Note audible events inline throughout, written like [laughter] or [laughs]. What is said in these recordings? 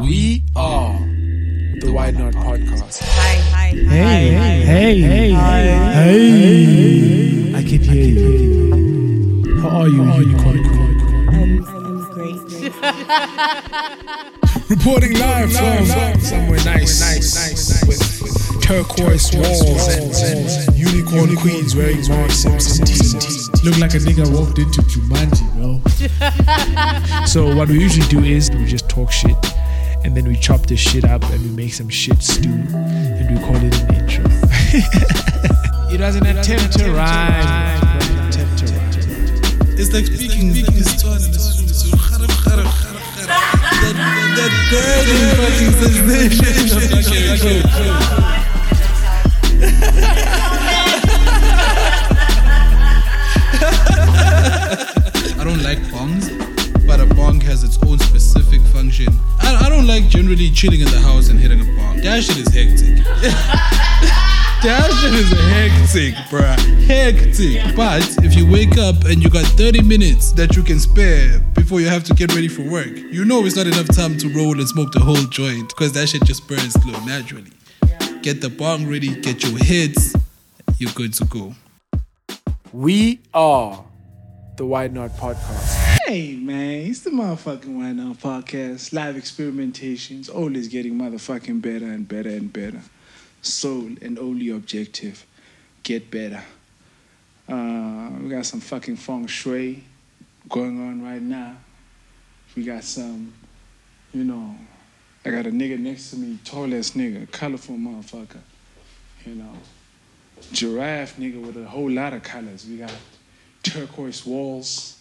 We are the Why Not Podcast. Hi, hi, hi. Hey, hi, hey, hey, hey, I can hear you. How are you, unicorn? I'm, I'm great. [laughs] Reporting live from somewhere nice, nice, nice, with turquoise walls and, and unicorn queens wearing Mark Simpson tees. Look like a nigga walked into Jumanji, bro. [laughs] so what we usually do is we just talk shit, and then we chop this shit up and we make some shit stew, and we call it an intro. it to rhyme. It attempt to rhyme. It's like speaking this tone the studio. That, that burning fucking sensation. Okay, okay. I don't like bongs, but a bong has its own specific function. I, I don't like generally chilling in the house and hitting a bomb. That shit is hectic. [laughs] that shit is hectic, bruh. Hectic. But if you wake up and you got 30 minutes that you can spare before you have to get ready for work, you know it's not enough time to roll and smoke the whole joint because that shit just burns slow naturally. Get the bong ready, get your hits, you're good to go. We are the Why Not Podcast. Hey man, it's the motherfucking Why Not podcast. Live experimentations, always getting motherfucking better and better and better. Sole and only objective, get better. Uh, we got some fucking feng shui going on right now. We got some, you know, I got a nigga next to me, tall ass nigga, colorful motherfucker. You know, giraffe nigga with a whole lot of colors. We got turquoise walls.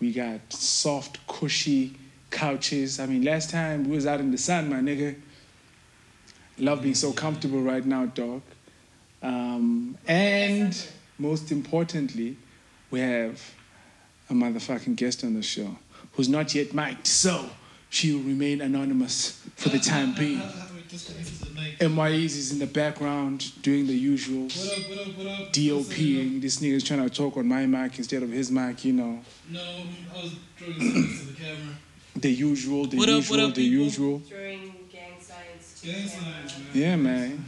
We got soft, cushy couches. I mean, last time we was out in the sun, my nigga. Love being so comfortable right now, dog. Um, and most importantly, we have a motherfucking guest on the show who's not yet mic'd, so she will remain anonymous for the time being. MY is in the background doing the usual DOPing. This nigga's trying to talk on my mic instead of his mic, you know. No, I was throwing [clears throat] something to the camera. The usual, the What up, usual, what up, the people? usual. Throwing gang signs to Gang the signs, man. Yeah, man.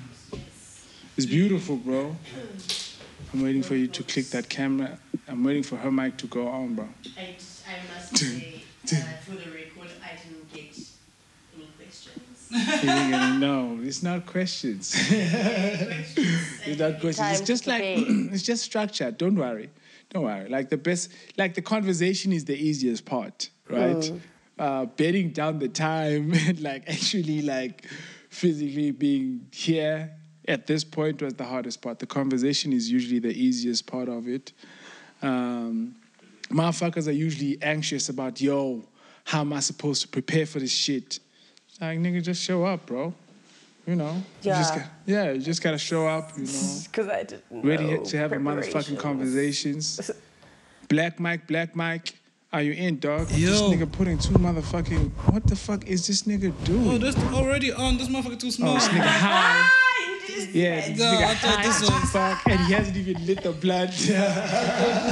It's beautiful, bro. I'm waiting for you to click that camera. I'm waiting for her mic to go on, bro. I, I must say, uh, for the record, I didn't get any questions. You didn't get it. no, it's not questions. [laughs] [laughs] it's not questions. It's just like [clears throat] it's just structure. Don't worry. Don't worry. Like the best, like the conversation is the easiest part, right? Uh, betting down the time and [laughs] like actually like physically being here at this point was the hardest part. The conversation is usually the easiest part of it. Um, motherfuckers are usually anxious about, yo, how am I supposed to prepare for this shit? Like, nigga, just show up, bro. You know? You just Yeah. got, yeah, you just gotta show up, you know? [laughs] Because I didn't Ready know to have a motherfucking preparations. conversations. [laughs] Black Mike, Black Mike, are you in, dog? This Yo. nigga putting two motherfucking. What the fuck is this nigga oh, doing? Oh, that's already on. This motherfucker too small. Oh, this nigga high. Ah, Yeah, this No, nigga I thought high this as [laughs] was- fuck, and he hasn't even lit the blunt. [laughs]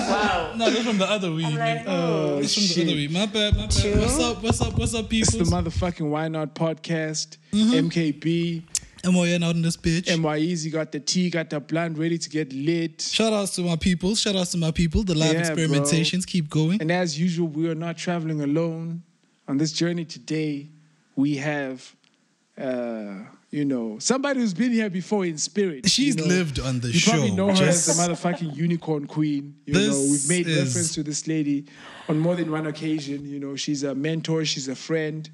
Wow. No, that's from the other week. like, man. oh That's from the other week. My bad, my bad. What's up, what's up, what's up, people? It's the motherfucking Why Not podcast. Mm-hmm. MKB, MYN out in this bitch. MY Easy got the tea, got the blunt ready to get lit. Shout outs to my people. Shout outs to my people. The live Yeah, bro. experimentations keep going. And as usual, we are not traveling alone. On this journey today, we have, uh, you know, somebody who's been here before in spirit. She's you know. lived on the You show. probably know her Just- as the motherfucking unicorn queen. You This know, we've made is- reference to this lady on more than one occasion. You know, she's a mentor, she's a friend,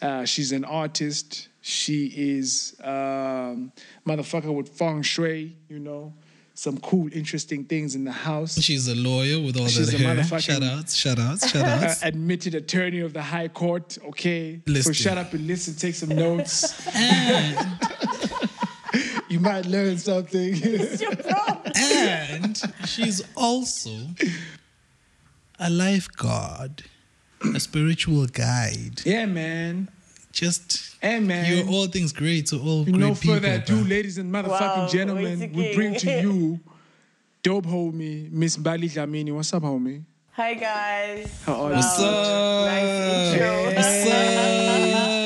uh, she's an artist. She is um, motherfucker with feng shui. You know, some cool, interesting things in the house. She's a lawyer with all She's that a hair. motherfucking- Shout outs, shout outs, shout uh, [laughs] outs. admitted attorney of the High Court. Okay, so shut up and listen. Take some notes. and, [laughs] you might learn something. [laughs] and she's also a lifeguard, a spiritual guide. yeah, man. Just Hey, man. you're all things great to all With great no people. further ado, ladies and motherfucking Wow, gentlemen, we bring to you dope homie Miss Bali Dlamini. What's up, homie? Hi guys. How are you? Wow. What's up? Nice intro. What's up?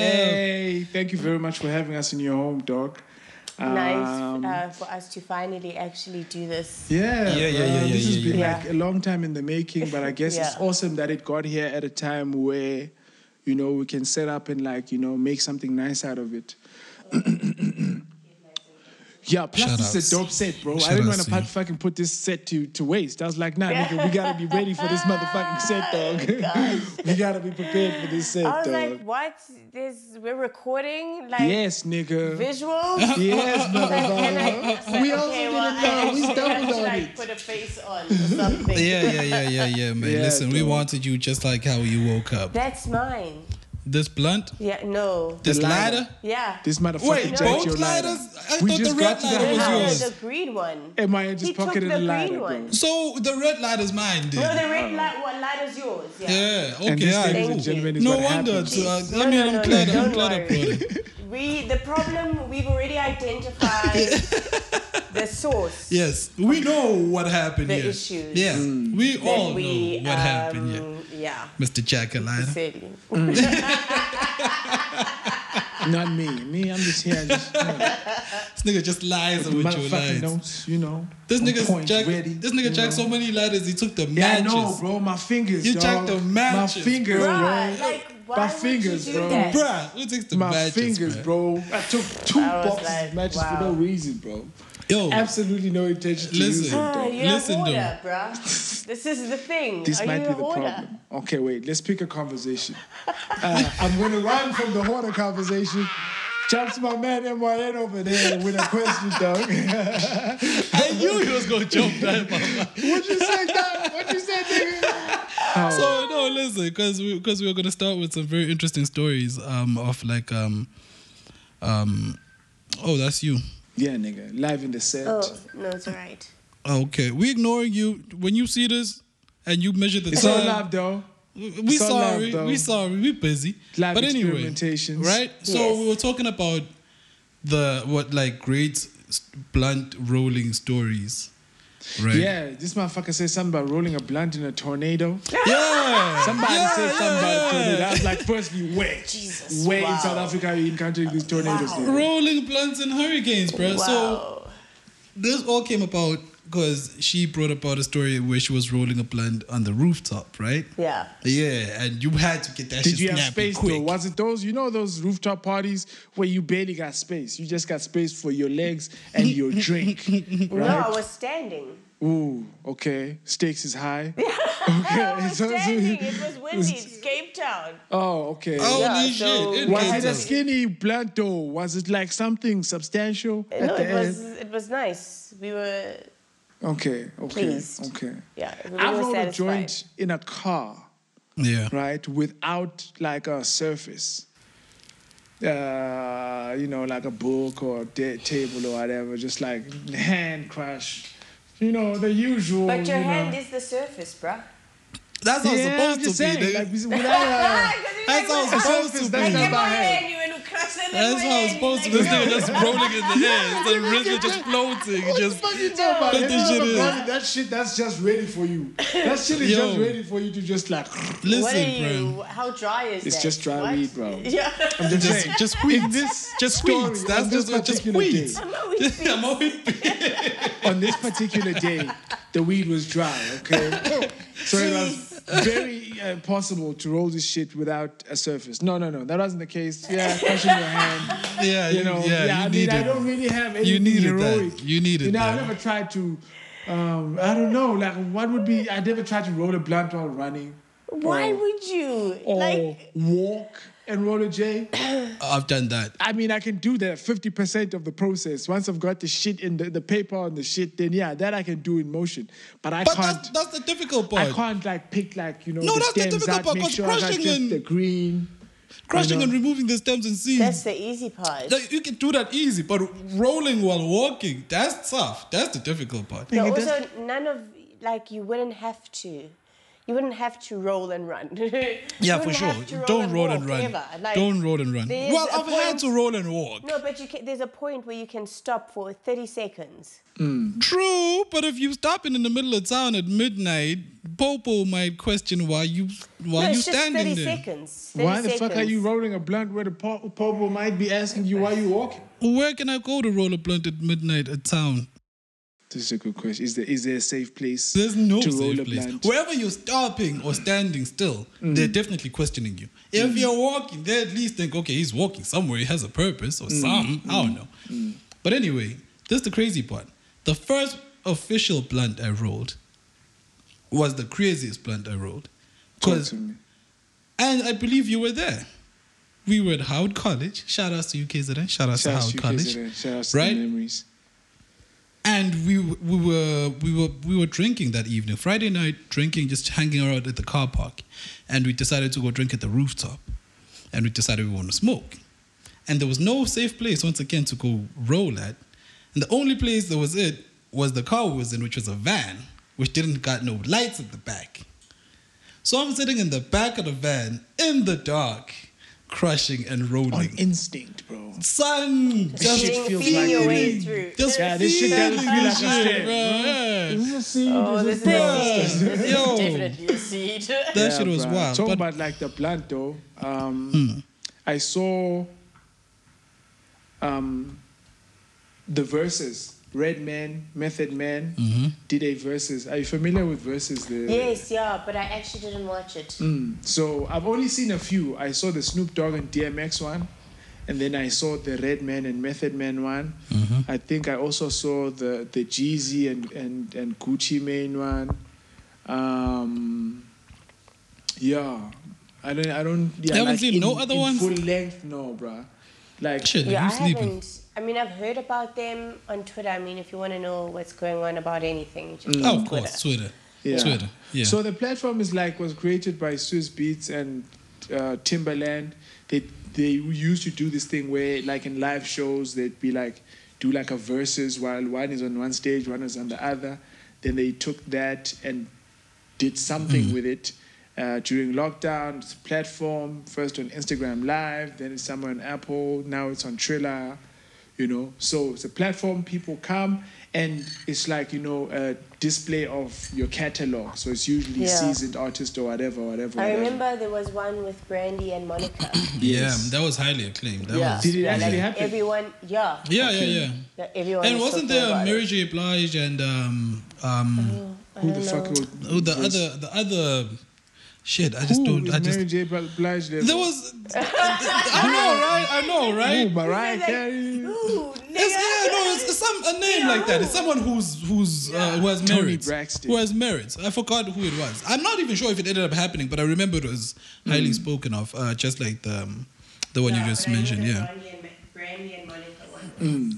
Hey, thank you very much for having us in your home, dog. nice Um, uh, for us to finally actually do this. Yeah, Yeah, yeah, uh, yeah, yeah, This has yeah, been yeah. like a long time in the making, but I guess it's [laughs] awesome that it got here at a time where, you know, we can set up and like, you know, make something nice out of it. [clears throat] yeah, plus Shout this is a dope set, bro. Shout I didn't want to to you. fucking put this set to, to waste. I was like, nah, nigga, we gotta be ready for this [laughs] motherfucking set, oh dog. [laughs] we gotta be prepared for this set, I was dog. like, what? There's we're recording like yes, nigga. visuals. [laughs] Yes, Like, can motherfucker. I, we also okay, didn't well, know. I We actually have stumbled to, on like, it. Put a face on or something. Yeah, yeah, yeah, yeah, yeah, man. Yeah, Listen, we dog. wanted you just like how you woke up. That's mine. This blunt, Yeah, no. this lighter. lighter. Yeah. This motherfucker Wait, both your lighter. I we thought just the got red to lighter that was no, yours. the green one. Am I He just took pocketed the the lighter, green bro? one. So the red lighter's mine, dude. No, the red light one light is yours. Yeah. yeah, And okay, this, alright, ladies and gentlemen, is No what wonder. happens. Uh, No, I mean, no, I'm no, glad. no, I'm don't glad I brought worry. We the problem we've already identified [laughs] the source. Yes, we know what happened The here. issues. Yeah, we Then all we, know what happened here, um, Yeah. Mr. Jackalider. Silly. Not me. Me, I'm just here. Just, you know, This nigga just lies with your motherfucking lies. notes, you know. This nigga nigga's jack. ready, This nigga you jacked know. so many lighters. He took the Yeah, I know, bro. My fingers, You dog. jacked the My matches, fingers, bro. bro. Like, why My would fingers, you do bro. that? Bruh, who takes the My matches, fingers, bruh? bro. I took two I boxes like, of matches wow. for no reason, bro. Yo, Absolutely no intention to use Listen. them, Ah, you're Listen, a though. hoarder, bruh. This is the thing. This Are might you be a the hoarder? problem. Okay, wait. Let's pick a conversation. Uh, I'm gonna run from the hoarder conversation. Jump to my man MYN over there with a question, dog. [laughs] I knew he was gonna jump that. mama. what you say, dog? What you say, nigga? [laughs] So no, listen, because we because we were gonna start with some very interesting stories um of like um um oh that's you. Yeah, nigga. Live in the set. Oh, no, it's alright. Oh, okay, we ignoring you when you see this and you measure the It's all time. love, though. We It's all love, sorry, though. we sorry, we busy. Live but anyway, experimentations. right? So Yes. we were talking about the what like great blunt rolling stories, right? Yeah, this motherfucker said something about rolling a blunt in a tornado. yeah. [laughs] Somebody Yeah, said something yeah, about a yeah. tornado. I was like, firstly, where? Jesus, Where in. South Africa are you encountering these tornadoes? Wow. rolling blunts and hurricanes, bro. So this all came about because she brought about a story where she was rolling a blunt on the rooftop, right? yeah. Yeah, and you had to get that Did shit you have space quick. though? Was it those, you know, those rooftop parties where you barely got space? You just got space for your legs and your [laughs] drink. No, I was standing. Ooh, okay. Stakes is high. [laughs] I was so- [laughs] so- standing. It was windy. It's Cape Town. Oh, okay. Holy Yeah, shit! so- in Was it a skinny blunt though? Was it like something substantial at No, the it was it was nice. We were Okay, okay, pleased. okay. yeah. We I were rolled a joint in a car, Yeah. right, without like a surface. Uh, you know, like a book or a de- table or whatever, just like hand crush. You know, the usual. But your you hand know. is the surface, bruh. That's how yeah, it's I'm supposed just to be. saying, nigga. like, without [laughs] a, That's how it's supposed to be. That's not my hand. you and crush it That's how it's supposed to be. This nigga just [laughs] rolling in the air. [laughs] The wrist is just floating. What Just the fuck you talking about? This shit have a in. blunt, That shit, that's just ready for you. That shit is Yo. just ready for you to just like. listen, What are you? bro. How dry is it? It's that? just dry What? weed, bro. Yeah. I'm just, Just, saying. just In this just story. That's on this just just particular I'm always I'm always on this particular day, the weed was dry, okay? So it was very uh, possible to roll this shit without a surface. No, no, no, that wasn't the case. Yeah, [laughs] crushing your hand. Yeah, You know, yeah, yeah, I you mean, I don't really have anything You needed heroic. that. You needed You know, I that. never tried to, um, I don't know, like, what would be, I never tried to roll a blunt while running Why or, would you? or like, walk and roll a J. [coughs] I've done that. I mean, I can do that 50% of the process. Once I've got the shit in the, the paper on the shit, then yeah, that I can do in motion. But I But can't. that's, that's the difficult part. I can't like pick like you know No, the that's the stems difficult out, part, make 'cause sure I got crushing just and- the green. Crushing know? and removing the stems and seeds. that's the easy part. like, you can do that easy, but rolling while walking, that's tough. That's the difficult part. No, it also, none of like you wouldn't have to. You wouldn't have to roll and run. [laughs] Yeah, for sure. roll Don't roll and run. Like, Don't roll and run. Well, I've had to roll and walk. No, but you can, there's a point where you can stop for 30 seconds. Hmm. True, but if you're stopping in the middle of town at midnight, Popo might question why you why no, you it's just 30 standing there. seconds. 30 Why the fuck are you rolling a blunt where the po- popo might be asking you why you walking? Where can I go to roll a blunt at midnight at town? This is a good question. Is there is there a safe place? There's no to roll safe a place. Wherever you're stopping or standing still, mm. they're definitely questioning you. If mm. you're walking, they at least think, okay, he's walking somewhere. He has a purpose or mm. some. I don't know. But anyway, this is the crazy part. The first official blunt I rolled was the craziest blunt I rolled. Talk to me. and I believe you were there. We were at Howard College. Shout outs to UKZN. Shout outs to Shout out Howard to College. Shout out to Right? the memories. And we we were we were we were drinking that evening, Friday night, drinking, just hanging around at the car park, and we decided to go drink at the rooftop, and we decided we want to smoke, and there was no safe place once again to go roll at, and the only place that was it was the car was in, which was a van, which didn't got no lights at the back. So I'm sitting in the back of the van in the dark, crushing and On rolling. instinct, bro. Sun, just shit Feeling, feels feeling like your way through. just Yeah, this shit doesn't feel like this a shit, step. bro. Yeah. Is a seed? Oh, Is this this is a- Yo, definitely a seed. [laughs] that Yeah, shit was bruh. wild. Talking But about like the plant though, um, Hmm. I saw um, the Verzuz. Redman, Method Man Mm-hmm. did a Verzuz. Are you familiar with Verzuz? The, yes, yeah, but I actually didn't watch it. Mm. So I've only seen a few. I saw the Snoop Dogg and DMX one, and then I saw the Redman and Method Man one. Mm-hmm. I think I also saw the the Jeezy and and and Gucci Mane one. Um, yeah, I don't I don't. Yeah, You haven't like seen in, no other in ones? Full length, no, bruh. Like shit, Yeah, I you sleeping? haven't. I mean, I've heard about them on Twitter. I mean, if you want to know what's going on about anything, you just go Oh, on of course, Twitter. Twitter. Yeah. Twitter. Yeah. So the platform is like was created by Swizz Beatz and uh, Timberland. They they used to do this thing where like in live shows they'd be like do like a verses while one is on one stage, one is on the other. Then they took that and did something with it uh, during lockdown. It's a platform first on Instagram Live, then it's somewhere on Apple. Now it's on Triller. You know, so it's a platform. People come and it's like you know a display of your catalog. So it's usually Yeah. seasoned artist or whatever, whatever. I whatever. remember there was one with Brandy and Monica. [coughs] yeah, that was highly acclaimed. That yeah. was. Did it actually like happen? Everyone, yeah. Yeah, yeah, yeah. yeah, everyone And was wasn't there about Mary. J. Blige and um um I Who the don't fuck was oh, the was- other the other shit? I just Who don't. is I just Mary J. Blige there? there was. I know, right? I know, Who, right? Mariah Like, Carey. Ooh, It's, yeah, no, it's, it's some a name like that. It's someone who's who's uh, who has Toni merits. Braxton. Who has merits. I forgot who it was. I'm not even sure if it ended up happening, but I remember it was highly spoken of, uh, just like the um, the one Yeah, you just but mentioned. Yeah. Brandy and, Ma- and Monica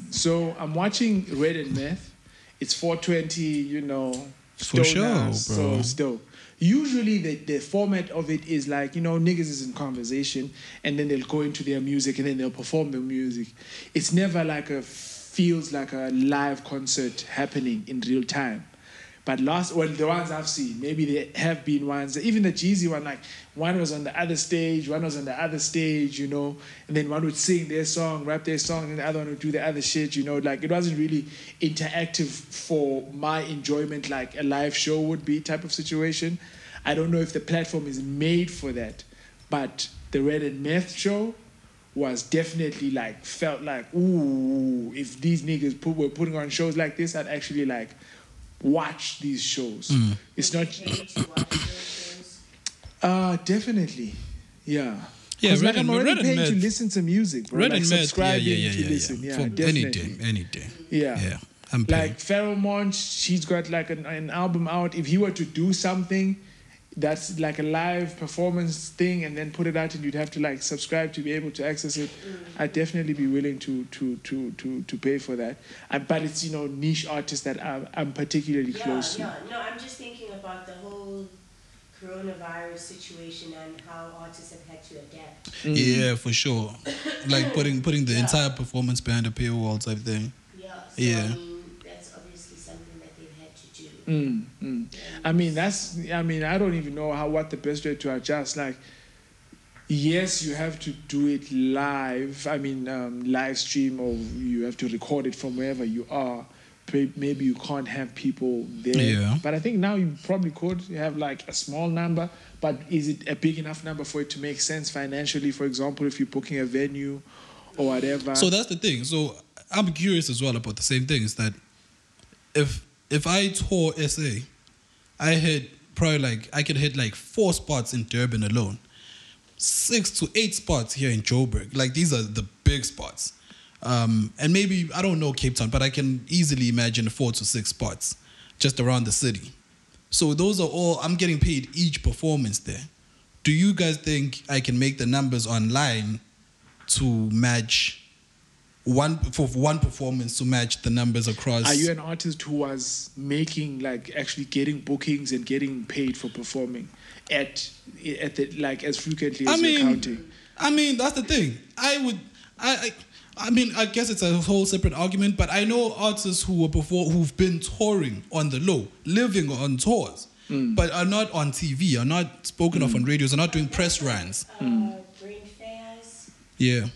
one. So I'm watching Red and Meth. It's 420, you know. For sure, stoners, bro. So it's dope. Usually the, the format of it is like, you know, niggas is in conversation and then they'll go into their music and then they'll perform their music. It's never like a feels like a live concert happening in real time. But last, well, the ones I've seen, maybe there have been ones. Even the Jeezy one, like one was on the other stage, one was on the other stage, you know, and then one would sing their song, rap their song, and the other one would do the other shit, you know. Like it wasn't really interactive for my enjoyment, like a live show would be type of situation. I don't know if the platform is made for that, but the Red and Meth show was definitely like felt like ooh, if these niggas put, were putting on shows like this, I'd actually like watch these shows. It's not Pay to watch those shows. uh definitely. Yeah. Yeah, Red like I'm and- already Red and paying to listen to music, bro. Red like and Meth, yeah, yeah, yeah, to yeah, listen. yeah. Yeah, For any definitely. day, any day. Yeah. Yeah, I'm paying. Like Pharoahe Monch, she's got like an, an album out. If he were to do something that's like a live performance thing and then put it out and you'd have to like subscribe to be able to access it, I'd definitely be willing to to to to to pay for that. Uh, but it's you know niche artists that I'm, I'm particularly Yeah, close to. yeah. No, I'm just thinking about the whole coronavirus situation and how artists have had to adapt. Yeah, for sure. like [coughs] putting putting the entire performance behind a paywall type thing. Yeah. So Yeah. I mean, that's obviously something that they've had to do. Mm, mm. I mean, that's. I mean, I don't even know how what the best way to adjust. Like, yes, you have to do it live. I mean, um, live stream, or you have to record it from wherever you are. Maybe you can't have people there. Yeah. But I think now you probably could you have like a small number. But is it a big enough number for it to make sense financially? For example, if you're booking a venue or whatever. So that's the thing. So I'm curious as well about the same thing. Is that if if I tour SA, I hit probably like I could hit like four spots in Durban alone, six to eight spots here in Joburg. Like these are the big spots. Um, and maybe I don't know Cape Town, but I can easily imagine four to six spots just around the city. So those are all I'm getting paid each performance there. Do you guys think I can make the numbers online to match one for one performance to match the numbers across? Are you an artist who was making like actually getting bookings and getting paid for performing at at the like as frequently as I you're counting? I mean that's the thing. I would, I, I, I mean, I guess it's a whole separate argument. But I know artists who were before who've been touring on the low, living on tours, Mm. but are not on TV, are not spoken of on radios, are not doing press runs. Uh, Mm. brain fairs. Yeah.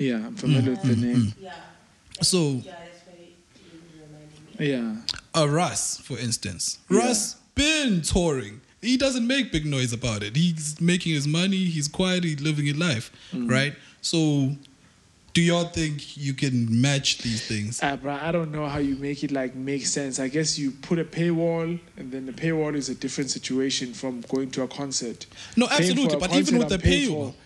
Yeah, I'm familiar with the mm, mm, name. Yeah. Mm. So Yeah, that's what it it reminded me. Yeah. a uh, Russ, for instance, Yeah. Russ been touring. He doesn't make big noise about it. He's making his money. He's quiet. He's living his life, right? So, do y'all think you can match these things? Ah, uh, bro, I don't know how you make it like make sense. I guess you put a paywall, and then the paywall is a different situation from going to a concert. No, absolutely. a But even with the I'm paying paywall, for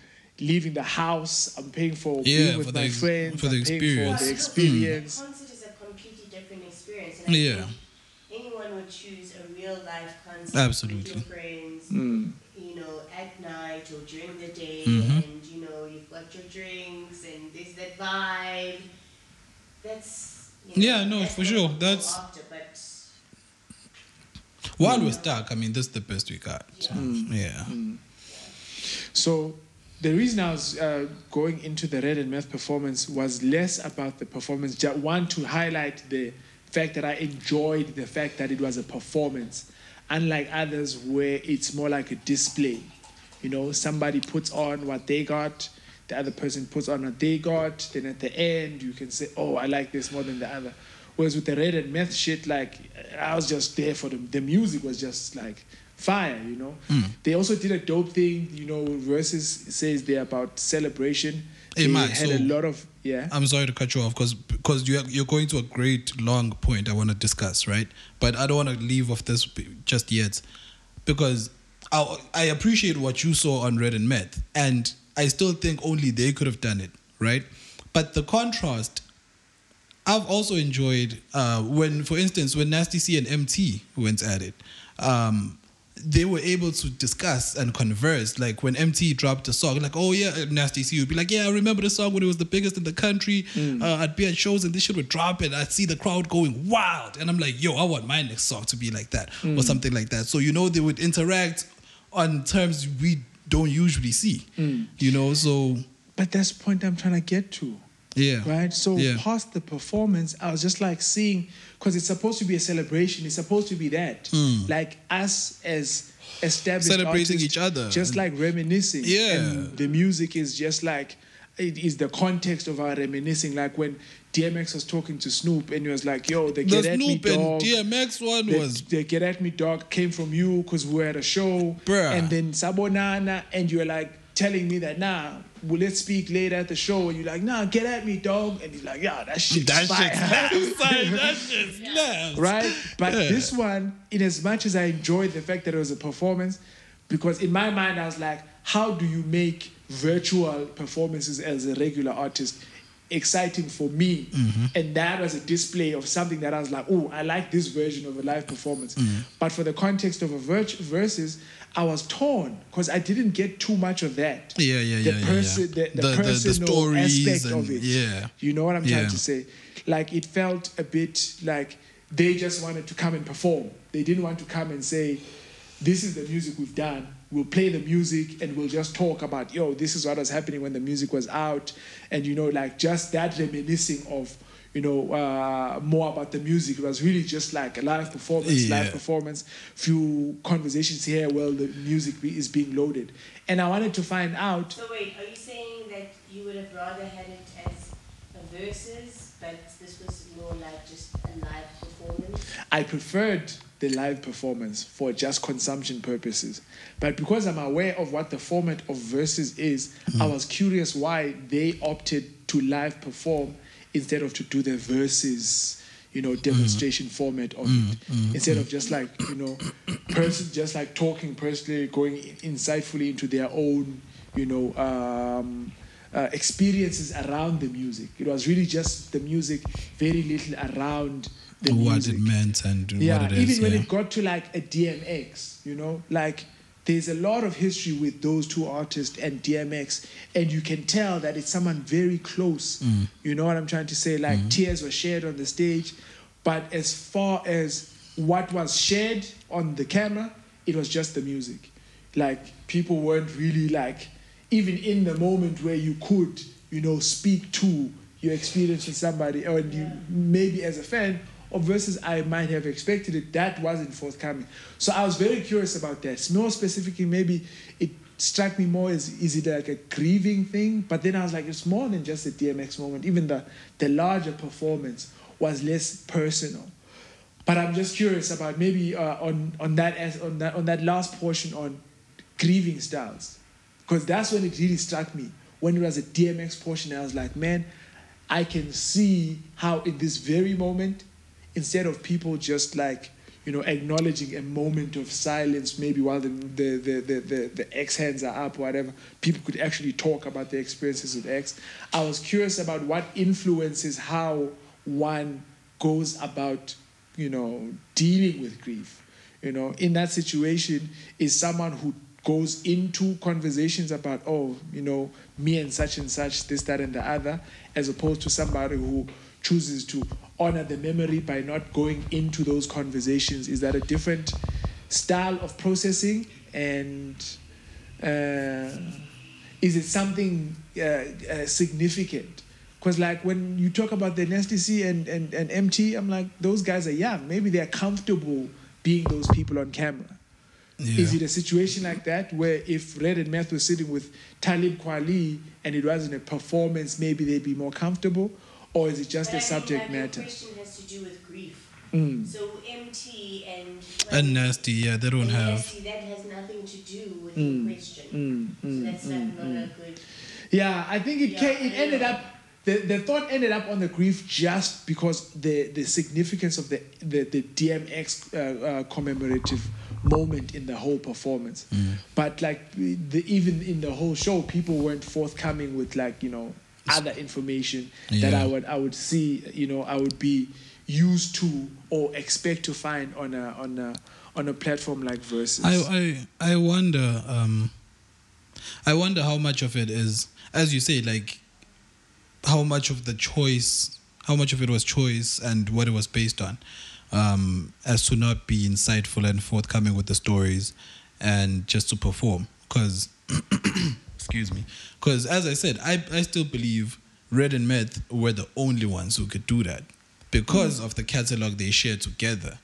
leaving the house, I'm paying for Yeah, being with for my the ex- friends, for the I'm paying experience. for the Well, experience. A concert is a completely different experience. And I Yeah. think anyone would choose a real life concert Absolutely. with your friends, Mm. you know, at night or during the day, Mhm. and you know, you've got your drinks and there's that vibe. That's you know, Yeah, no, that's for sure. That's- after, but while we're stuck, I mean, this is the best we got. So, Mm. yeah. So the reason I was uh, going into the Red and Meth performance was less about the performance. Just one to highlight the fact that I enjoyed the fact that it was a performance, unlike others where it's more like a display. You know, somebody puts on what they got, the other person puts on what they got. Then at the end, you can say, "Oh, I like this more than the other." Whereas with the Red and Meth shit, like I was just there for them. The music was just like fire, you know. They also did a dope thing, you know. Verses says they're about celebration. Hey, they man, had so- a lot of yeah. I'm sorry to cut you off because because you're you're going to a great long point I want to discuss, right? But I don't want to leave off this just yet because I I appreciate what you saw on Red and Meth, and I still think only they could have done it, right? But the contrast. I've also enjoyed uh, when, for instance, when Nasty C and Emtee went at it. Um, they were able to discuss and converse. Like when Emtee dropped a song, like, oh yeah, uh, Nasty C would be like, yeah, I remember the song when it was the biggest in the country. Mm. Uh, I'd be at shows and this shit would drop and I'd see the crowd going wild. And I'm like, yo, I want my next song to be like that or mm. something like that. So, you know, they would interact on terms we don't usually see, mm. you know? So, But that's the point I'm trying to get to. yeah. right? So Yeah. past the performance, I was just like seeing because it's supposed to be a celebration. It's supposed to be that, Hmm. like us as established Celebrating artists, each other. just like reminiscing. Yeah. and the music is just like it is the context of our reminiscing. Like when DMX was talking to Snoop and he was like, "Yo, they The get at me, Snoop and. DMX one They, was they get at me, dog, came from you because we were at a show. Bruh. And then Sabonana, and you were like telling me that, nah, well, let's speak later at the show. And you're like, nah, get at me, dog. And he's like, yeah, that shit. that fire. shit slaps, son. That shit slaps. right? But Yeah. this one, in as much as I enjoyed the fact that it was a performance, because in my mind I was like, how do you make virtual performances as a regular artist exciting for me? Mm-hmm. And that was a display of something that I was like, oh, I like this version of a live performance. Mm-hmm. But for the context of a virt- versus, I was torn because I didn't get too much of that. Yeah, yeah, the yeah, yeah, Person, yeah. The, the, The- the- the personal stories aspect of it. yeah. You know what I'm Yeah. trying to say? Like it felt a bit like they just wanted to come and perform. They didn't want to come and say, "This is the music we've done. We'll play the music and we'll just talk about, yo, this is what was happening when the music was out." And you know, like just that reminiscing of you know, uh, more about the music. It was really just like a live performance, Yeah. live performance, few conversations here while the music be- is being loaded. And I wanted to find out. So wait, are you saying that you would have rather had it as a versus, but this was more like just a live performance? I preferred the live performance for just consumption purposes. But because I'm aware of what the format of verses is, I was curious why they opted to live perform instead of to do the verses, you know, demonstration format of it. Instead of just like, you know, person just like talking personally, going insightfully into their own, you know, um, uh, experiences around the music. It was really just the music, very little around the what music it meant and yeah, what it is. even when yeah. it got to like a DMX, you know, like there's a lot of history with those two artists and DMX, and you can tell that it's someone very close. Mm. You know what I'm trying to say? Like Mm-hmm. tears were shared on the stage, but as far as what was shared on the camera, it was just the music. Like people weren't really like, even in the moment where you could, you know, speak to your experience with somebody, or you maybe as a fan, or versus I might have expected it, that wasn't forthcoming. So I was very curious about that. More specifically, maybe it struck me more as is it like a grieving thing? But then I was like, it's more than just a DMX moment. Even the the larger performance was less personal. But I'm just curious about maybe uh, on on that on that on that last portion on grieving styles, because that's when it really struck me. When it was a DMX portion, I was like, man, I can see how in this very moment, instead of people just like you know acknowledging a moment of silence, maybe while the the the the, the, the X hands are up, whatever, people could actually talk about their experiences with X. I was curious about what influences how one goes about you know dealing with grief you know in that situation is someone who goes into conversations about oh you know me and such and such this that and the other as opposed to somebody who chooses to honor the memory by not going into those conversations is that a different style of processing and uh, is it something uh, uh, significant because like when you talk about the Nasty C and, and, and Emtee, I'm like, those guys are young. Maybe they're comfortable being those people on camera. Yeah. Is it a situation like that where if Red and Meth were sitting with Talib Kweli and it wasn't a performance, maybe they'd be more comfortable? Or is it just But a I subject like, your matter? question has to do with grief. Mm. So Emtee and and nasty, yeah, they don't have. nasty, that has nothing to do with Mm. the question. Mm, So mm, that's mm, like not a good. Yeah, I think it Yeah, ca- it I ended know. up the, the thought ended up on the grief just because the the significance of the the, the DMX uh, uh, commemorative moment in the whole performance. But like the even in the whole show, people weren't forthcoming with like you know other information that I would I would see you know I would be used to or expect to find on a on a on a platform like Verzuz. I, I I wonder um I wonder how much of it is as you say like how much of the choice how much of it was choice and what it was based on um as to not be insightful and forthcoming with the stories and just to perform cuz [clears throat] excuse me cuz as I said I I still believe Red and Meth were the only ones who could do that because of the catalog they shared together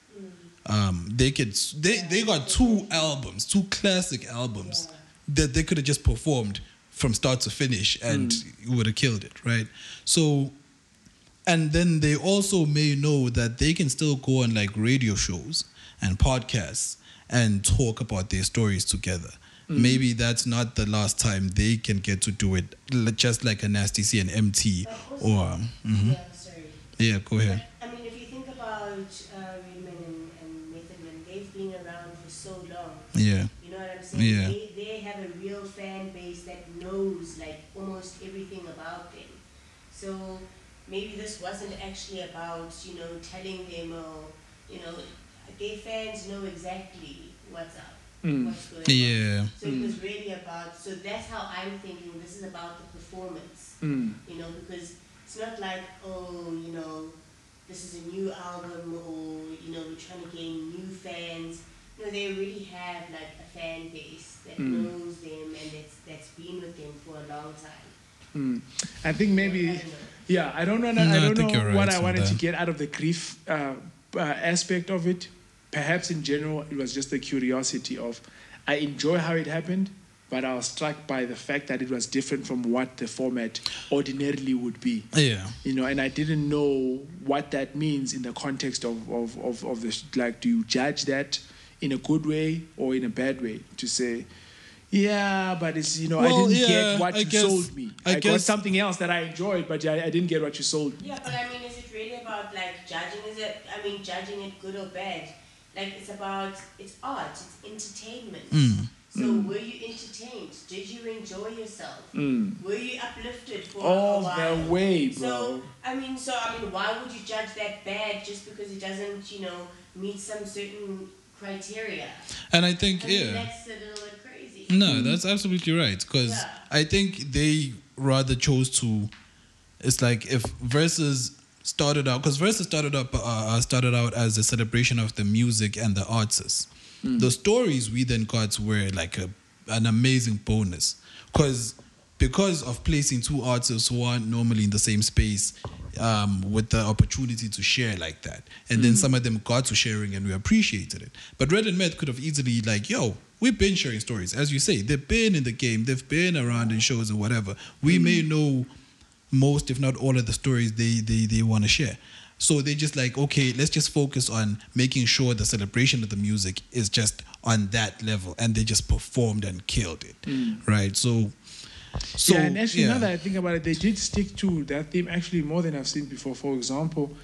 um, they could they they got two albums, two classic albums that they could have just performed from start to finish and would have killed it, right? So, and then they also may know that they can still go on like radio shows and podcasts and talk about their stories together. Maybe that's not the last time they can get to do it, just like a Nasty C and Emtee or mhm. Yeah, sorry. yeah. Go ahead. But, I mean, if you think about uh, Redman and, and Method Man, they've been around for so long. Yeah, You know what I'm saying? Yeah. They, they have a real fan base that knows like almost everything about them. So maybe this wasn't actually about, you know, telling them or, you know, their fans know exactly what's up, Mm. what's going on. yeah, So it was really about, so that's how I'm thinking this is about the performance Mm. you know, because it's not like, oh, you know, this is a new album or, you know, we're trying to gain new fans. You know, they already have like a fan base that Mm. knows them and that's, that's been with them for a long time. Mm. I think maybe don't. Yeah, I don't know. No, I I don't think know right what I on wanted to get out of the grief uh, uh, aspect of it. Perhaps in general, it was just the curiosity of I enjoy how it happened, but I was struck by the fact that it was different from what the format ordinarily would be. Yeah. You know, and I didn't know what that means in the context of of of, of the like. Do you judge that in a good way or in a bad way? To say. Yeah, but it's you know I didn't yeah, get what I you guess- sold me. I I, got something else that I enjoyed, but I, I didn't get what you sold me. Yeah, but I mean, is it really about like judging? Is it? I mean, judging it good or bad? Like it's about it's art, it's entertainment. Mm. So were you entertained? Did you enjoy yourself? Mm. Were you uplifted for All a while? the way, bro. So I mean, so I mean, why would you judge that bad just because it doesn't, you know, meet some certain criteria? And I think I mean, yeah. that's a little bit crazy. No, that's absolutely right. Because Yeah. I think they rather chose to. It's like if verses started out because verses started up uh, started out as a celebration of the music and the artists. The stories we then got were like a an amazing bonus because because of placing two artists who aren't normally in the same space um, with the opportunity to share like that. And then some of them got to sharing and we appreciated it. But Red and Meth could have easily like, yo, we've been sharing stories. As you say, they've been in the game, they've been around in shows and whatever. We may know most, if not all of the stories they they, they want to share. So they're just like, okay, let's just focus on making sure the celebration of the music is just on that level. And they just performed and killed it. Right. So so yeah, and actually, yeah. now that I think about it, they did stick to that theme actually more than I've seen before. For example,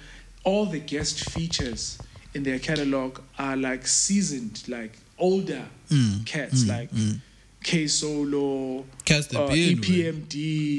all the guest features in their catalog are like seasoned, like older Mm, cats, mm, like mm. K Solo, Cats that uh, been. EPMD,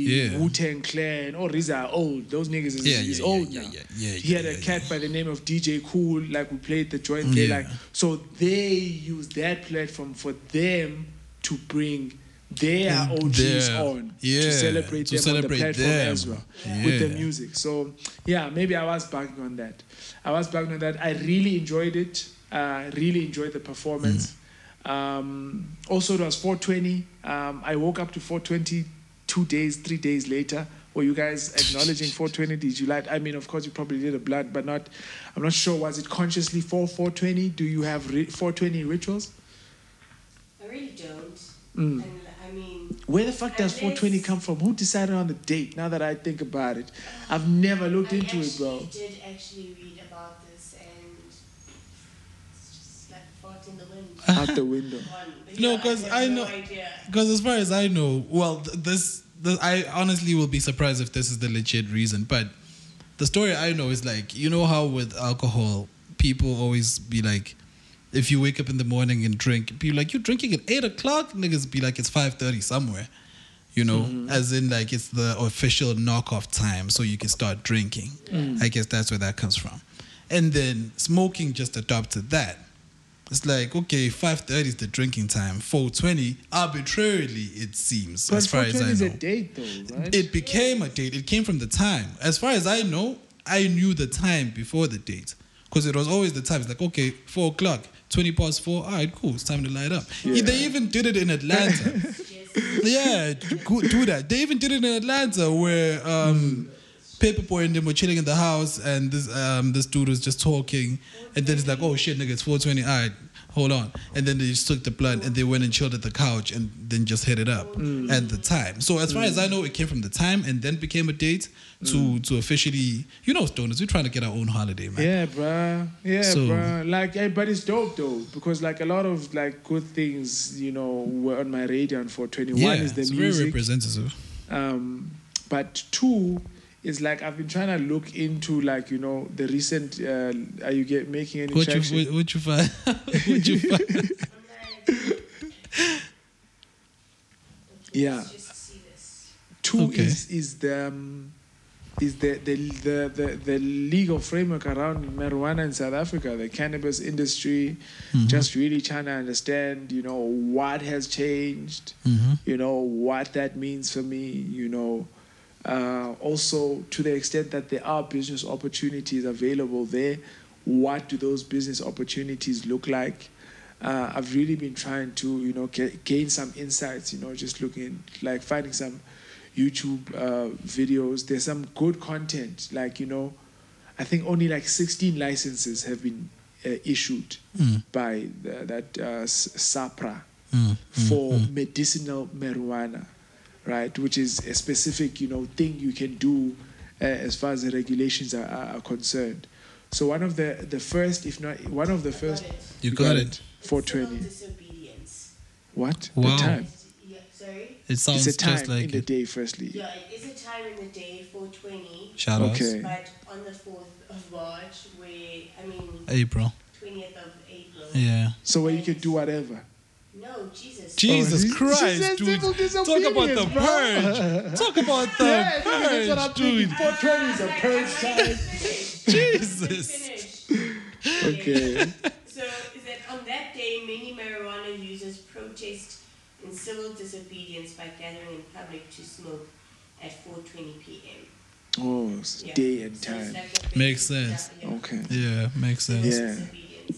Yeah. Wu Tang Clan. All these are old. Those niggas is, Yeah, is yeah, old yeah, now. yeah, yeah, he had a cat by the name of DJ Cool, like we played the joint. Yeah. Like so, they use that platform for them to bring their OGs their- on to celebrate to them celebrate on the platform them. as well with the music. So yeah, maybe I was bugging on that. I was bugging on that. I really enjoyed it. Uh, really enjoyed the performance. Um, also, it was 420. Um, I woke up to 420 two days, three days later. Were you guys acknowledging 420? Did you light? I mean, of course, you probably did a blood, but not. I'm not sure. Was it consciously for 420? Do you have ri- 420 rituals? I really don't. Mm. And I mean, Where the fuck does Unless- 420 come from? Who decided on the date? Now that I think about it, I've never looked I into it, actually bro. did actually read about this, and it's just like a fart in the wind. Out the window. [laughs] No, because have I no know- idea. Because as far as I know, well, this, this, I honestly will be surprised if this is the legit reason. But the story I know is like, you know how with alcohol, people always be like, if you wake up in the morning and drink, people like, you drinking at eight o'clock? Niggas be like, it's five thirty somewhere. You know, mm-hmm. as in like it's the official knockoff time, so you can start drinking. Mm. I guess that's where that comes from. And then smoking just adopted that. It's like okay, five thirty is the drinking time. Four twenty, arbitrarily it seems, But as far as I 420 is know. a date, though, right? It became a date. It came from the time. As far as I know, I knew the time before the date because it was always the time. It's like okay, four o'clock, twenty past four. All right, cool. It's time to light up. Yeah. They even did it in Atlanta. [laughs] yeah, do that. They even did it in Atlanta where um, Paper Boi and them were chilling in the house, and this um, this dude was just talking, and then it's like, oh shit, nigga, it's four twenty. All right, hold on, and then they just took the blunt and they went and chilled at the couch, and then just hit it up at the time. So as far as I know, it came from the time, and then became a date to to officially, you know, stoners. We're trying to get our own holiday, man. Yeah, bruh. Yeah, So- bruh. Like, eh, but it's dope though because like a lot of like good things, you know, were on my radar. And for twenty one Yeah, is the it's very representative. um, but two is like I've been trying to look into like you know the recent. Uh, are you get making any What traction? you what, what you find? [laughs] what you find? [laughs] Yeah. Let's just see this. Two Okay. is is the um, is the the, the the the legal framework around marijuana in South Africa, the cannabis industry, just really trying to understand, you know, what has changed, hmm you know, what that means for me, you know. Uh, also, to the extent that there are business opportunities available there, what do those business opportunities look like? Uh, I've really been trying to, you know, gain some insights, you know, just looking like finding some YouTube uh, videos. There's some good content. Like you know, I think only like 16 licenses have been uh, issued Mm. by the, that uh, SAHPRA mm, for mm. medicinal marijuana, right? Which is a specific, you know, thing you can do uh, as far as the regulations are, are, are concerned. So one of the the first, if not one of the first, Got it. You got it. 420. disobedience. What Wow. the time? Yeah, sorry? It sounds It's a time just like in the day. Firstly, Yeah, it is a time in the day, 420. Shout outs. Okay. But on the 4th of March, where, I mean, April. 20th of April. Yeah. so where you can do whatever. No, Jesus. Oh, Jesus she- she Christ, said dude. Talk about the bro. purge. Talk about [laughs] the Yeah, that's what I'm purge, thinking. dude. 420 is a purge time. Jesus. Okay. So, is that on that day, many marijuana users protest in civil disobedience by gathering in public to smoke at 4:20 p.m. Oh, s- Yeah. day and So time. like Makes sense. Yeah, yeah. Okay. Yeah, makes sense. Yeah.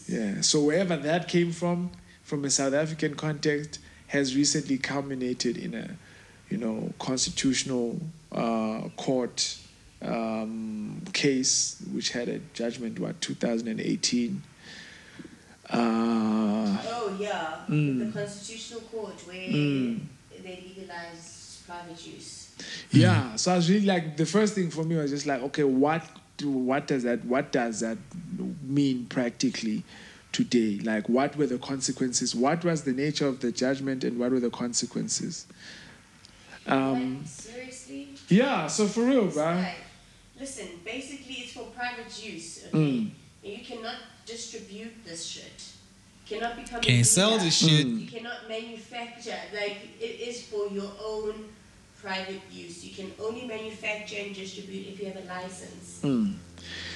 Yeah. So wherever that came from, from a South African context, has recently culminated in a, you know, constitutional uh, court um, case which had a judgment what 2018. Uh, Oh yeah, Mm. the constitutional court where Mm. they legalized private use. yeah. So I was really like the first thing for me was just like, okay, what do what does that what does that mean practically? Today, like, what were the consequences? What was the nature of the judgment, and what were the consequences? Um, like, seriously? Yeah, so for real, It's bro. like, listen, basically it's for private use. Okay, Mm. you cannot distribute this shit. Cannot become. Can't sell this shit. Mm. You cannot manufacture. Like it is for your own private use. You can only manufacture and distribute if you have a license. Mm.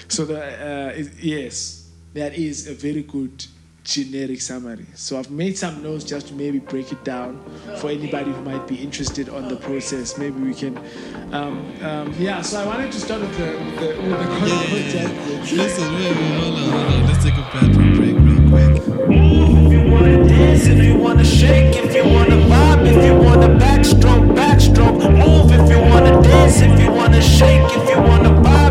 So the uh, is, yes, that is a very good generic summary. So I've made some notes just to maybe break it down for anybody who might be interested on the process. Maybe we can, um, um, yeah. So I wanted to start with the the, with the con- judgment. Listen, wait, wait, hold on, hold on. Let's take a bathroom break real quick. Move if you wanna dance, if you wanna shake, if you wanna vibe, if you wanna backstroke, backstroke. Move if you wanna dance, if you wanna shake, if you wanna vibe,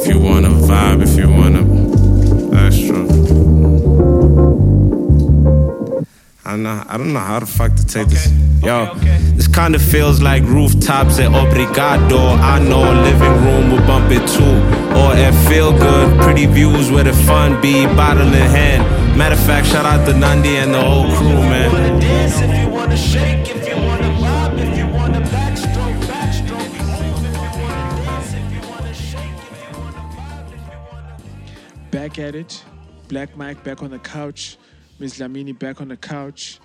if you wanna vibe, if you wanna. That's true. I don't know. I don't know how the fuck to take this. Yo, this kind of feels like rooftops at Obrigado. I know a living room will bump it too. Or at Feel Good, pretty views where the fun be, bottle in hand. Matter of fact, shout out to Nandi and the whole crew, man. Back at it. Black Mike back on the couch. Miss Lamini back on the couch.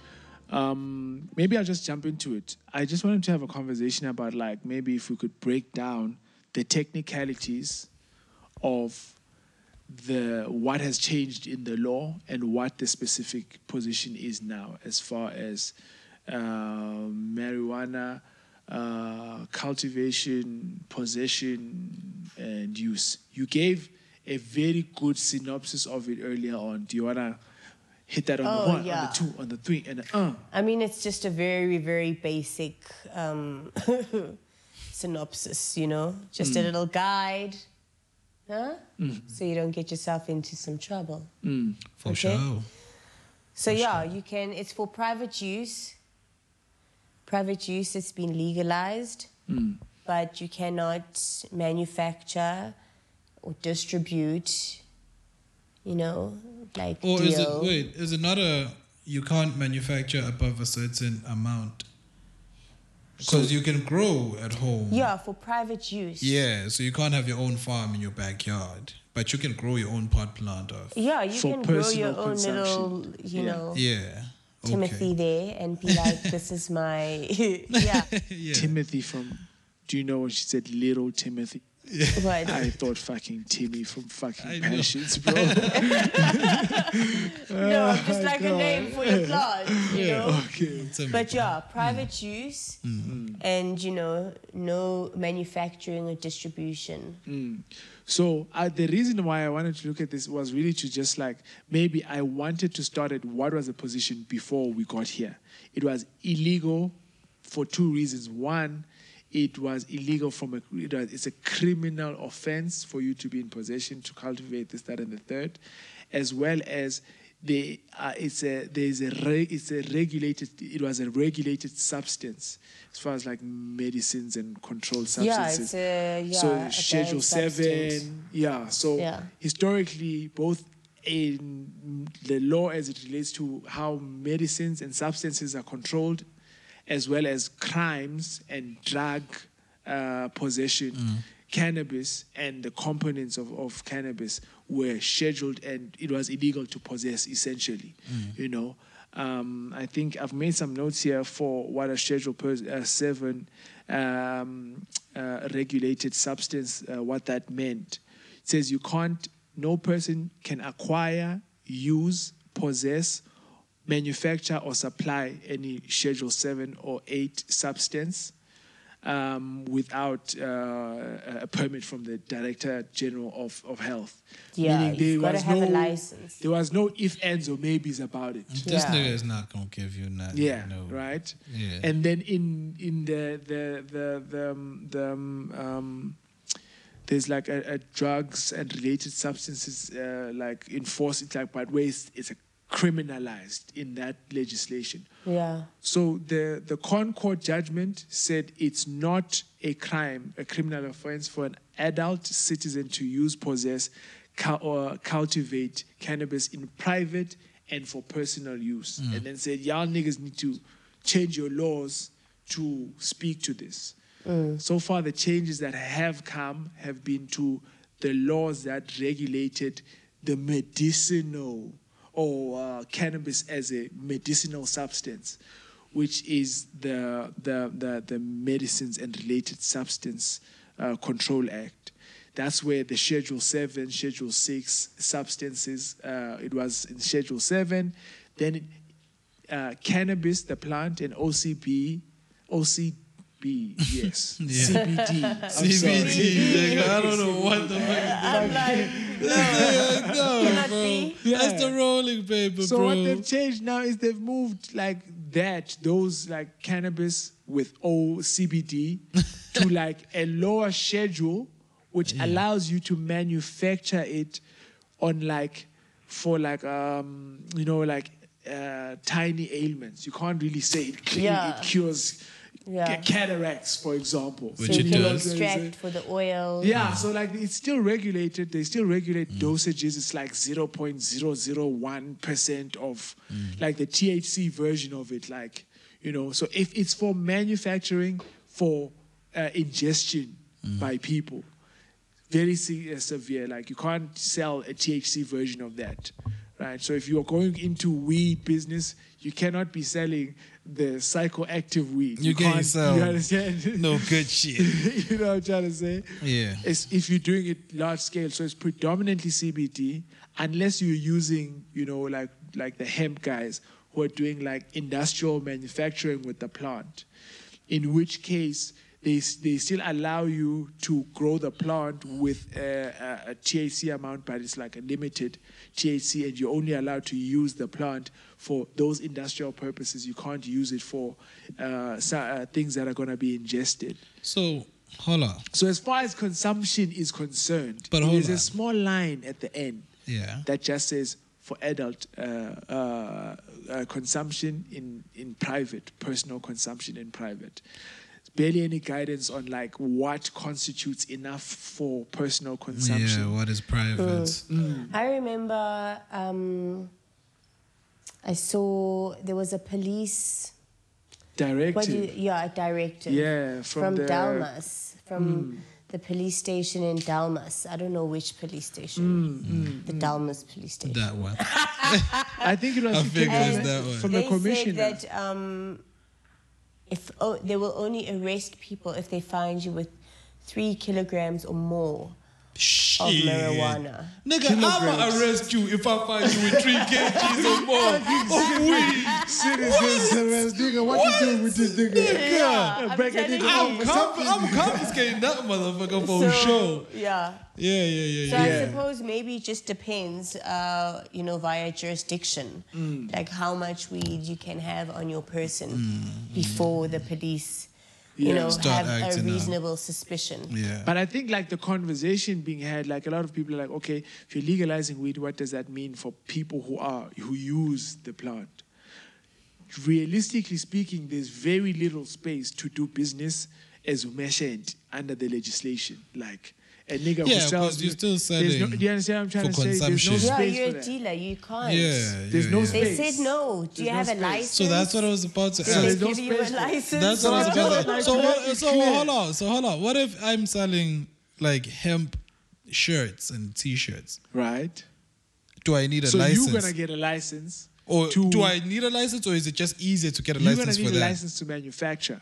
Um, maybe I'll just jump into it. I just wanted to have a conversation about like maybe if we could break down the technicalities of the what has changed in the law and what the specific position is now as far as uh, marijuana uh, cultivation, possession, and use. You gave a very good synopsis of it earlier on. Do you wanna hit that on Oh, the one, on the two, on the three, and the uh? I mean, it's just a very, very basic um, [laughs] synopsis, you know, just a little guide, huh? So you don't get yourself into some trouble. For Okay. sure. So yeah, you can. It's for private use. Private use. It's been legalized, but you cannot manufacture or distribute. You know, like Or is it wait? Is it not a you can't manufacture above a certain amount? Because you can grow at home. Yeah, for private use. Yeah, so you can't have your own farm in your backyard, but you can grow your own pot plant of. Yeah, you For can grow your personal own little, consumption. you Yeah. know, Yeah. Timothy Okay. there and be [laughs] like, this is my, [laughs] yeah. [laughs] yeah. Timothy from Do you know when she said little Timothy? What? I thought fucking Timmy from fucking I know. Passions, bro. [laughs] [laughs] no, just like a name for your plant, you know. okay. But yeah, private use Mm. and you know, no manufacturing or distribution. So uh, the reason why I wanted to look at this was really to just like maybe I wanted to start at what was the position before we got here. It was illegal for two reasons. One, it was illegal from a it was, it's a criminal offense for you to be in possession to cultivate this, that, and the third, as well as they uh, it's a there's a re, it's a regulated it was a regulated substance as far as like medicines and controlled Yeah, substances it's a yeah, so a schedule banned substance. seven yeah so Yeah. historically both in the law as it relates to how medicines and substances are controlled as well as crimes and drug uh, possession cannabis and the components of, of cannabis were scheduled and it was illegal to possess essentially you know. Um, I think I've made some notes here for what a Schedule per, uh, 7 um, uh, regulated substance, uh, what that meant. It says you can't, no person can acquire, use, possess, manufacture, or supply any Schedule 7 or 8 substance um, without uh, a permit from the Director General of, of Health. Yeah, Meaning you've there gotta was have a no- license. There was no if, ands, or maybes about it. This Yeah. nigga is not gonna give you nothing. Yeah, no. right. Yeah. And then in in the the the the um, the um, um, there's like a, a drugs and related substances uh, like enforced it's like but ways it's a criminalized in that legislation. Yeah. So the the ConCourt judgment said it's not a crime, a criminal offense for an adult citizen to use, possess, cu- or cultivate cannabis in private and for personal use. Mm. And then said y'all niggas need to change your laws to speak to this. Mm. So far, the changes that have come have been to the laws that regulated the medicinal or uh, cannabis as a medicinal substance, which is the the the, the Medicines and Related Substance uh, Control Act. That's where the Schedule Seven, Schedule Six substances. Uh, it was in Schedule Seven, then uh, cannabis, the plant, and OCB, OCB, yes, [laughs] Yeah. CBD. I'm CBT, sorry. nigga. I don't know what the fuck. I'm no, [laughs] Cannot bro. be. That's the rolling paper, So bro. what they've changed now is they've moved like that, those like cannabis with O CBD [laughs] to like a lower schedule, which allows you to manufacture it on like for like um you know like uh, tiny ailments. You can't really say it, cl- Yeah. it cures Yeah. cataracts, for example. Which so it you can does. extract for the oil. Yeah, so like it's still regulated. They still regulate dosages. It's like 0.001% of like the THC version of it. Like, you know, so if it's for manufacturing for uh, ingestion by people, very se- uh, severe. Like you can't sell a THC version of that. Right, so if you're going into weed business, you cannot be selling the psychoactive weed. You can't sell You understand? [laughs] no good shit. [laughs] you know what I'm trying to say? Yeah. It's if you're doing it large scale, so it's predominantly CBD, unless you're using, you know, like like the hemp guys who are doing like industrial manufacturing with the plant, in which case they, they still allow you to grow the plant with a, a, a THC amount, but it's like a limited THC, and you're only allowed to use the plant for those industrial purposes. You can't use it for uh, so- uh, things that are going to be ingested. So hold on. So as far as consumption is concerned, But there's a small line at the end Yeah. that just says for adult uh, uh, uh, consumption in, in private, personal consumption in private. Barely any guidance on like what constitutes enough for personal consumption. Yeah. What is private? I remember um, I saw there was a police. Directive. What do you, yeah, a directive. Yeah, from from, the- Hmm. Delmas, from the police station in Delmas. I don't know which police station. Hmm, The Delmas police station. That one. [laughs] I think it was [laughs] I it figured came that one. from they the commissioner. said that um, if oh, they will only arrest people if they find you with three kilograms or more of Shit. marijuana. Nigga, I'ma arrest you if I find you with three kgs [laughs] or more of weed. Citizens arrest nigga. What, you doing with this nigga? Yeah, I'm break a telling nigga I'm, with conf- I'm confiscating that motherfucker for So, sure. Yeah. Yeah, yeah, yeah, So yeah. I suppose maybe it just depends, uh, you know, via jurisdiction, Mm. like how much weed you can have on your person before the police, you know, Start have a acting out. reasonable suspicion. Yeah. But I think like the conversation being had, like a lot of people are like, okay, if you're legalizing weed, what does that mean for people who are who use the plant? Realistically speaking, there's very little space to do business as mentioned under the legislation. Like a nigga Yeah, who sells, 'cause you're still there's no, selling do you understand what I'm trying for to say? There's no consumption. Yeah, you're for a that. dealer, you can't. Yeah, There's yeah, no yeah. space. They said no. Do you no have a license? So that's what I was about to Did ask. they there's no give you a space for it. license? That's what I was about to no, So, no, what, so hold on. So hold on. What if I'm selling like hemp shirts and t-shirts? Right? Do I need a so license? you're gonna get a license. or to- do I need a license, or is it just easier to get a license You're gonna license need a license to manufacture.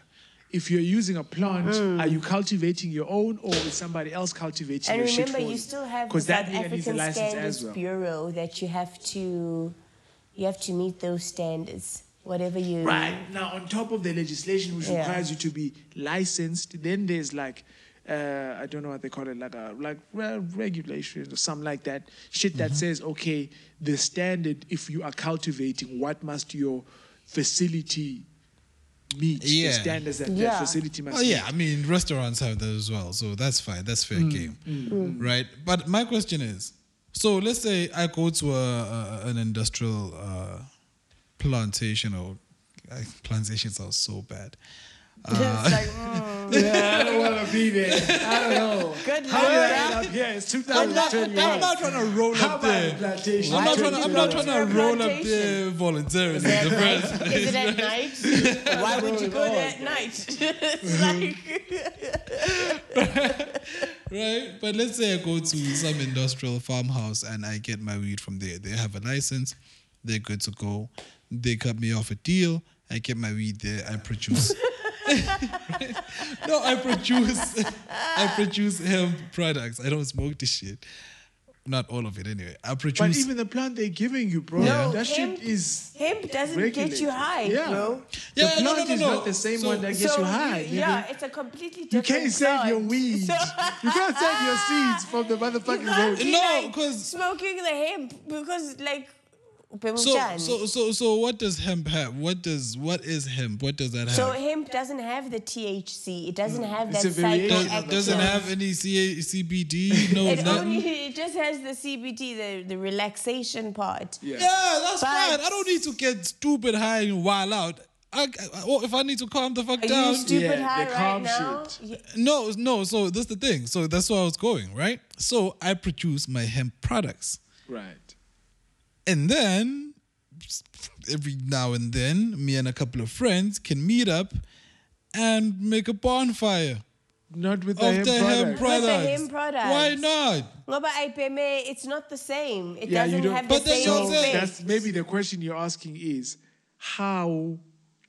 If you're using a plant, are you cultivating your own or is somebody else cultivating And your shit remember, for you you? still have the Because that South African license Standards well. Bureau that you have to, you have to meet those standards. Whatever you Right. Now, on top of the legislation which Yeah. requires you to be licensed, then there's like, uh, I don't know what they call it, like a like well, regulation or something like that. Shit that says, okay, the standard, if you are cultivating, what must your facility meet? The Yeah. standards that Yeah. that facility must Oh yeah, I mean restaurants have that as well, so that's fine. That's fair game, right? But my question is, so let's say I go to a, a an industrial uh, plantation or uh, plantation sounds so bad. [laughs] it's like, mm, Yeah, I don't want to be there. I don't know. [laughs] good How did I luck. end up here? It's I'm not, 2021. I'm not trying to roll How up there. plantation? I'm not trying to, I'm not trying to to roll up there voluntarily. Is it The at night? Is it at night? [laughs] Why would you go there at night? it's like, right? But let's say I go to some industrial farmhouse and I get my weed from there. They have a license, they're good to go. They cut me off a deal. I get my weed there. I produce. [laughs] no, I produce. I produce hemp products. I don't smoke this shit. Not all of it, anyway. I produce. But even the plant they're giving you, bro, No, that hemp- shit is. hemp doesn't Regulated. get you high, Yeah. bro. Yeah, the no, no, plant no, is no. not the same So- one that gets so you high. you- yeah, it's a completely different You can't save your plant. weeds. So- you can't save your seeds from the [laughs] motherfucking road. be No, like 'cause- smoking the hemp because like so, so, so, so, what does hemp have? What does what is hemp? What does that have? So hemp doesn't have the THC. It doesn't have It's that a variation psychoactive. doesn't have any C- CBD. [laughs] No, It nothing. only it just has the CBD, the the relaxation part. Yeah. Yeah, that's But- fine. I don't need to get stupid high and wild out. I, I, well, if I need to calm the fuck Are down, you stupid Yeah, high the right calm now? shit. Yeah. no, no. So that's the thing. So that's where I was going, right? So I produce my hemp products, Right. And then every now and then, me and a couple of friends can meet up and make a bonfire Not with the of hemp the hemp product. products. hemp products. Why not? Ngoba IPMA, it's not the same. It Yeah, you doesn't don't- have the But then same you're So saying- effect. that's maybe the question you're asking is how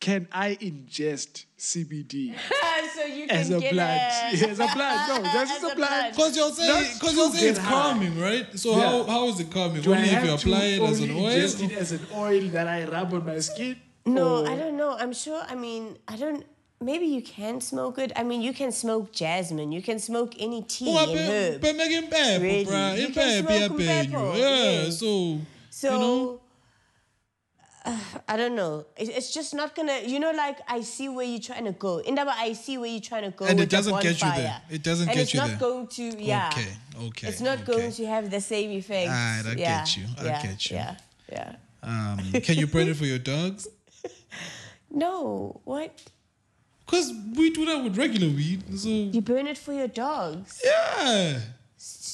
can I ingest CBD [laughs] so you can as a get plant? a, as a plant. No, that's As just a a plant. plant. Because you're saying, because you're to saying it's high. calming, right? So Yeah. how, how is it calming? Do I only if you apply it as an oil? ingest it as an oil that I rub on my skin? No, Or- I don't know. I'm sure. I mean, I don't. Maybe you can smoke it. I mean, you can smoke jasmine. You can smoke any tea Oh, and herb. but making pepper, Really? bruh. You In can pepper, smoke pepper, pepper, Yeah, yeah. so So you know, uh, [sighs] I don't know. It's just not gonna. You know, like I see where you're trying to go. In that, I see where you're trying to go. And it doesn't get you there. It doesn't and get you there. And it's not going to. Yeah. okay, okay. It's not okay. going to have the same effect. Alright, I yeah. get you. I yeah. get you. Yeah. Yeah. Um, can you burn it for your dogs? [laughs] No. What? Cause we do that with regular weed. So You burn it for your dogs. yeah.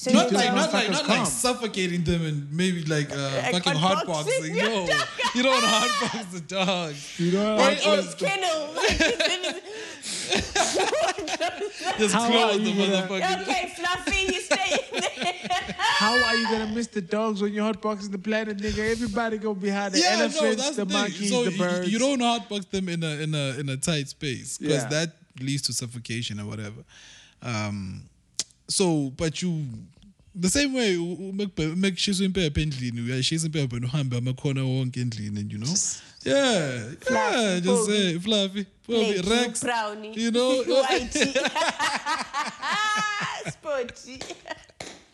So Not you like, don't- like, motherfuckers not like suffocating them and maybe like uh, Like fucking hotboxing hotboxing. No, you don't hotbox the dog. You know like Or- in his kennel. [laughs] Like, Just How close are the you okay, Fluffy, you stay in there. How are you gonna miss the dogs when you're hotboxing the planet, nigga. Everybody gonna be high. The yeah, no, elephants, that's the, thing. monkeys, so the y- birds. You don't hotbox them in a in a in a tight space because Yeah. that leads to suffocation or whatever. Um, so, but you. The same way umekshisa impepho endlini uyayishisa impepho and uhambe amakhona wonke endlini and you know yeah yeah Fluffy, just say fluffy Bobby, Blake, Rex brownie. you know [laughs] Whitey. [laughs] Sporty.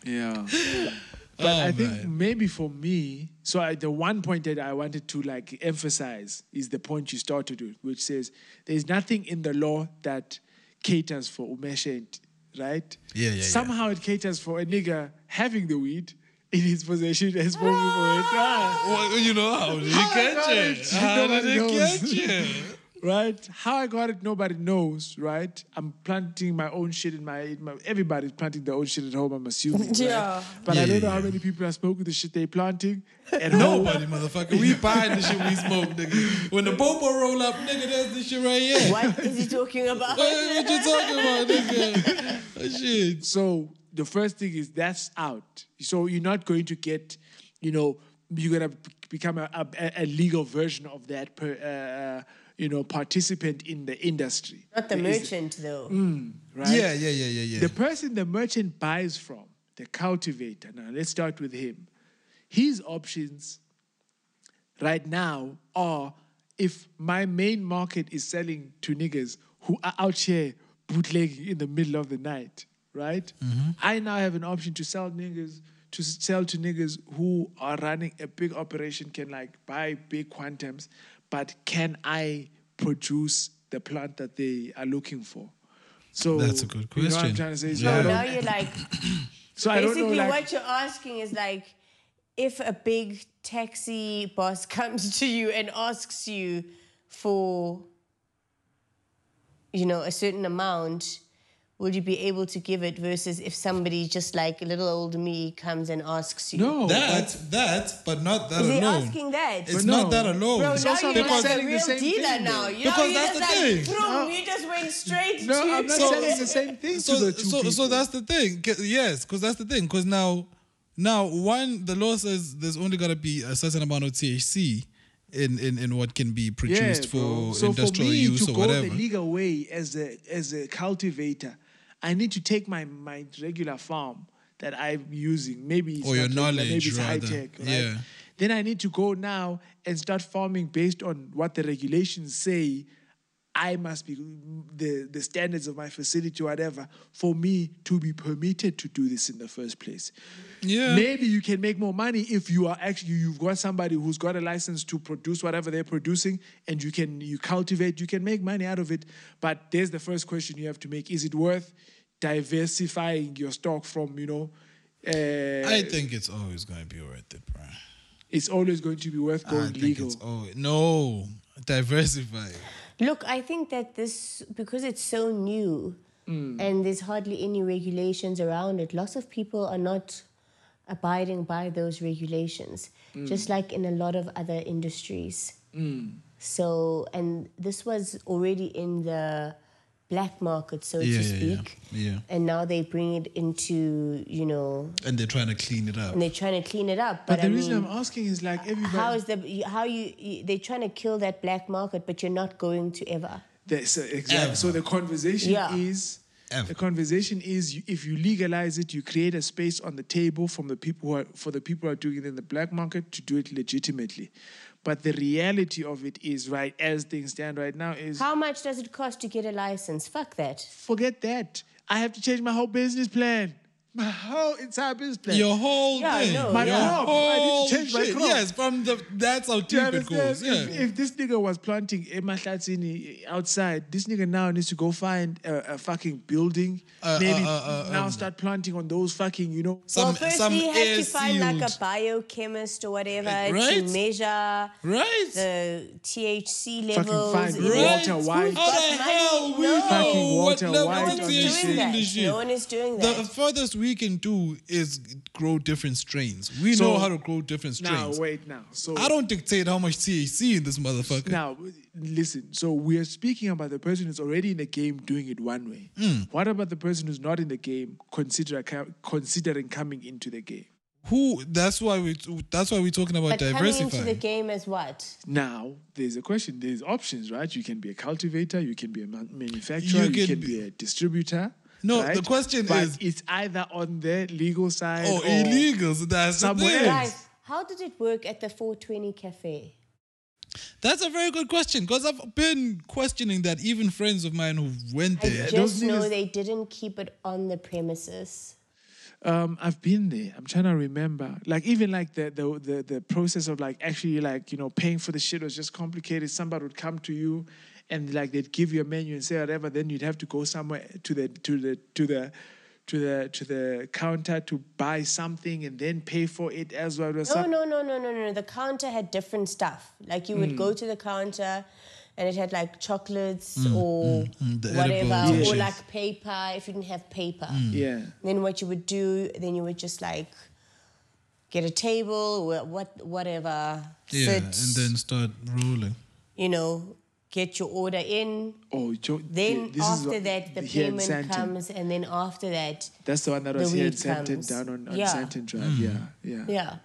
Yeah. [laughs] But Oh, I think man. maybe for me, so I, the one point that I wanted to like emphasize is the point you started with, which says there's nothing in the law that caters for umeshent, right? Yeah, yeah, yeah. Somehow it caters for a nigga having the weed in his possession smoking for it. Ah, Well, you know how did he How catch it? How did he catch it? Right? How I got it, nobody knows, right? I'm planting my own shit in my, in my everybody's planting their own shit at home, I'm assuming. right? Yeah. But I don't know yeah, how many people are smoking the shit they planting at home. Nobody, motherfucker. We buying the shit we smoke, nigga. When the popo roll up, nigga, that's the shit right here. What is he talking about? What, [laughs] what you talking about, nigga? That shit. So the first thing is that's out. So you're not going to get, you know, you're gonna become a, a, a legal version of that, per, uh, uh, you know, participant in the industry. Not the There is- merchant, though. Hmm, right? Yeah, yeah, yeah, yeah, yeah. The person the merchant buys from, the cultivator. Now let's start with him. His options right now are if my main market is selling to niggas who are out here bootlegging in the middle of the night, right? Mm-hmm. I now have an option to sell niggas to sell to niggas who are running a big operation can like buy big quantums, but can I produce the plant that they are looking for? So That's a good question. You know what I'm question. trying to say? So, Yeah. Now you're like, [coughs] so I don't know. basically, Like, what you're asking is like, if a big taxi boss [laughs] comes to you and asks you for, you know, a certain amount, will you be able to give it? Versus if somebody just like a little old me comes and asks you. no, that, that, but not that Is he alone. asking that? It's But not that alone. Bro, It's now also you're like a selling the real same dealer thing, now. You Because know, that's just the like, thing. boom, you just went straight no, to I'm not So- selling the [laughs] same thing so, to the two so, people. so that's the thing. Yes, because that's the thing. Because now, now one, the law says there's only got to be a certain amount of THC in, in, in what can be produced bro. for so industrial for me use to or go whatever. the legal way as a as a cultivator, I need to take my my regular farm that I'm using. Maybe it's Or your regular, maybe it's high tech. Right? Yeah. Then I need to go now and start farming based on what the regulations say. I must be the the standards of my facility, or whatever, for me to be permitted to do this in the first place. Yeah. Maybe you can make more money if you are actually you've got somebody who's got a license to produce whatever they're producing and you can you cultivate, you can make money out of it. But there's the first question you have to make. Is it worth diversifying your stock from, you know, uh, I think it's always going to be worth it, bro. it's always going to be worth going legal. I think legal. it's always, no, diversify. Look, I think that this because it's so new Mm. and there's hardly any regulations around it. Lots of people are not abiding by those regulations, Mm. just like in a lot of other industries. So, and this was already in the black market, so Yeah, to yeah, yeah. speak. Yeah. And now they bring it into, you know, And they're trying to clean it up. and they're trying to clean it up. But But, the I reason mean, I'm asking is like everybody. how is the how you, you they're trying to kill that black market, but you're not going to ever. The- so, exactly. So the conversation Yeah. is Ever. the conversation is you, if you legalize it, you create a space on the table from the people who are, for the people who are doing it in the black market to do it legitimately. But the reality of it is right as things stand right now is How much does it cost to get a license? Fuck that. forget that. I have to change my whole business plan. My whole entire business plan. Your whole Yeah, I thing. know, My Your yeah. crop. I need to whole change my shit. crop. Yes, from the that's how Do you deep it understand? goes. Yeah. If, if this nigga was planting Emahlatsini outside, this nigga now needs to go find a, a fucking building. Uh, maybe uh, uh, uh, now um, start planting on those fucking, you know. some well, firstly, some you have to find like a biochemist or whatever Right? to measure right. the THC Fucking levels. find in it. right. Walter White. How the hell we No. know Fucking what Walter level White No of one is THC doing in that. this shit? No one is doing that. The that. furthest we can do is grow different strains. We So- know how to grow different strains. Now, strains. wait now. So I don't dictate how much THC in this motherfucker. Now, listen. So we are speaking about the person who's already in the game doing it one way. Hmm. What about the person who's not in the game, consider considering coming into the game? Who? That's why we. That's why we're talking about But coming into the game as what? Now, there's a question. There's options, right? You can be a cultivator, you can be a manufacturer, You you can can, be- be, a distributor. No, right? the question but is- it's either on the legal side Oh, or illegals. That's the somewhere thing. Guys, how did it work at the 420 cafe? That's a very good question because I've been questioning that. Even friends of mine who went there. I there. just know niggas- they didn't keep it on the premises. Um, I've been there. I'm trying to remember. Like even like the, the the the process of like actually like you know paying for the shit was just complicated. Somebody would come to you, and like they'd give you a menu and say whatever. Then you'd have to go somewhere to the to the to the to the to the counter to buy something and then pay for it as well. It No, some- no, no, no, no, no. The counter had different stuff. Like you would Hmm. go to the counter and it had like chocolates or mm, whatever, edibles. or like paper if you didn't have paper. Yeah. Then what you would do, then you would just like get a table, wha- what, whatever, yeah, sit, and then start rolling. you know, get your order in. Oh, Jo- Then this is after what- that, the payment Sandton. comes, and then after that, That's the one that was here in weed Sandton, down on, on Yeah. Sandton Drive. Yeah, yeah, yeah.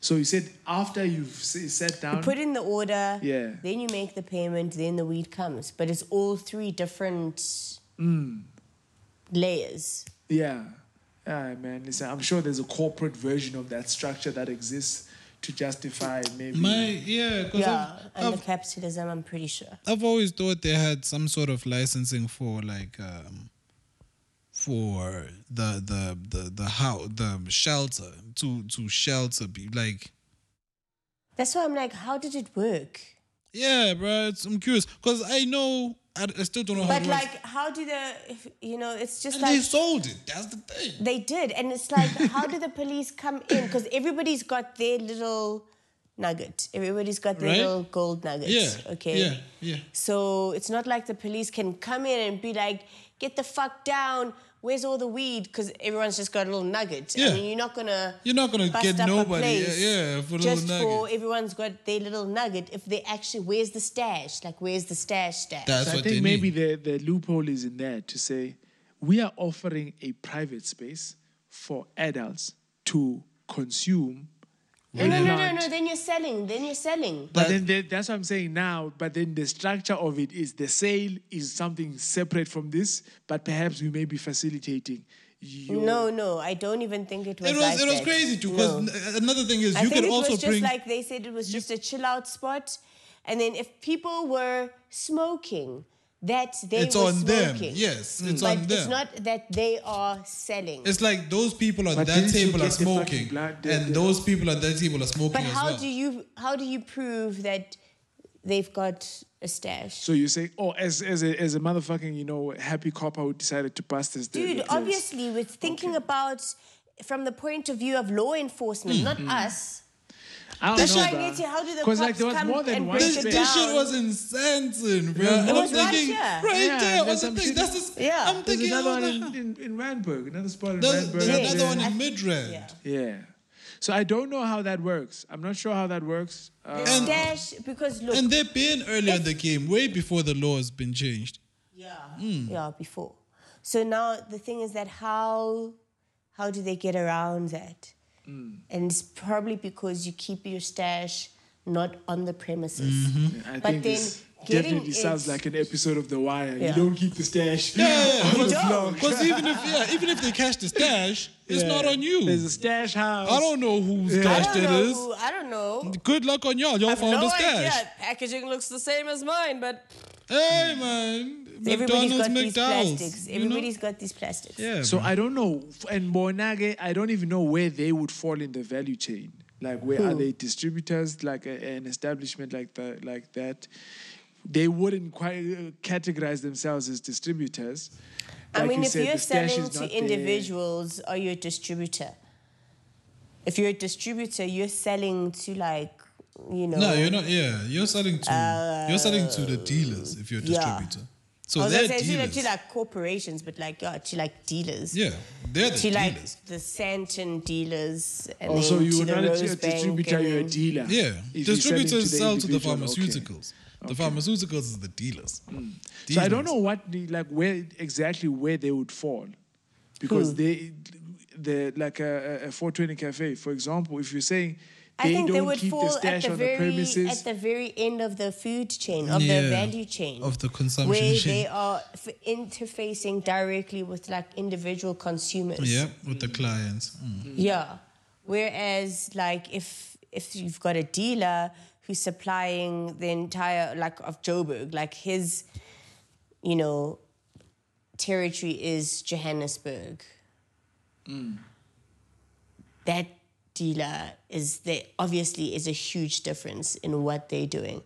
So you said after you've s- sat down. You put in the order, Yeah. then you make the payment, then the weed comes. But it's all three different Mm. layers. Yeah. Yeah, man. Listen, I'm sure there's a corporate version of that structure that exists to justify maybe. My yeah, because Yeah, I've, under I've, capitalism, I'm pretty sure. I've always thought they had some sort of licensing for like um, for the the the the how the shelter to to shelter be like That's why I'm like, how did it work? yeah, bro. It's, I'm curious because I know I, I still don't know how. But it works. like, how do the, if, you know, it's just and they sold it. That's the thing. they did, and it's like, how do the police come in? Because everybody's got their little nugget. Everybody's got their Right? little gold nuggets. Yeah. Okay. Yeah. Yeah. So it's not like the police can come in and be like, get the fuck down. Where's all the weed? Because everyone's just got a little nugget. Yeah. I mean, you're not gonna. You're not gonna bust get up a nobody, place yeah, yeah, for a just little for everyone's got their little nugget. If they actually, where's the stash? Like, where's the stash stash? That's So I think they maybe need. the, the loophole is in there to say we are offering a private space for adults to consume. No, no, no, no, no. Then you're selling. Then you're selling. But then the, that's what I'm saying now. But then the structure of it is the sale is something separate from this, but perhaps we may be facilitating. Your, No, no, I don't even think it was. It was like it was that. crazy too. No. Because another thing is I you think could it also was just bring. like they said it was just a chill out spot, and then if people were smoking, that they It's were on them. smoking. Yes, it's but on them. it's not that they are selling. It's like those people at But that table are get the fucking smoking, blood- and those people at that table are smoking but as how well. do you how do you prove that they've got a stash? So you say, oh, as as a as a motherfucking you know happy copper who decided to bust this. Dude, the obviously, we're thinking about from the point of view of law enforcement, not Hmm. us. I don't That's know, why I bruh. need to. How do the 'Cause, cops like, there was come more than and one break this, it this shit was in Sandton, bro. It I'm was right thinking here. right Yeah, there. I there's was some thinking shit- that's just, Yeah. I'm There's thinking another one the- in, in, in Randburg, another spot in there's, Randburg. there's Yeah. another one in Midrand. Yeah. Yeah. So I don't know how that works. I'm not sure how that works. Uh, The stash, because look, And they've been earlier in the game, way before the law has been changed. Yeah. Hmm. Yeah, before. So now the thing is that how how do they get around that? Hmm. And it's probably because you keep your stash not on the premises. Mm-hmm. I But think then this getting definitely sounds like an episode of The Wire. Yeah. You don't keep the stash. Yeah, yeah, [laughs] on don't. Because even if yeah, even if they catch the stash, it's Yeah. not on you. There's a stash house. I don't know whose Yeah. Stash don't it know. is. Who, I don't know. Good luck on y'all. Y'all I have found no the stash. idea. Packaging looks the same as mine, but Hey man, everybody's McDonald's, got these McDowell's. plastics. you know? Everybody's got these plastics. Yeah. So bro. I don't know. And Bonage, I don't even know where they would fall in the value chain. Like, where are they distributors? Like a, an establishment like that, like that. They wouldn't quite uh, categorize themselves as distributors. I Like mean, you if said, you're the selling to not there. individuals, are you a distributor? If you're a distributor, you're selling to like, you know. no, you're not. Yeah, you're selling to you're selling to the dealers if you're a Uh, yeah. distributor. So I they're gonna say dealers. to like corporations, but like yeah, to like dealers. yeah, they're the To like dealers. the Sandton dealers and Also, then you to the not a, a Rosebank distributor, you're a dealer. Yeah, If you're distributors the sell to the individual, okay. pharmaceuticals. The pharmaceuticals is the dealers. So I don't know what the, like where exactly where they would fall, because Who? they the like a, a a 420 cafe, for example, if you're saying I they think they would fall the at the very the at the very end of the food chain of Yeah, the value chain of the consumption where chain. they are f- interfacing directly with like individual consumers. Yeah, with the clients. Mm. Yeah. Whereas like if if you've got a dealer who's supplying the entire like of Joburg, like his, you know, territory is Johannesburg. That dealer is there obviously is a huge difference in what they're doing.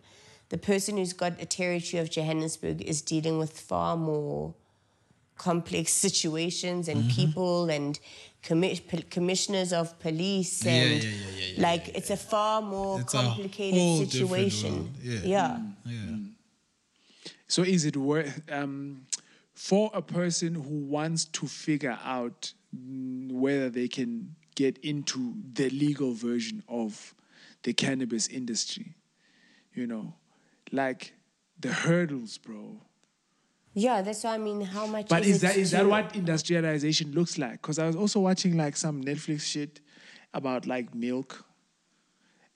The person who's got a territory of Johannesburg is dealing with far more complex [laughs] situations and people and commi- pol- commissioners of police Yeah, and yeah, yeah, yeah, yeah, like it's a far more It's a whole complicated situation. world, yeah. yeah. Yeah. So is it worth um, for a person who wants to figure out mm, whether they can get into the legal version of the cannabis industry? You know, like the hurdles, bro. Yeah, that's what I mean how much But is it that is that what industrialization looks like? Because I was also watching like some Netflix shit about like milk,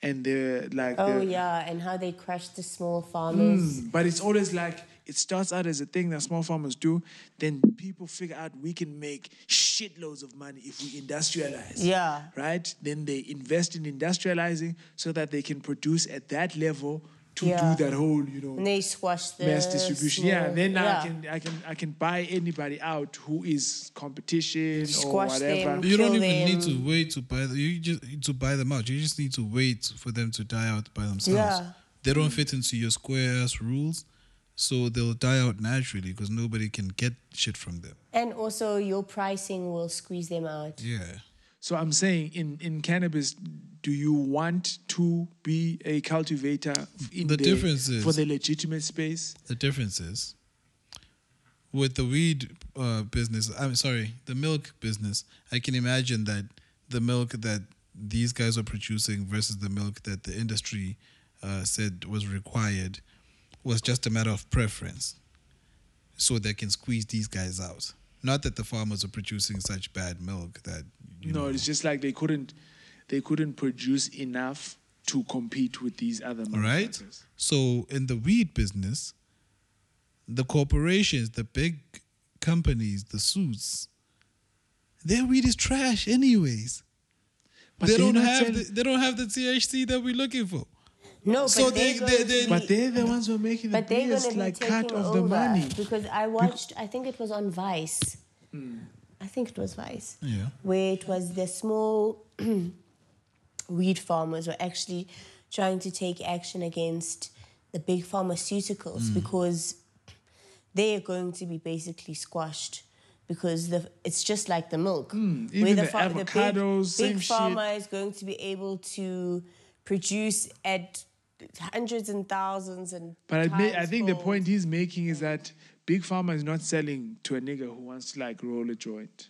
and the like. Oh the, yeah, and how they crush the small farmers. Mm, but it's always like it starts out as a thing that small farmers do. Then people figure out we can make shitloads of money if we industrialize. Yeah. Right? Then they invest in industrializing so that they can produce at that level to Yeah. do that whole, you know, And they squash the mass distribution. Yeah. small- And then yeah. I can I can I can buy anybody out who is competition or Squash whatever. them. You don't Kill even need to wait to buy. The, you just to buy them out. You just need to wait for them to die out by themselves. Yeah. They don't fit into your square ass rules, so they'll die out naturally because nobody can get shit from them. And also your pricing will squeeze them out. Yeah. So I'm saying in, in cannabis, do you want to be a cultivator in The difference is- for the legitimate space? The difference is with the weed uh, business. I'm sorry, the milk business. I can imagine that the milk that these guys are producing versus the milk that the industry uh, said was required was just a matter of preference, so they can squeeze these guys out. Not that the farmers are producing such bad milk that you no, know, it's just like they couldn't they couldn't produce enough to compete with these other All right. So in the weed business, the corporations, the big companies, the suits, their weed is trash anyways. But they don't have the, they don't have the THC that we're looking for. No, but So they're they- they- they- But they're the ones who are making the but biggest like taking cut of the money. because I watched. I think it was on Vice. Hmm. I think it was Vice. Yeah. where it was the small [clears throat] weed farmers were actually trying to take action against the big pharmaceuticals because they are going to be basically squashed because the it's just like the milk. Hmm, even the fa- avocados, big, same big shit. pharma is going to be able to produce at hundreds and thousands and. But I, may, I times think the point he's making is that Big Pharma is not selling to a nigga who wants to like roll a joint.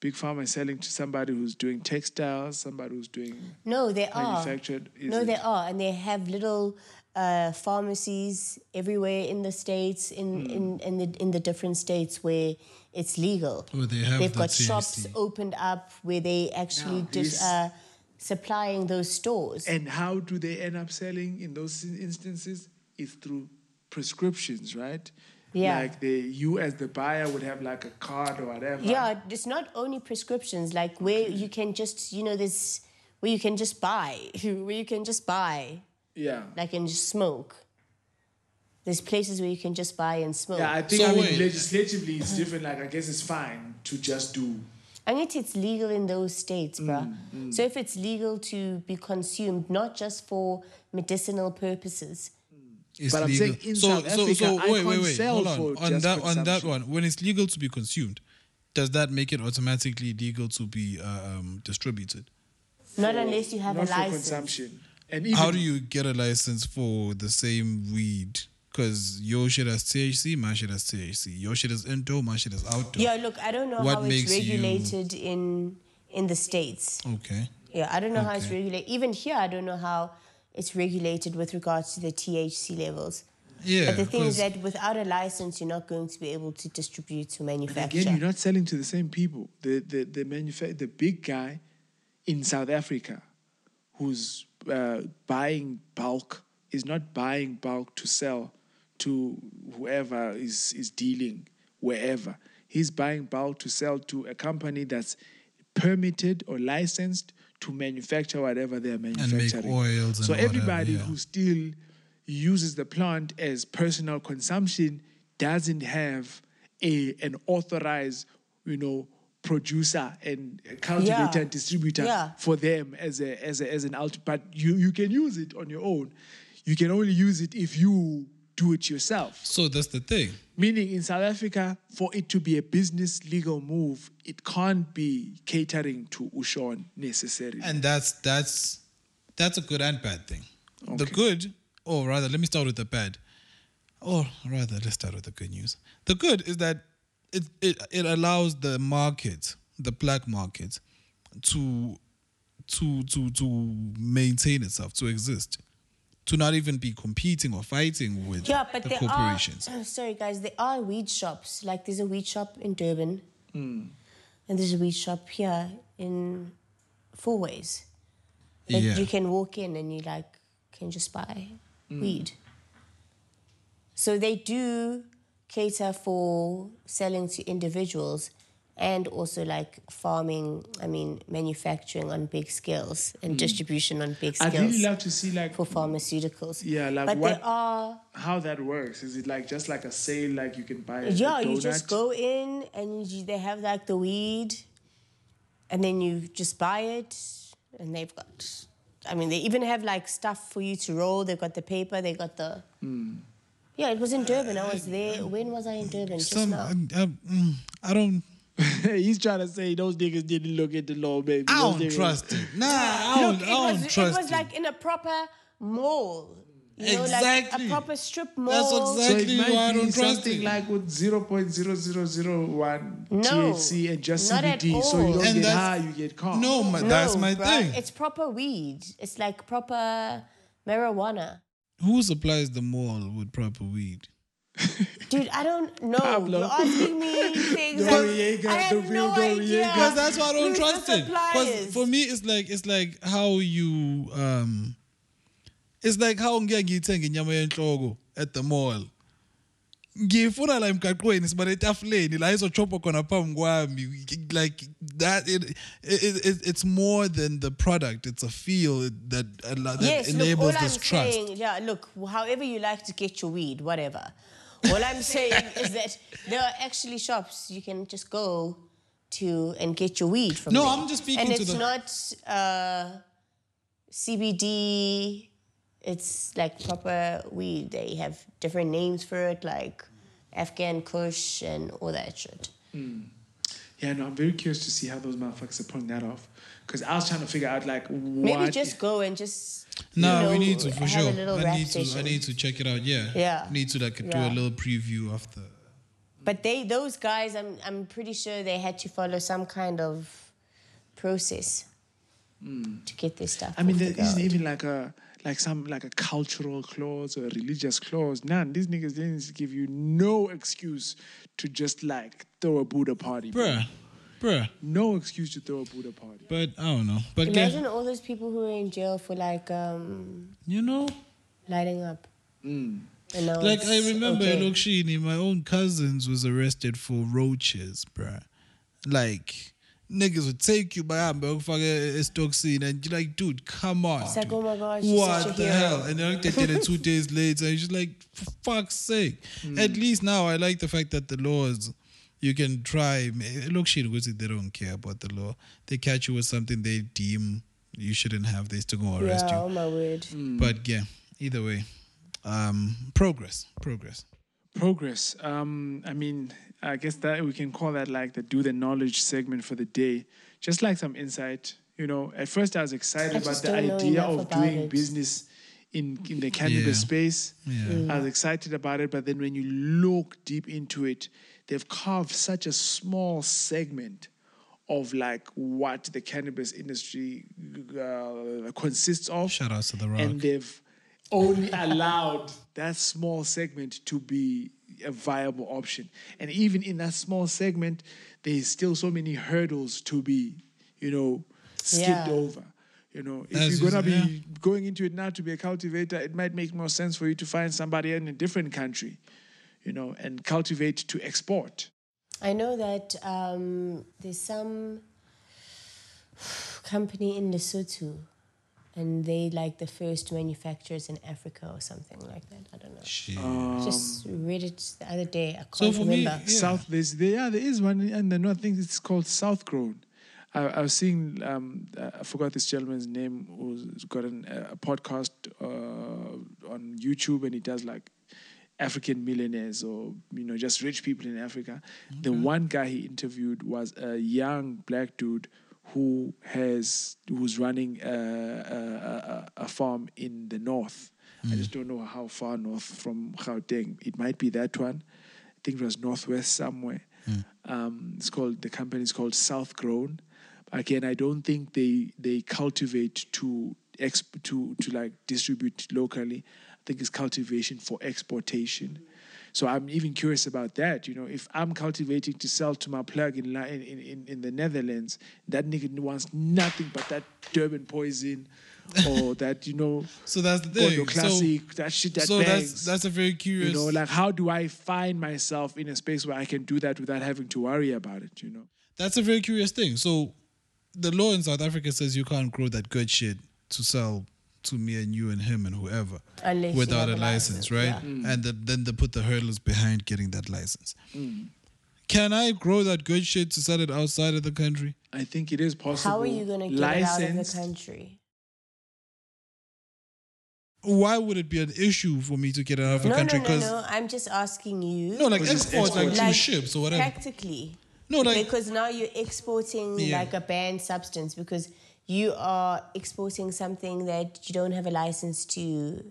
Big Pharma is selling to somebody who's doing textiles, somebody who's doing No, they are. manufactured. Is no, it- they are, and they have little uh, pharmacies everywhere in the states, in, Hmm. in, in the in the different states where it's legal. Where they have They've the got THC. shops opened up where they actually Now, just this- uh, supplying those stores. And how do they end up selling in those instances? Is through prescriptions, right? Yeah. Like the you as the buyer would have like a card or whatever. yeah, it's not only prescriptions. Like where you can just you know this where you can just buy, [laughs] where you can just buy, Yeah. like and just smoke. There's places where you can just buy and smoke. Yeah, I think So I mean legislatively it's different. Like I guess it's fine to just do I guess it's legal in those states, bruh. Mm, So if it's legal to be consumed, not just for medicinal purposes. It's But I'm legal. saying in so, South so, Africa, so I wait, wait, can't wait. sell Hold on. for On just that, on that one, when it's legal to be consumed, does that make it automatically legal to be uh, um, distributed? Not unless you have not a for license. consumption. And even How do you get a license for the same weed? Because your shit has THC, my shit has THC. Your shit is indoor, my shit is outdoor. Yeah, look, I don't know What how it's makes you- regulated in in the states. Okay. Yeah, I don't know how it's regulated. Even here, I don't know how it's regulated with regards to the THC levels. Yeah, But the thing is that without a license, you're not going to be able to distribute to And manufacture. again, you're not selling to the same people. The the the manufa- the big guy in South Africa who's uh, buying bulk is not buying bulk to sell to whoever is is dealing wherever. He's buying bulk to sell to a company that's permitted or licensed to manufacture whatever they're manufacturing. And make manufacturing. oils and so whatever, everybody yeah. who still uses the plant as personal consumption doesn't have a an authorized, you know, producer and cultivator Yeah. and distributor Yeah. for them as a as a as an alt. But you you can use it on your own. You can only use it if you do it yourself. So that's the thing. Meaning in South Africa, for it to be a business legal move, it can't be catering to Ushon necessarily. And that's that's that's a good and bad thing. The good, or rather, let me start with the bad. Or rather, let's start with the good news. The good is that it it, it allows the market, the black market, to to to to maintain itself, to exist, to not even be competing or fighting with Yeah, but the there corporations. are. [clears throat] Sorry, guys. There are weed shops. Like there's a weed shop in Durban, Hmm. and there's a weed shop here in Fourways. Like Yeah. you can walk in and you like can just buy Hmm. weed. So they do cater for selling to individuals and also like farming, I mean, manufacturing on big scales and distribution on big scales. I'd scales really love to see like for pharmaceuticals. Yeah, like but what- there are how that works. Is it like just like a sale, like you can buy a, yeah, a you just go in and you, they have like the weed, and then you just buy it, and they've got. I mean, they even have like stuff for you to roll. They've got the paper. They got the. Hmm. Yeah, it was in Durban. I was there. When was I in Durban? Just Some, now. um, um, mm, I don't. [laughs] He's trying to say those niggas didn't look at the law, baby. I Those don't niggas- trust it. [laughs] Nah, I don't, Look, it I don't was, it trust was like in a proper mall. You know, Exactly. like a proper strip mall. That's So exactly it might why I don't trust something it. like with 0.0001 No, THC and just not at CBD. So you all. don't And get that's- high, you get calm. No, my, that's my bruh, thing. It's proper weed. It's like proper marijuana. Who supplies the mall with proper weed? Dude, I don't know. Pablo. You're asking me [laughs] things. that Noriega, I have the no real idea. Noriega. Because that's why I don't Who's trust it. 'Cause suppliers? for me, it's like it's like how you um, it's like how ngeke ngiyithenge inyama yenhloko at the mall. ngiyifuna la emgaqweni sibane etafuleni la izochopha khona phambi kwami like that it, it, it, it's more than the product it's a feel that, that yes, look, enables all I'm trust saying, yeah, look, however you like to get your weed, whatever. All I'm saying is that there are actually shops you can just go to and get your weed from. No, there. I'm just speaking and to it's the- not uh, CBD. It's like proper weed. They have different names for it, like Afghan Kush and all that shit. Yeah, no, I'm very curious to see how those motherfuckers are pulling that off. Because I was trying to figure out, like, what. Maybe just go and just. No you know, we need to for sure I rap need to I need to check it out yeah Yeah. need to like do Yeah. a little preview of the But they, those guys, I'm, I'm pretty sure they had to follow some kind of process hmm. to get this stuff. I mean, off there the isn't even like a like some like a cultural clause or a religious clause. None. These niggas didn't give you no excuse to just like throw a Buddha party. bro. Bruh bruh No excuse to throw a Buddha party. but I don't know but yeah, Imagine all those people who are in jail for like um, you know lighting up. Mm. And Like I remember okay. in Lokshini, my own cousins was arrested for roaches, bruh. Like niggas would take you by hand, stoxine, and you're like, dude, come on. It's like, oh my gosh, what the hell? And then they did it two [laughs] days later. And you're just like, for fuck's sake. Hmm. At least now I like the fact that the laws you can try. Look, shit, because they don't care about the law. They catch you with something they deem you shouldn't have. They still gonna arrest Yeah, you. oh my word. But yeah, either way, um, progress, progress. Progress. Um, I mean, I guess that we can call that like the do the knowledge segment for the day. Just like some insight. You know, at first I was excited I about the idea of doing it. business in in the cannabis Yeah. space. Yeah. I was excited about it, but then when you look deep into it, they've carved such a small segment of like what the cannabis industry uh, consists of. Shout outs to The Rock. And they've only allowed that small segment to be a viable option. And even in that small segment, there's still so many hurdles to be, you know, skipped Yeah. over. You know, if As you're gonna you be going into it now to be a cultivator, it might make more sense for you to find somebody in a different country, you know, and cultivate to export. I know that um, there's some company in Lesotho, and they like the first manufacturers in Africa or something like that. I don't know. Shit. Just read it the other day. I can't So for me. Yeah. South, there's there, yeah, there is one and the north. I think it's called South Grown. I, I was seeing, um, I forgot this gentleman's name, who's got an, a podcast uh, on YouTube, and he does like African millionaires or you know just rich people in Africa. The one guy he interviewed was a young black dude who has who's running a, a, a, farm in the north. I just don't know how far north from Gauteng. It might be that one. I think it was northwest somewhere. Um, it's called the company is called South Grown. Again, I don't think they they cultivate to exp- to to like distribute locally. Think it's cultivation for exportation. So I'm even curious about that. You know, if I'm cultivating to sell to my plug in in, in, in the Netherlands, that nigga wants nothing but that Durban poison or [laughs] that you know So that's the thing. classic, that shit that so bangs. that's that's a very curious. you know, like how do I find myself in a space where I can do that without having to worry about it? You know. That's a very curious thing. So, the law in South Africa says you can't grow that good shit to sell to me and you and him and whoever Unless without a license, license, right? yeah. And the, then they put the hurdles behind getting that license. Mm. Can I grow that good shit to sell it outside of the country? I think it is possible. How are you going to get it out of the country? Why would it be an issue for me to get it out of a No, no, country? no, Because no. I'm just asking you. no, like Which export, like export. two ships or whatever. Practically. No, like because now you're exporting Yeah. like a banned substance because you are exporting something that you don't have a license to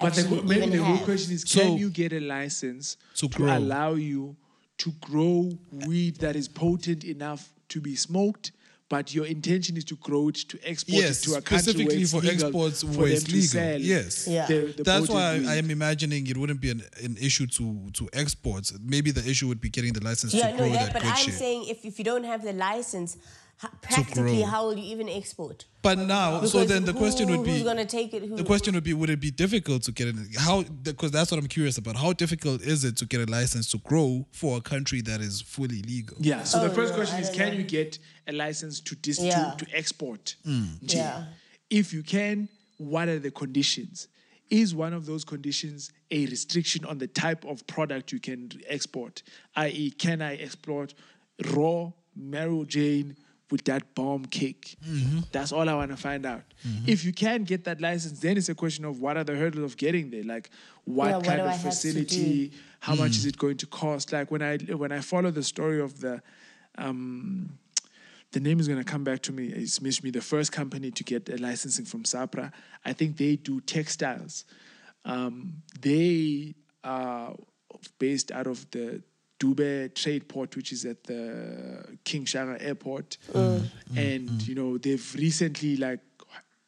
But the, actually maybe the real question is: So- Can you get a license To to, grow. allow you to grow weed that is potent enough to be smoked? But your intention is to grow it to export yes, it to a country where specifically it's for legal exports for where them it's to legal. sell Yes, Yeah. the- the That's why weed. I am imagining it wouldn't be an, an issue to to exports. Maybe the issue would be getting the license yeah, to no, grow that, that but good I'm shit. saying if, if you don't have the license, h- practically, how will you even export? but now, so then the who- question would be who's be: going to take it? Who, the question would be, would it be difficult to get it? How? Because that's what I'm curious about. How difficult is it to get a license to grow for a country that is fully legal? Yeah. So Oh, the first no, question I is: don't Can know. you get a license to dis- Yeah. to, to export? Mm. Nje. Yeah. If you can, what are the conditions? Is one of those conditions a restriction on the type of product you can export? I.e., can I export raw Mary Jane with that bomb cake? Mm-hmm. That's all I want to find out. If you can get that license, then it's a question of what are the hurdles of getting there? Like what Yeah, what kind do I of facility? How much is it going to cost? Like when I when I follow the story of the um, the name is going to come back to me. It's missed me. The first company to get a licensing from SAHPRA, I think they do textiles. Um, they are based out of the Dube Trade Port, which is at the King Shaka Airport, and you know they've recently like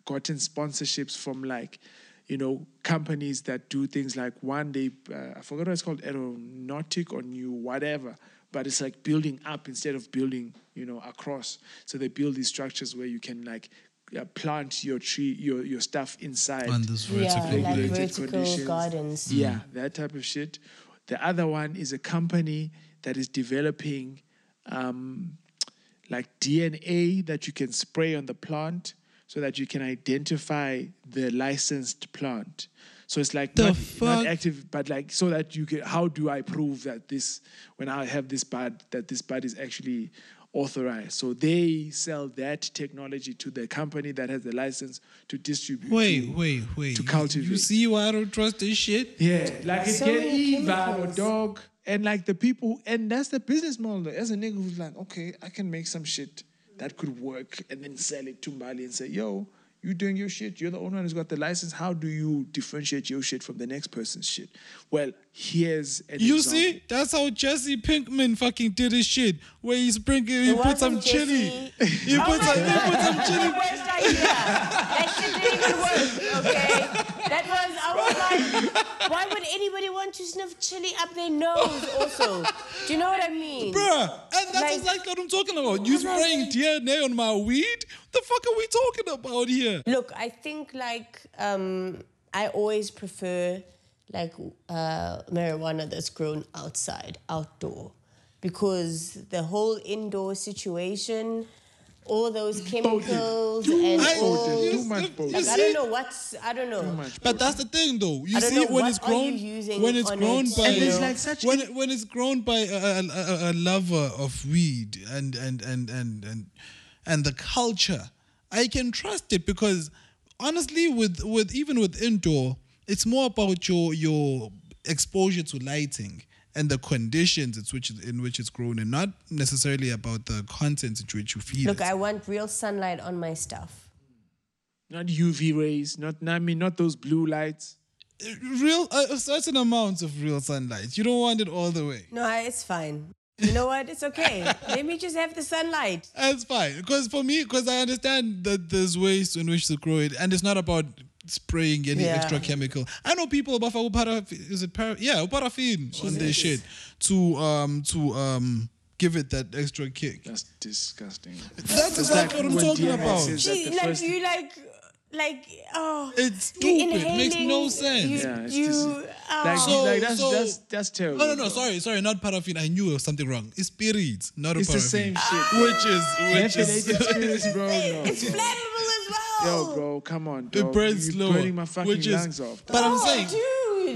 gotten sponsorships from like you know companies that do things like one day uh, I forgot what it's called aeronautic or new whatever but it's like building up instead of building you know across. So they build these structures where you can like uh, plant your tree your your stuff inside. On this yeah, like vertical gardens. yeah that type of shit the other one is a company that is developing um, like DNA that you can spray on the plant so that you can identify the licensed plant. So it's like not, not active, but like so that you can. How do I prove that this when I have this bud that this bud is actually authorized? So they sell that technology to the company that has the license to distribute. Wait, to- wait, wait. To cultivate. You see why I don't trust this shit? Yeah, like it So can many eat or chemicals. dog, and like the people, and that's the business model. As a nigga who's like, okay, I can make some shit that could work, and then sell it to Mali and say, yo, you doing your shit. You're the only one who's got the license. How do you differentiate your shit from the next person's shit? Well, here's an You example. see, that's how Jesse Pinkman fucking did his shit. Where he sprinkled, he It put some wasn't chili. Jesse. He Oh put my some, he God, put some that's chili. the worst idea. That shit didn't even work, okay? That was, was like, why would anybody want to sniff chili up their nose also? Do you know what I mean? Bruh, and that's Like- exactly what I'm talking about. You spraying DNA on my weed? What the fuck are we talking about here? Look, I think like um, I always prefer like uh, marijuana that's grown outside, outdoor, because the whole indoor situation, all those [laughs] oh, chemicals and I- all. Too much you both. Like, I don't know what's I don't know. But that's the thing, though. You see, know, when it's are you grown, when it's grown it? by, And there's like such when a- it, when it's grown by a, a, a, a lover of weed and and and and and and the culture, I can trust it because honestly, with with even with indoor, it's more about your your exposure to lighting and the conditions in which in which it's grown, and not necessarily about the content in which you feed Look, it. I want real sunlight on my stuff. Not UV rays, not I mean not those blue lights. real a, a certain amount of real sunlight. You don't want it all the way. No, it's fine. You know what? It's okay. [laughs] Let me just have the sunlight. That's fine. Because for me, because I understand that there's ways in which to grow it, and it's not about spraying any Yeah. extra chemical. I know people about paraffin. Is it para? Yeah, paraffin on their shit to um to um give it that extra kick. That's disgusting. That's It's exactly what I'm talking DMX about. says that like first- you like like oh It's stupid. It makes no sense. You, Yeah, it's you just- oh. like, So- like that's, so- that's that's terrible. No, no, no. bro. Sorry, sorry. Not paraffin. I knew it was something wrong. It's spirits, not a It's the paraffin. same shit. Which is which Methylated is. spirits, bro. [laughs] No. it's flammable as well. Yo, bro, come on, It dog. burns You're slower. burning my fucking which is, lungs off. But I'm Oh, saying, dude.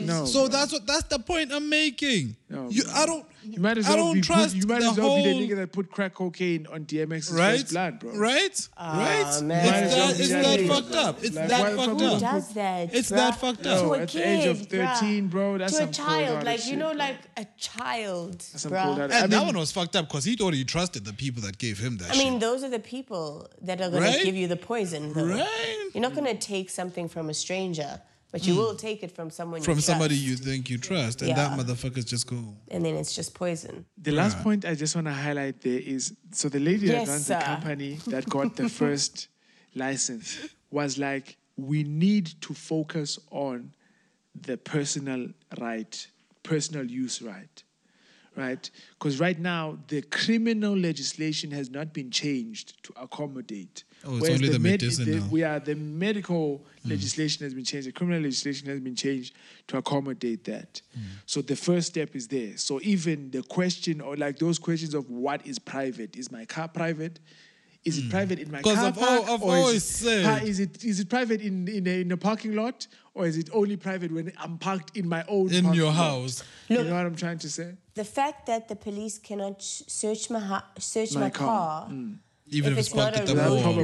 No. So bro. that's what that's the point I'm making. No, you. I don't. You might as I well don't be trust put, you might the as well be the nigga that put crack cocaine on DMX's right, first blood, bro. right, ah, right. man. It's Might as that, it's be that that fucked up. It's Like, that fucked why- Who up. does that? It's bruh? that fucked up. To Yo, a at the kid, age of 13, bro, that's to a child, cold-hearted like you know, bro. like a child, some bruh. cold-hearted- And I that one was fucked up because he thought he trusted the people that gave him that I mean, shit. those are the people that are gonna Right? give you the poison. Though. Right. You're not gonna take something from a stranger, but you will hmm. take it from someone you From somebody trust. you think you trust, and Yeah. that motherfucker's just go. and then it's just poison. The last point I just want to highlight there is so the lady Yes, that runs sir. the company that got the [laughs] first license was like, we need to focus on the personal right, personal use right, right? Because right now the criminal legislation has not been changed to accommodate. Oh, it's Whereas only the med- medicinal. we are the medical mm. legislation has been changed. The criminal legislation has been changed to accommodate that. Mm. So the first step is there. So even the question or like those questions of what is private? Is my car private? Is it mm. private in my 'Cause car I've park? al- I've or always is it, said- is it is it private in in a, in a parking lot or is it only private when I'm parked in my own In your lot? house. You know what I'm trying to say? The fact that the police cannot search my ha- search my, My car, car. Mm. Even if, if it's it's not a at the Without mall. probable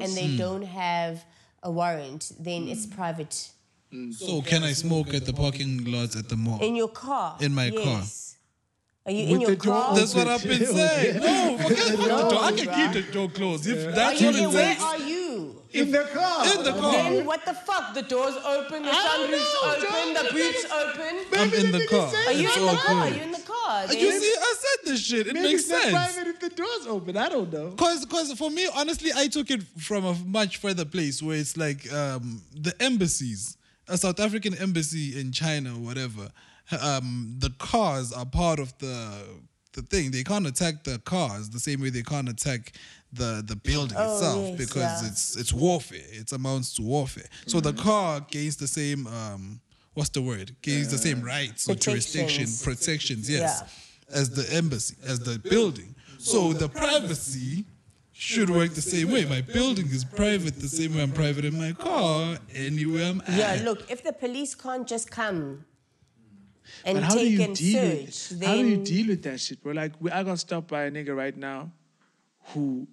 roadblock and they don't have a warrant, then it's Mm. private. So can I smoke at the parking lots at the mall? In your car. In my car. Are you in your car? That's what I've been [laughs] saying. No, forget [laughs] the door. I can keep the door closed. If that's you what in, it where takes. are you? In the car. In the car. Then what the fuck? The door's open, the sunroof's open, the boot's open. I'm in the car. Are you in the car? Are you in the car? You see, I said this shit. It Maybe makes it's not sense. private if the door's open. I don't know. Cause, cause for me, honestly, I took it from a much further place where it's like um, the embassies, a South African embassy in China, or whatever. Um, the cars are part of the the thing. They can't attack the cars the same way they can't attack the the building Oh, itself yes, because yeah. it's it's warfare. It amounts to warfare. So the car gains the same um, what's the word? Gains the same rights or jurisdiction, Protections. protections. Yes, as the embassy, as the building. So the privacy should work the same way. My building is private the same way I'm private in my car, anywhere I'm at. Yeah, look, if the police can't just come and But how do you and deal search, with then how do you deal with that shit, bro? Like I got stopped by a nigga right now who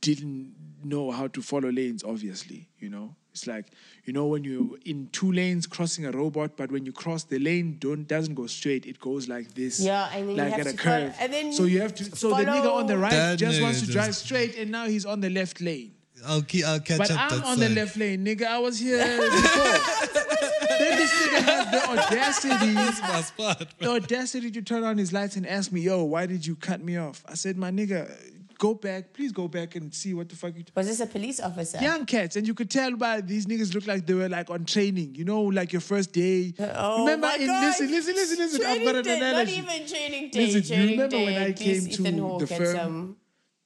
didn't know how to follow lanes. Obviously, you know, it's like you know when you're in two lanes crossing a robot, but when you cross the lane, don't doesn't go straight. It goes like this. Yeah, and then you like have at a to follow- curve. and then so you have to. So the nigga on the right That just wants to just- drive straight, and now he's on the left lane. I'll keep, I'll catch But up I'm that on side. the left lane, nigga. I was here before. [laughs] then this nigga has the audacity [laughs] That's my spot. the audacity to turn on his lights and ask me, yo, why did you cut me off? I said, my nigga, go back, please go back and see what the fuck you. Was this a police officer? Young cats, and you could tell by these niggas look like they were like on training, you know, like your first day. Oh remember, my in, God. listen, listen, listen, listen. I've got an Training day, analogy. Not even training day. Listen, you remember day. when I came to Ethan the Hawke firm some-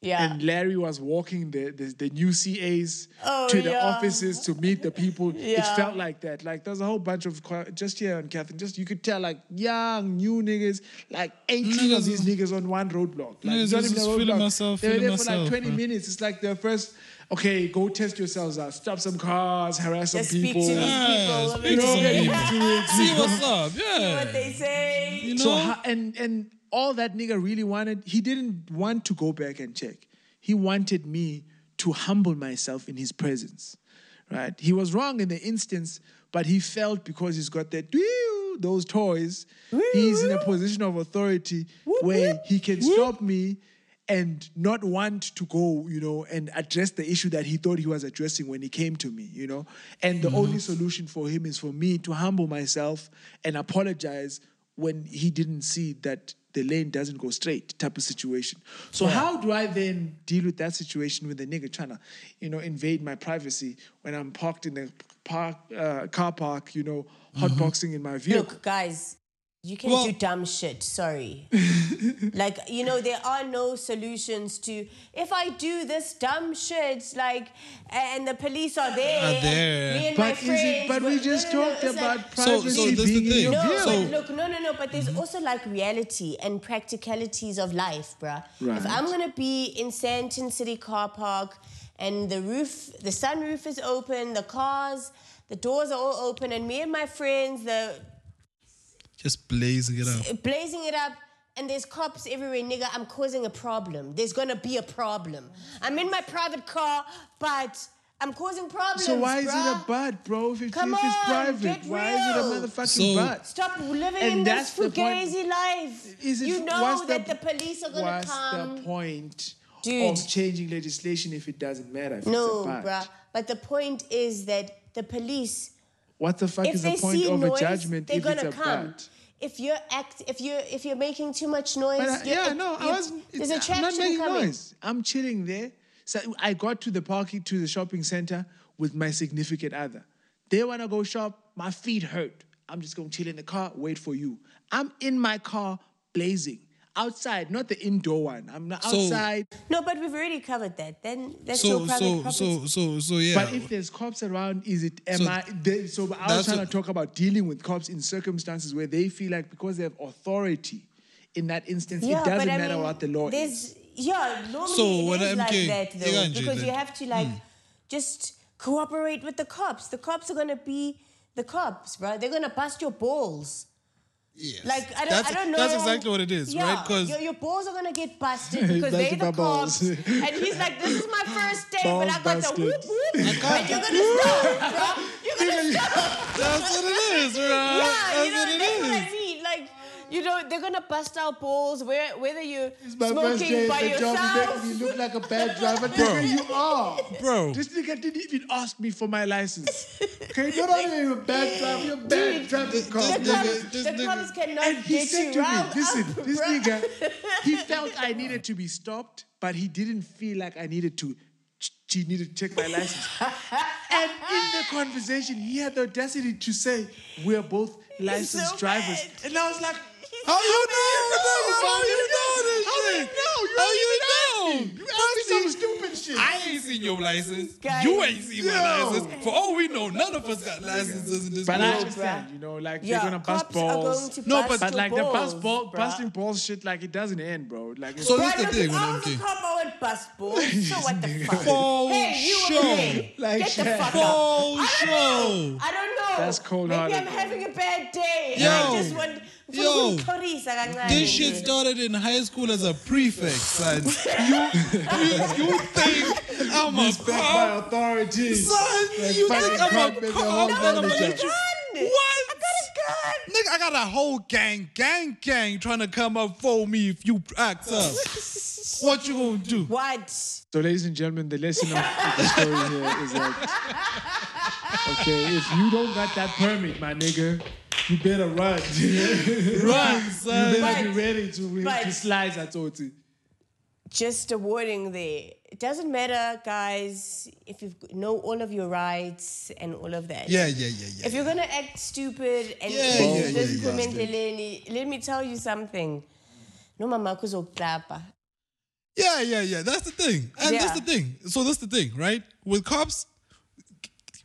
yeah. and Larry was walking the, the, the new CAs Oh, to the yeah. offices to meet the people. It felt like that. Like there's a whole bunch of just here on Catherine. Just you could tell like young new niggas, like 18 of Niggas these is- niggas on one roadblock. Like Niggas it's not even a just roadblock. myself, they were feeling there for like 20 bro. minutes. It's like their first. Okay, go test yourselves out. Stop some cars, harass some Just speak people. to these Yeah, people. speak to some people. See what's up. Yeah. What they say. You know? So and and all that nigga really wanted, he didn't want to go back and check. He wanted me to humble myself in his presence. Right? He was wrong in the instance, but he felt because he's got that those toys, he's in a position of authority where he can stop me and not want to go, you know, and address the issue that he thought he was addressing when he came to me, you know. And the only solution for him is for me to humble myself and apologize when he didn't see that the lane doesn't go straight type of situation. So how do I then deal with that situation with the nigga trying to, you know, invade my privacy when I'm parked in the park uh, car park, you know, hotboxing in my vehicle? Look, guys, you can Well- do dumb shit. Sorry. [laughs] like, you know, there are no solutions to if I do this dumb shit, like, and the police are there. Are and there. Me and But is friends. it? But we just no, no, talked it's like- about So- privacy so that's being in thing. your No, vehicle. So- look, no, no, no. But there's mm-hmm. also like reality and practicalities of life, bruh. If I'm gonna be in Sandton City car park and the roof, the sunroof is open, the cars, the doors are all open, and me and my friends, the Just blazing it up. blazing it up. And there's cops everywhere, nigga. I'm causing a problem. There's gonna be a problem. I'm in my private car, but I'm causing problems. So why is it a butt, bro? If, it, Come if it's on, private, get why is it a motherfucking So- butt? Stop living And in that's this the point. fugazi life. Is it, you know that the, police are gonna what's come. the point Dude. of changing legislation if it doesn't matter? If no, it's a butt? bruh. But the point is that the police, What the fuck if is the point of noise, a judgment they're if it's a come. If you're act, if you're if you're making too much noise, I, yeah, no, I wasn't. There's it's- a I'm not making coming. noise. I'm chilling there. So I got to the parking to the shopping center with my significant other. They wanna go shop. My feet hurt. I'm just gonna chill in the car, wait for you. I'm in my car, blazing outside, not the indoor one. I'm not So- outside. No, but we've already covered that. Then that's your So private so property. so so so yeah. But if there's cops around, is it am So I? They, so I was trying what- to talk about dealing with cops in circumstances where they feel like because they have authority, in that instance, it doesn't matter what the law is. Yeah, normally So, it when is I'm like that you though, can't do because you have to like hmm. just cooperate with the cops. The cops are gonna be the cops, bro. They're gonna bust your balls. Yes. Like I don't, that's, I don't know. That's exactly what it is, yeah, right? Because your, your balls are gonna get busted [laughs] because they're the balls. cops. and he's like, "This is my first day, but I got busted. the whoop whoop, and you're gonna stop, bro. You're [laughs] gonna stop." that's what it is, right? [laughs] Yeah, that's you know, what it is. what I mean. Like, you know, they're gonna bust out balls where, whether you're first day smoking by at the job. You yourself. make me look like a bad [laughs] driver. Nigga, you are. Bro. This nigga didn't even ask me for my license. [laughs] Okay, you're not even a bad driver. You're a bad traffic cop. The This cops, nigga- this the nigga- cops cannot And he get said you to me, listen, up, [laughs] this bruh. nigga, he felt I needed to be stopped, but he didn't feel like I needed to, he needed to check my license. and in the conversation, he had the audacity to say, we're both licensed so drivers. bad. And I was like, How you know? How you know this How you shit? know? You How ain't you even asked know? You asked me some stupid shit. I ain't seen your license. Guys. you ain't seen my Yo. license. For all we know, none of us got licenses in this But I world. understand, you know, like Yeah, they're gonna bust cops are balls. going to No, bust but- But your like the bust ball, bruh. busting balls shit, like it doesn't end, bro. Like it's So Bruh, that's the thing if when I I'm was a king. cop, I would bust balls. [laughs] So what the fuck? For hey, you sure. over there. Like Get the Shaq. fuck For. I don't sure. know. I don't know. That's cold-hearted, Maybe I'm bro. having a bad day. and Yo. I just want. Yo. This This shit started in high school as a prefect, son. [laughs] you, you, you think I'm a respect my authority. Son, you think I'm a is a cop? whole and I'm gonna let you- Gun. What? I got a gun. Nigga, I got a whole gang, gang, gang trying to come up for me if you act up. [laughs] what you gonna do? What? So, ladies and gentlemen, the lesson of the story here is like, okay, if you don't got that permit, my nigga, you better run. [laughs] you Run, son. better be ready to, re- but- to slice at Oti. just a warning there. It doesn't matter, guys, if you know all of your rights and all of that. Yeah, yeah, yeah, yeah. If you're gonna act stupid and Yeah, do yeah, yeah, this yeah. Let me tell you something. No mama kuzokuklapa. Yeah, yeah, yeah. That's the thing. And that's the thing. So that's the thing, right? With cops,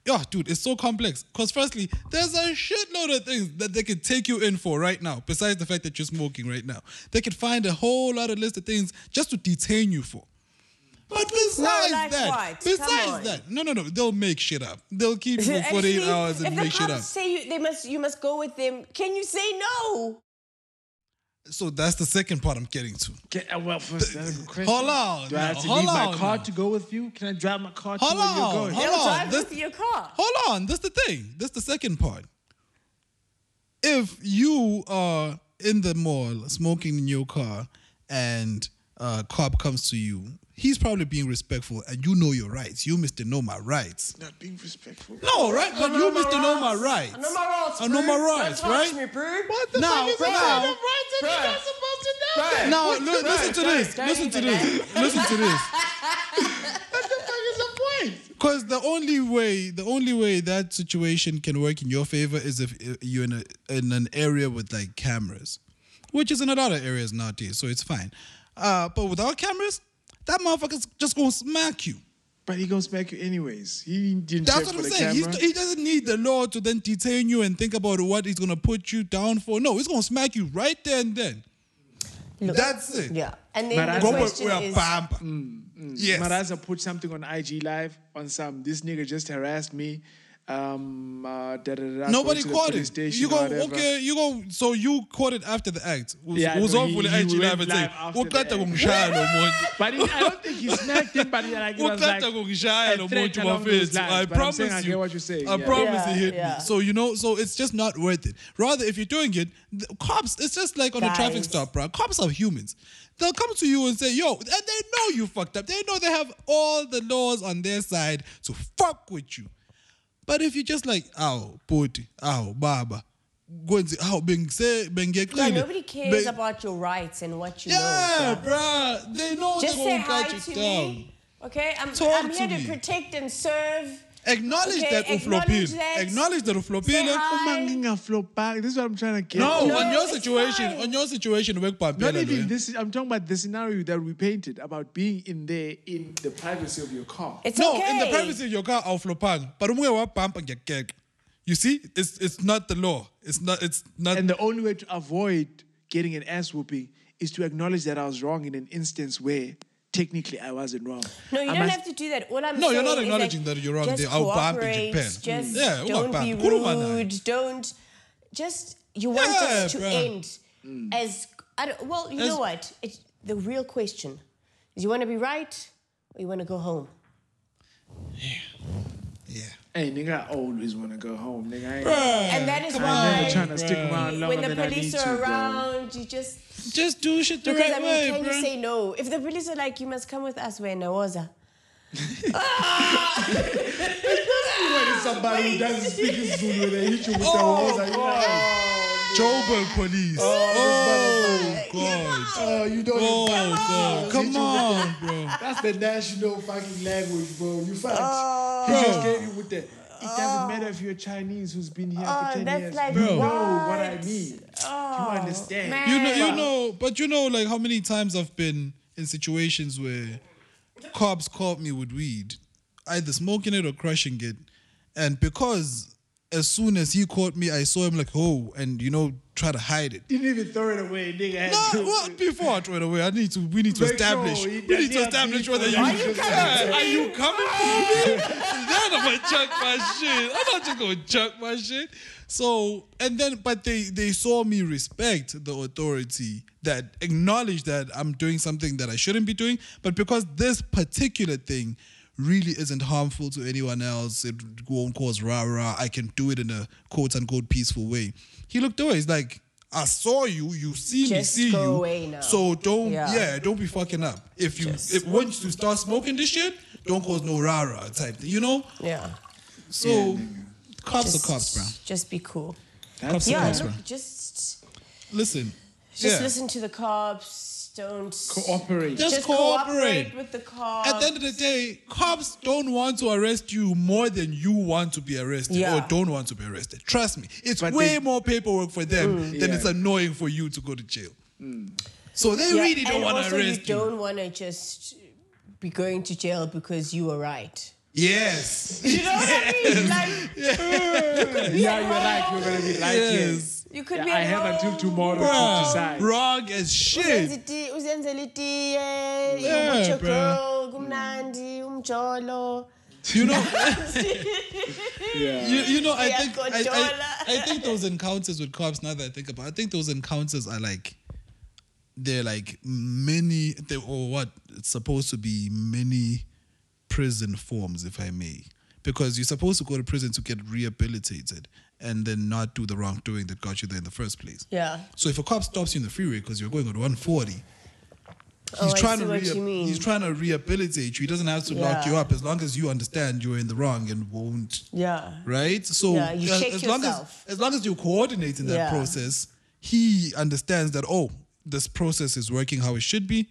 yeah, dude, it's so complex. Because firstly, there's a shitload of things that they could take you in for right now, besides the fact that you're smoking right now. They could find a whole lot of list of things just to detain you for. But besides like that, what? Besides that, no, no, no, they'll make shit up. They'll keep you for [laughs] 48 hours and if the make shit cops up. say you, they must, you must go with them. Can you say no? So that's the second part I'm getting to. Okay, uh, well, first, that's a good question. Hold on Do I have to hold leave my car now. to go with you? Can I drive my car to Hold where on, you're going? hold They'll on. drive This- with your car. Hold on, that's the thing. That's the second part. If you are in the mall smoking in your car and a cop comes to you, he's probably being respectful and you know your rights. You, Mr. Know My Rights. Not being respectful. No, right? But you, Mr. Know My Rights. I know my rights. I know my rights, right? Me. What the now, fuck is bro, that? bro, rights bro, you're not supposed to know bro, Now, bro, li- listen to this. don't Listen to even this. Listen to this. [laughs] Because the only way, the only way that situation can work in your favor is if uh, you're in a in an area with like cameras, which is in a lot of areas nowadays. So it's fine. Uh, but without cameras, that motherfucker's just gonna smack you. But he gonna smack you anyways. He didn't That's check what I'm saying. He's, he doesn't need the law to then detain you and think about what he's gonna put you down for. No, he's gonna smack you right there and then. Look, That's it. Yeah. And then But I the know Go question with is, pamper. Mm, mm. Yes. Maraza put something on IG Live on some. This nigga just harassed me. Um, uh, da, da, da, da, Nobody going to the caught it. station You go whatever. okay. You go. So you caught it after the act. Us- Yeah, no, uzovula he- he IG live went and say, live the act." kungishaya lo [laughs] muntu." But he, I don't think he smacked him, but he, like, he was like Uqeda kungishaya a lo threat muntu along those bafethu. lines, I I'm promise saying I you. get what you're saying, I yeah. promise Yeah, he hit yeah. me. So you know. So it's just not worth it. Rather, if you're doing it, the cops. It's just like on a traffic stop, bro. Cops are humans. They'll come to you and say, "Yo," and they know you fucked up. They know they have all the laws on their side to fuck with you. But if you're just like, "Ow, puti, ow, baba," kwenze, "Ow, bengise, yeah, bengeqile." nobody cares Be- about your rights and what you Yeah, know. bruh. bruh. They know Just they're hi cut you down. me. Okay, I'm, Talk I'm to here me. to protect and serve. Acknowledge Okay, that acknowledge uflopile. that. Acknowledge that Say uflopile. hi. Umanginga flow back. This is what I'm trying to get. No. No, on your situation, fine. on your situation, work by Not even this. I'm talking about the scenario that we painted about being in there in the privacy of your car. It's No, okay. in the privacy of your car, awuflopang. But umuye wabhampa ngekeke. You see, it's it's not the law. It's not. It's not. And the only way to avoid getting an ass whooping is to acknowledge that I was wrong in an instance where technically I wasn't wrong. No, you I don't must- have to do that. All I'm No, saying you're not is acknowledging that you're wrong. Just They- I'll cooperate. Japan. Just mm. Yeah, don't ungabambi. be Khuluma naye. rude. Don't just. You want Yeah, us to bruh. end mm. as I don't, well. You As- know what? It, the real question is: you want to be right or you want to go home? Yeah, yeah. Hey, nigga, I always want to go home, nigga. I ain't, And that is I'm why never trying to stick around longer when the than I police need are to, bro. around, you just Just do shit the because right I mean, way, can bro. you say no? If the police are like, you must come with us, when Nawoza. When somebody who doesn't speak Zulu and they hit you with Oh, the hose, like, Joburg police. Oh, God. oh, you don't Oh, God. Come Hit you with on, bro. [laughs] That's the national fucking language, bro. You fact. Oh. he just gave you with that. It doesn't oh. matter if you're Chinese who's been here Oh, for 10 that's years. like you know what? what I mean. you oh, understand. man. You know, you know, but you know, like how many times I've been in situations where cops caught me with weed, either smoking it or crushing it, and because as soon as he caught me, I saw him like, oh, and you know, try to hide it. Didn't even throw it away, nigga. No, [laughs] before I throw it away, I need to. We need to Make establish. sure we need to establish whether you. Are you Yeah, Are you coming for me? [laughs] then I'm gonna chuck my shit. I'm not just gonna chuck my shit. So and then, but they they saw me respect the authority that acknowledge that I'm doing something that I shouldn't be doing, but because this particular thing really isn't harmful to anyone else, it won't cause rah rah. I can do it in a quote unquote peaceful way. He looked away. He's like. I saw you. You see Just me. See go you. away now. So don't. Yeah. Yeah. Don't be fucking up. If you if once you start smoking this shit, don't cause no rah rah type thing. You know. Yeah. So cops Just, are cops, bro. Just be cool. Cops are Yeah, cops, bro. just Listen. just yeah. listen to the cops. Don't Cooperate. Just, just cooperate. with the cops. At the end of the day, cops don't want to arrest you more than you want to be arrested Yeah. or don't want to be arrested. Trust me, it's But way they- more paperwork for them mm. than Yeah. it's annoying for you to go to jail. Mm. So they Yeah, really don't want to arrest you. you. don't want to just be going to jail because you were right. Yes. You know what I mean? [laughs] Like, [laughs] Yeah, you're right. You're gonna be right Yes. You could here. be Yeah, I at have until home. tomorrow to decide. wrong as shit. Uzenza iti- uzenza eh, Yeah, ubutshe bruh. girl, kumnandi, umjolo. You know, [laughs] Yeah. you, you know, I think I, I, I think those encounters with cops. Now that I think about, it, I think those encounters are like they're like many, they, or what it's supposed to be many prison forms, if I may, because you're supposed to go to prison to get rehabilitated and then not do the wrongdoing that got you there in the first place. Yeah. So if a cop stops you in the freeway because you're going at 140, he's Oh, I trying to what you mean. he's trying to rehabilitate you. He doesn't have to lock you up as long as you understand you're in the wrong and won't Yeah. right? So Yeah, you as, check as long as yourself. as long as you coordinate in that Yeah. process, he understands that oh, this process is working how it should be.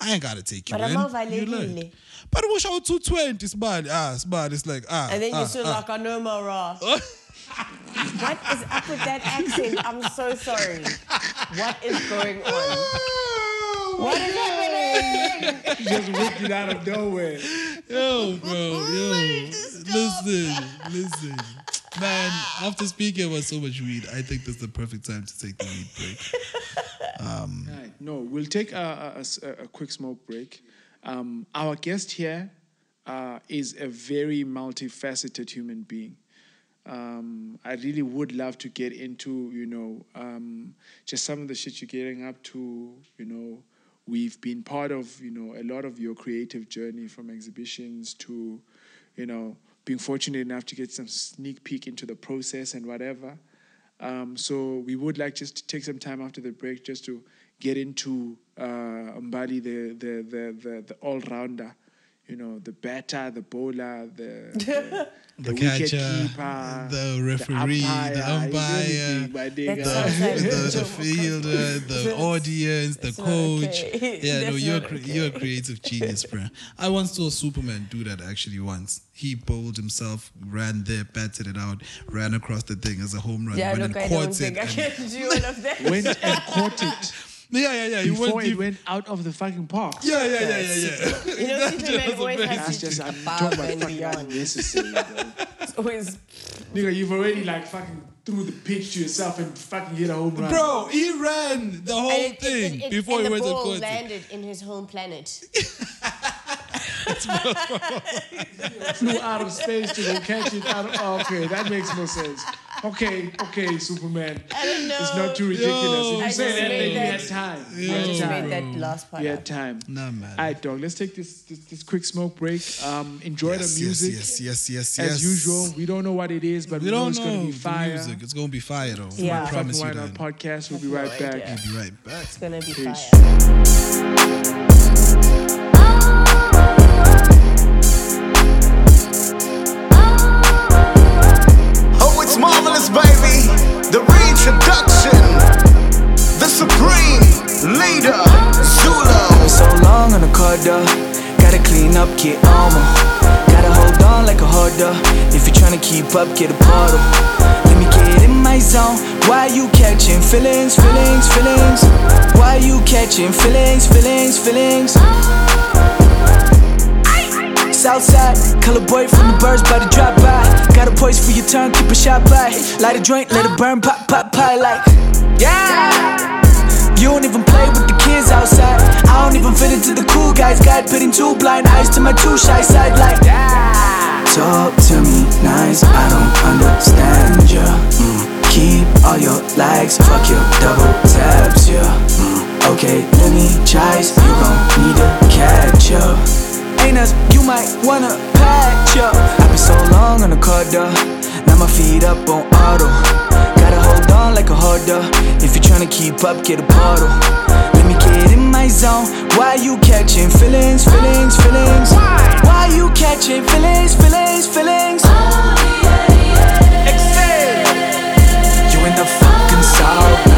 I ain't gotta take you But in. I'm You learn. avalekile. But it was out 220 smart. Ah, smart. It's like ah. And then ah, you feel ah. like I know my raw. [laughs] What is up with that accent? I'm so sorry. What is going on? What is happening? Just wicked out of nowhere. Yo, bro, yo. Listen, listen. Man, after speaking about so much weed, I think this is the perfect time to take the weed break. Right. No, we'll take a quick smoke break. Um, our guest here uh, is a very multifaceted human being. Um, I really would love to get into, you know, um, just some of the shit you're getting up to. You know, we've been part of, you know, a lot of your creative journey from exhibitions to, you know, being fortunate enough to get some sneak peek into the process and whatever. Um, so we would like just to take some time after the break just to get into uh, Mbali, the the the the, the all rounder, you know, the batter, the bowler, the [laughs] the, The wicket catcher, keeper, the referee, the umpire, everything, my nigga. That sounds like the, the [laughs] fielder, the audience, the coach. okay. [laughs] Yeah, no, you're a okay. you're a creative genius, bro. I once saw Superman do that actually once. He bowled himself, ran there, batted it out, ran across the thing as a home run, Yeah, went look, and I don't caught it. think I and- can do all of that. went and caught it yeah, yeah, yeah. He before went, it he- went out of the fucking park. yeah, yeah, yeah, yeah, yeah. [laughs] You know, [laughs] That Superman was always amazing. has That's to just I'm above about and beyond. unnecessary, bro. [laughs] It's always Nigga, you've already like fucking threw the pitch to yourself and fucking hit a home run. Bro, he ran the whole it- it- thing it- it- before and he went to the ball landed in his home planet. Flew out of space to go catch it. Out of, oh, okay, that makes more sense. Okay, okay, Superman. I don't know. It's not too ridiculous. If I you say just that, made then you that- had time. I You had just time. made that last part You up. had time. Nah, man. All right, dog. Let's take this this, this quick smoke break. Um, enjoy yes, the music Yes, yes, yes, yes. as usual. We don't know what it is, but We we, know don't it's know gonna be the fire. music. It's gonna be fire though. Yeah. I promise you Fucking Wine that. On podcast. We'll be no right back. We'll be right back. It's gonna be Peace. fire. Oh, leader, Zulu. so long on the corridor. Gotta clean up, get armor. Gotta hold on like a hoarder. If you're tryna keep up, get a bottle. Let me get in my zone. Why you catching feelings, feelings, feelings? Why you catching feelings, feelings, feelings? Southside, color boy from the birds by the drop by. Got a poise for your turn, keep a shot by. Light a joint, let it burn, pop, pop, pie like. Yeah! You don't even play with the kids outside. I don't even fit into the cool guys. Got putting two blind eyes to my two shy side like. Talk to me nice, I don't understand ya. Mm. Keep all your likes, fuck your double taps, yeah. Mm. Okay, let me tries, you gon' need to catch up. Ain't us, you might wanna patch up. I've been so long on the corridor, now my feet up on auto. Gotta hold on like a hoarder. If you're tryna keep up, get a bottle. Let me get in my zone. Why you catching feelings, feelings, feelings? Why you catching feelings, feelings, feelings? Oh, Exhale. You in the fucking south.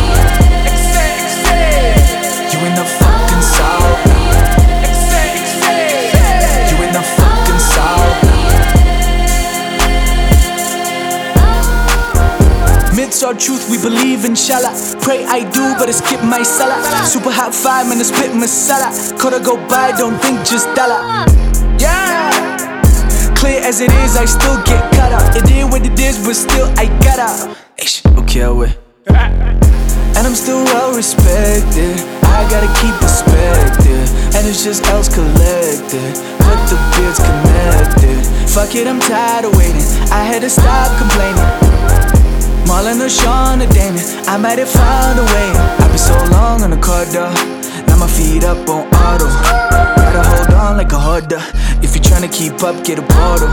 Our truth, we believe in inshallah. Pray I do, but I skip my salah. Super hot five, man, I spit masala. Coulda go by, don't think just dollar. Yeah. Clear as it is, I still get cut up. It is what it is, but still I gotta. Ish, okay, I will. And I'm still well respected. I gotta keep perspective. And it's just else collected. But the beard's connected. Fuck it, I'm tired of waiting. I had to stop complaining. Marlon or Sean or Damon. I might have found a way. I've been so long on the corridor. Now my feet up on auto. Gotta hold on like a hoarder. If you're tryna keep up, get a bottle.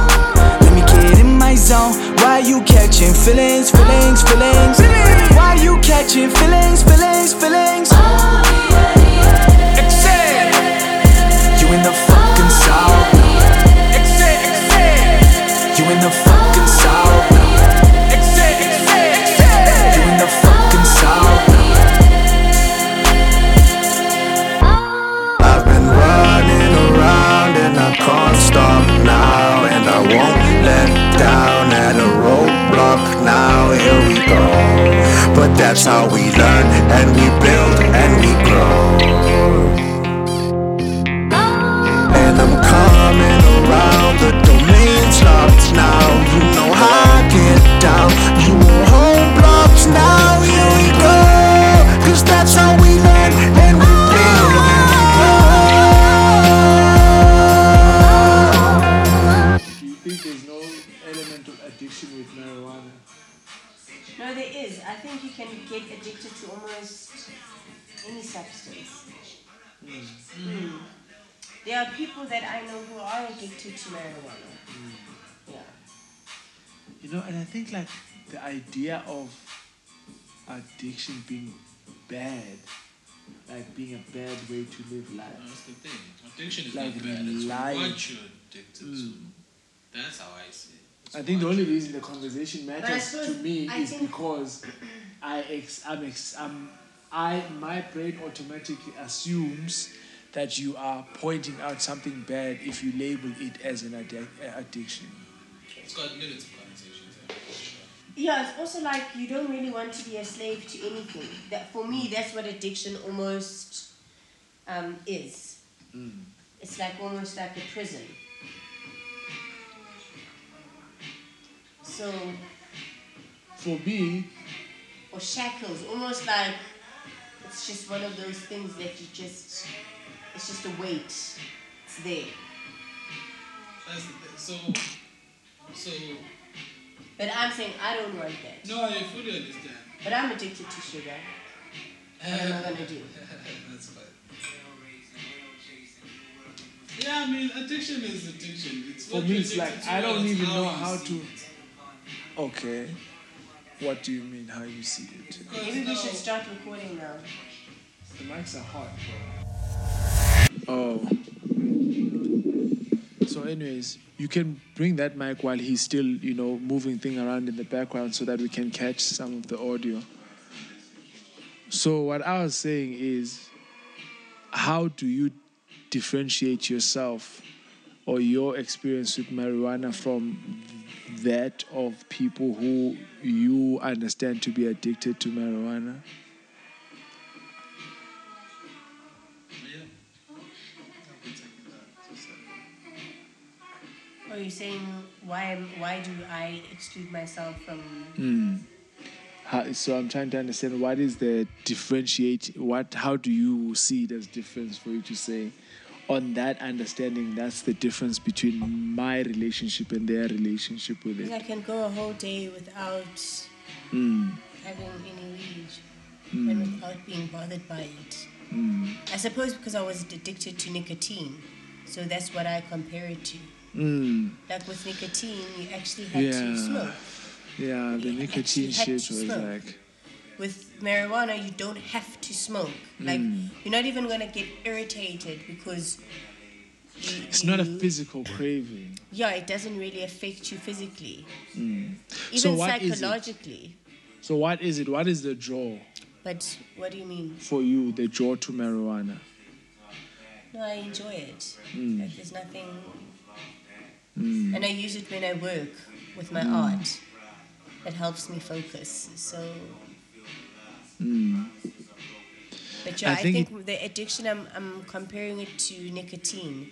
Let me get in my zone. Why you catching feelings, feelings, feelings? Why you catching feelings, feelings, feelings? You in the fucking south. You in the down at a roadblock now. Here we go. But that's how we learn and we build and we grow. And I'm coming around, the domain's locked now. Can get addicted to almost any substance. Mm. There are people that I know who are addicted to marijuana. Yeah. You know, and I think like the idea of addiction being bad, like being a bad way to live life. That's the thing. Addiction is Like not bad. It's lying. what you're addicted Mm. to. That's how I see it. It's I think the only reason the conversation matters to me I is because [clears throat] [clears throat] I ex I'm ex I'm I my brain automatically assumes that you are pointing out something bad if you label it as an addic- uh, addiction. It's got minutes of conversations. yeah, for sure. Yeah, it's also like you don't really want to be a slave to anything. That for me, that's what addiction almost um, is. It's like almost like a prison. So, For me, or shackles, almost like it's just one of those things that you just, it's just a weight. It's there. That's the thing. So, so But I'm saying I don't want that. no, I fully understand. But I'm addicted to sugar. What am I gonna do? [laughs] That's fine. Yeah, I mean, addiction is addiction. It's for me, it's like I don't it's even know how to. Okay. What do you mean? How you see it? Maybe we should start recording now. The mics are hot. Oh. So, anyways, you can bring that mic while he's still, you know, moving thing around in the background so that we can catch some of the audio. So, what I was saying is, how do you differentiate yourself or your experience with marijuana from that of people who you understand to be addicted to marijuana? Are you saying why why do I exclude myself from Mm. How, so I'm trying to understand what is the differentiate. What? How do you see it as difference for you to say, on that understanding, that's the difference between my relationship and their relationship with it. I can go a whole day without Mm. having any weed Mm. and without being bothered by it. Mm. I suppose because I was addicted to nicotine, so that's what I compare it to. Mm. Like with nicotine, you actually had to Yeah. smoke. Yeah, the You nicotine shit was like. With marijuana, you don't have to smoke. Like Mm. you're not even gonna get irritated because. You, It's not a physical craving. Yeah, it doesn't really affect you physically, Mm. even so what is it? psychologically. So what is it? What is the draw But what do you mean? for you? The draw to marijuana. No, I enjoy it. Mm. Like there's nothing, Mm. and I use it when I work with my Mm. art. It helps me focus. So, but yeah, I I, think think, the addiction. I'm I'm comparing it to nicotine.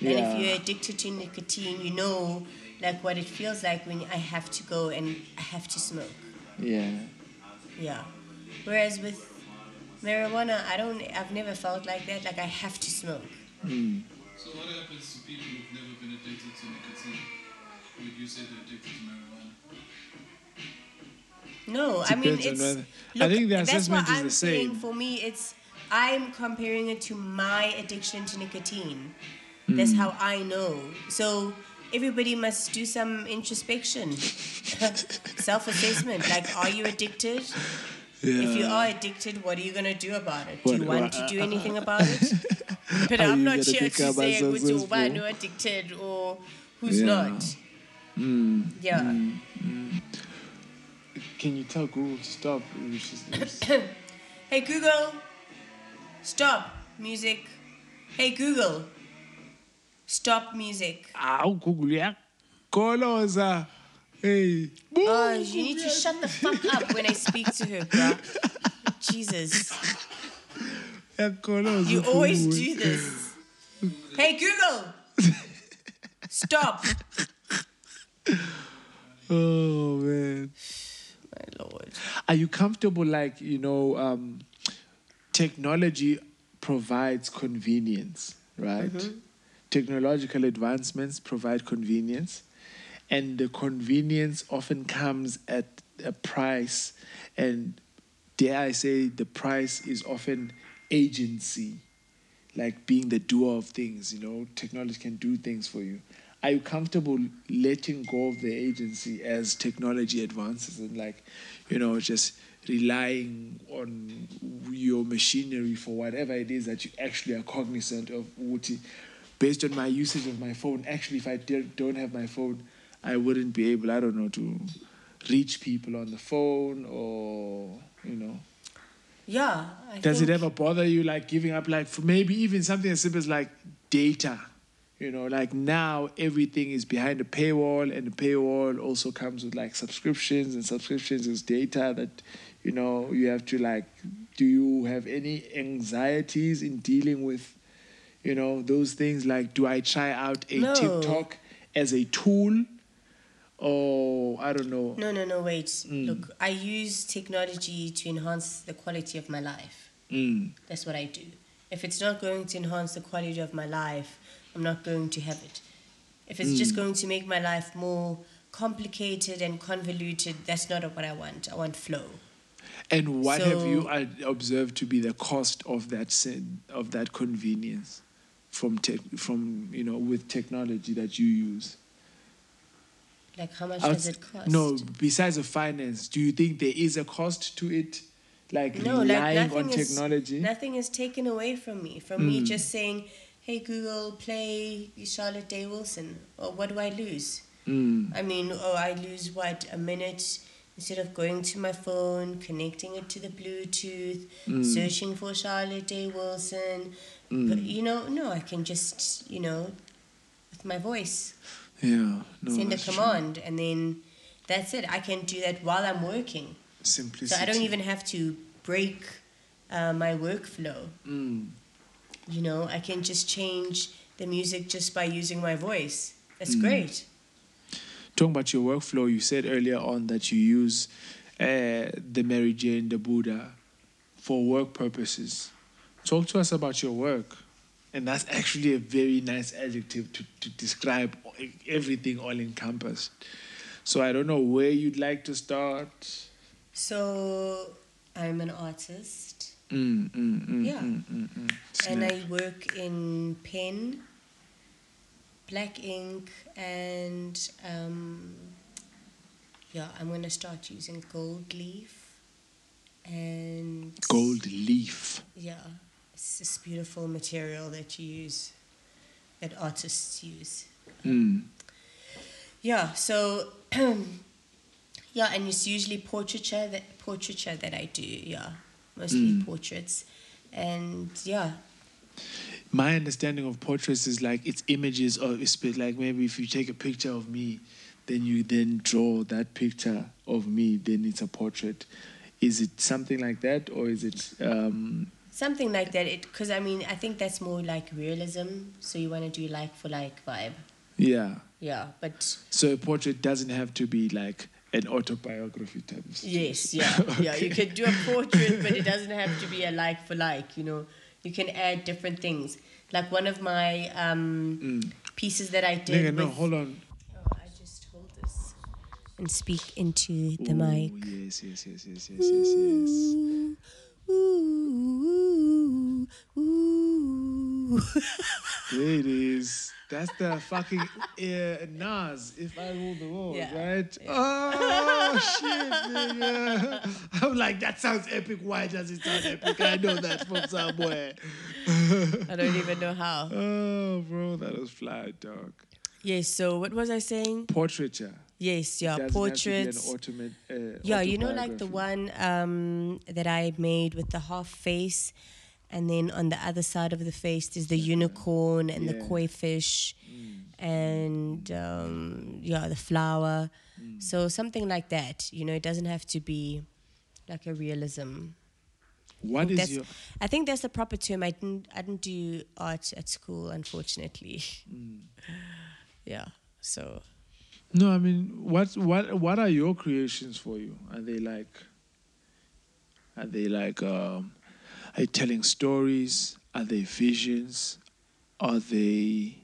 And if you're addicted to nicotine, you know like what it feels like when I have to go and I have to smoke. Yeah. Yeah. Whereas with marijuana, I don't. I've never felt like that. Like I have to smoke. Mm. So what happens to people who've never been addicted to nicotine? Would you say they're addicted to marijuana? No, I mean it's. whether- I think the that's assessment what is I'm the saying. same. For me, it's. I'm comparing it to my addiction to nicotine. Hmm. That's Hmm. how I know. So everybody must do some introspection, [laughs] self-assessment. Like, are you addicted? If you are addicted, what are you gonna do about it? Do you want what- to do uh, anything uh, about it? [laughs] But I'm not here to say who's addicted or who's Yeah. not. Hmm. Yeah. Hmm. Can you tell Google to stop? It's just- [coughs] Hey Google, stop music. Hey Google, stop music. Ow, Google, yeah. Koloza. Hey. Oh, you need to shut the fuck up when I speak to her, bruh. Jesus, you always do this. Hey Google, stop. [laughs] Oh, man. Lord. Are you comfortable, like, you know, um, technology provides convenience, right? Technological advancements provide convenience, and the convenience often comes at a price, and dare I say, the price is often agency, like being the doer of things, you know, technology can do things for you. Are you comfortable letting go of the agency as technology advances and like, you know, just relying on your machinery for whatever it is that you actually are cognizant of Uti, based on my usage of my phone. Actually, if I don't have my phone, I wouldn't be able, I don't know, to reach people on the phone or, you know. Yeah. I Does it ever bother you, like giving up, like for maybe even something as simple as like data? You know, like now everything is behind a paywall, and the paywall also comes with like subscriptions, and subscriptions is data that, you know, you have to like. Do you have any anxieties in dealing with, you know, those things? Like, do I try out a No. TikTok as a tool, or I don't know? No, no, no. Wait. Mm. Look, I use technology to enhance the quality of my life. Mm. That's what I do. If it's not going to enhance the quality of my life, I'm not going to have it. If it's just going to make my life more complicated and convoluted, that's not what I want. I want flow. And what have you observed to be the cost of that sin, of that convenience from tech, from you know with technology that you use? Like, how much does it cost? No, besides the finance, do you think there is a cost to it? Like no, relying nothing on is, technology? Nothing is taken away from me. From me Mm. just saying, "Hey Google, play Charlotte Day Wilson," or what do I lose? Mm. I mean, oh, I lose what a minute instead of going to my phone, connecting it to the Bluetooth, Mm. searching for Charlotte Day Wilson. Mm. But you know, no, I can just you know, with my voice, Yeah, no, send a that's true. command, and then that's it. I can do that while I'm working. Simplicity. So I don't even have to break uh, my workflow. You know, I can just change the music just by using my voice. That's Mm. great. Talking about your workflow, you said earlier on that you use uh, the Mary Jane, the Buddha, for work purposes. Talk to us about your work. And that's actually a very nice adjective to, to describe everything all encompassed. So I don't know where you'd like to start. So I'm an artist. Mm, mm, mm, Yeah. mm, mm, mm. And I work in pen, black ink, and um, yeah, I'm gonna start using gold leaf. And Gold leaf. yeah, it's this beautiful material that you use, that artists use. Mm. Yeah, so [clears throat] yeah, and it's usually portraiture that portraiture that I do. Yeah, mostly Mm. portraits, and yeah, My understanding of portraits is like it's images of it's like maybe if you take a picture of me, then you then draw that picture of me, then it's a portrait. Is it something like that, or is it? Um, Something like that. It because I mean I think that's more like realism. So you want to do like for like vibe. yeah. Yeah, but So a portrait doesn't have to be like an autobiography type of yes, yeah, [laughs] yeah. You could do a portrait, but it [laughs] doesn't have to be a like for like. You know, you can add different things. Like one of my um, pieces that I did. Nigga, no, hold on. Oh, I just hold this and speak into the Ooh, mic. Yes, yes, yes, yes, yes, yes, yes. Ooh, ooh. [laughs] There it is. That's the fucking uh, Nas. If I rule the world, Yeah. right? Oh shit, nigga! I'm like, that sounds epic. Why does it sound epic? I know that from somewhere. I don't even know how. Oh, bro, that was fly, dog. Yes. So what was I saying? Portraiture. Yes. Yeah. Doesn't have to be an Portraits. automate, uh, Yeah, you know, like the one um, that I made with the half face, and then on the other side of the face there's the unicorn and the Yeah. Mm. koi fish, and um, yeah, the flower. Mm. So something like that. You know, it doesn't have to be like a realism. What is your? I think that's the proper term. I didn't. I didn't do art at school, unfortunately. Mm. yeah. So No, I mean, what what what are your creations for you? Are they like? Are they like? Um, are you telling stories? Are they visions? Are they?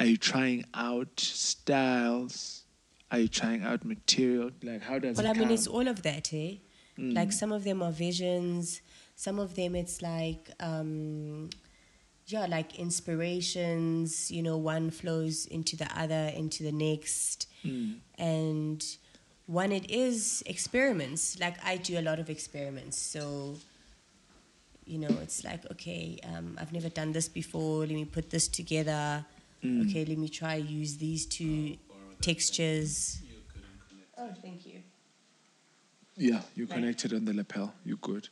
Are you trying out styles? Are you trying out material? Like, how does Well, I mean, come? it's all of that, eh? Mm. Like some of them are visions, some of them it's like, um, yeah, like inspirations. You know, one flows into the other, into the next, Mm. and one it is experiments. Like I do a lot of experiments, so you know, it's like okay, um, I've never done this before. Let me put this together. Mm. Okay, let me try use these two textures. Oh, thank you. Yeah, you connected on the lapel. You good?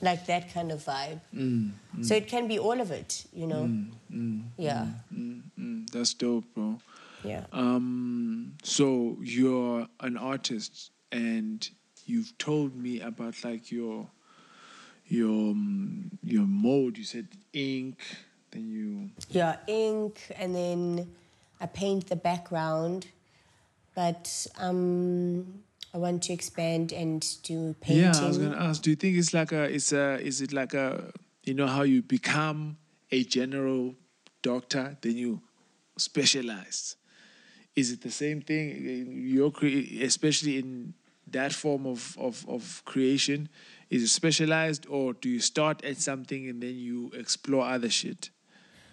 like that kind of vibe. Mm, So it can be all of it, you know. mm, mm, Yeah, mm, mm. That's dope, bro. yeah. Um, so you're an artist, and you've told me about like your your um, your mode. You said ink, then you Yeah, ink, and then I paint the background, but um, I want to expand and do painting. yeah. I was gonna ask. Do you think it's like a it's a is it like a you know how you become a general doctor, then you specialize? Is it the same thing? Your cre- especially in that form of, of, of creation, is it specialized or do you start at something and then you explore other shit?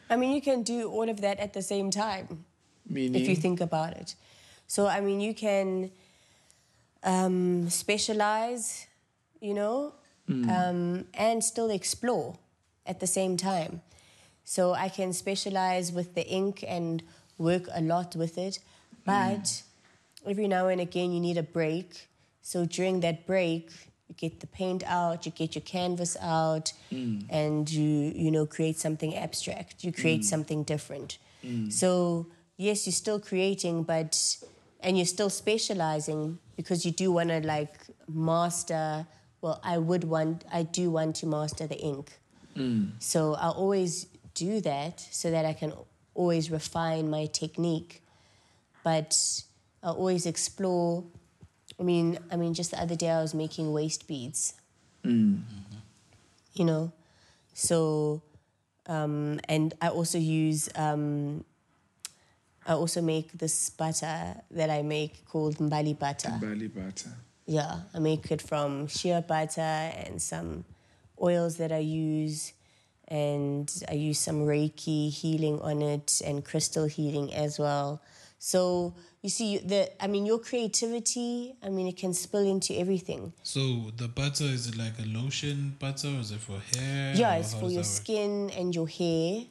I mean, you can do all of that at the same time. Meaning, if you think about it. So, I mean, you can um, specialize, you know, um, and still explore at the same time. So, I can specialize with the ink and work a lot with it, but every now and again, you need a break. So, during that break, you get the paint out, you get your canvas out, mm. and you you know create something abstract. You create mm. something different. Mm. So yes, you're still creating, but and you're still specializing because you do want to like master. Well, I would want, I do want to master the ink. So I always do that so that I can always refine my technique. But I always explore. I mean, I mean, just the other day I was making waist beads. You know, so um, and I also use. Um, I also make this butter that I make called mbali butter. Bali butter. Yeah, I make it from shea butter and some oils that I use, and I use some Reiki healing on it and crystal healing as well. So you see, the I mean, your creativity. I mean, it can spill into everything. So the butter is it like a lotion butter or is it for hair? Yeah, it's for your that work? skin and your hair,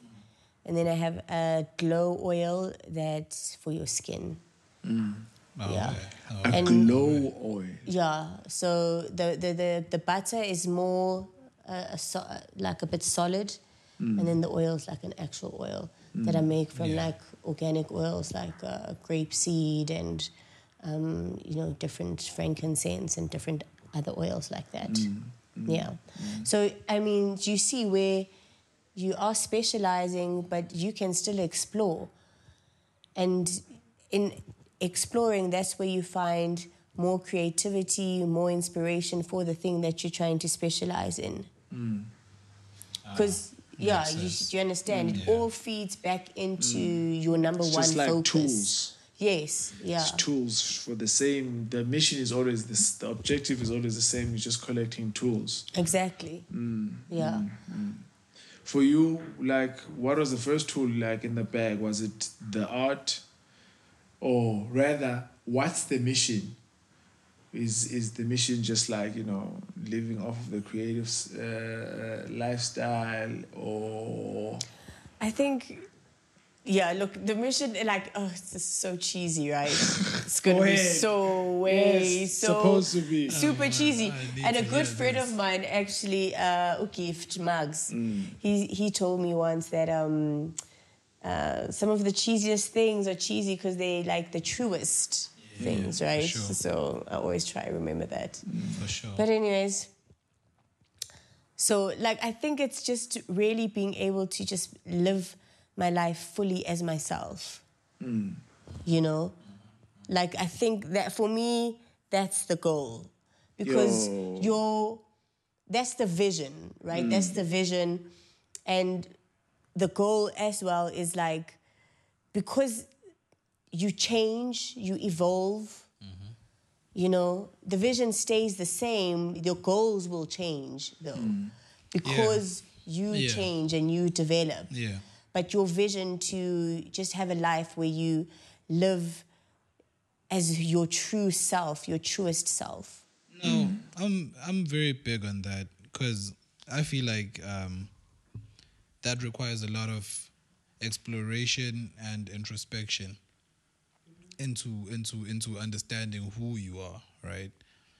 and then I have a glow oil that's for your skin. Mm. Oh, yeah. okay. Oh, A And- glow oil. Yeah, so the the the, the butter is more uh, a so, uh, like a bit solid, mm. and then the oil is like an actual oil that I make from Yeah. like organic oils like uh, grapeseed and um, you know different frankincense and different other oils like that. Yeah. So I mean, you see where you are specializing, but you can still explore. And in exploring, that's where you find more creativity, more inspiration for the thing that you're trying to specialize in. Because, yeah, you, sense. you understand, it all feeds back into mm. your number It's one just like focus. tools. Yes, yeah. It's tools for the same. The mission is always this. The objective is always the same. You're just collecting tools. Exactly. Mm, Yeah. Mm. Mm. For you, like, what was the first tool like in the bag? Was it the art, or rather, what's the mission? Is is the mission just like you know living off of the creative uh, lifestyle, or I think, yeah, look, the mission, like, oh, it's just so cheesy, right? [laughs] It's going to Go be so way, Yes, so supposed to be. super cheesy. I And a good friend this. of mine, actually, uh, Ukift Mugs, Mm. he, he told me once that um, uh, some of the cheesiest things are cheesy because they like the truest things, for right? sure. So I always try to remember that. For sure. But anyways, so like I think it's just really being able to just live my life fully as myself. Hmm. You know? Like I think that for me that's the goal. Because Yo. you're that's the vision, right? That's hmm. the vision and the goal as well is like because you change, you evolve, you know, the vision stays the same, your goals will change though. Because you Yeah. change and you develop. yeah. But your vision to just have a life where you live as your true self, your truest self. No, I'm I'm very big on that because I feel like um, that requires a lot of exploration and introspection into into into understanding who you are, right?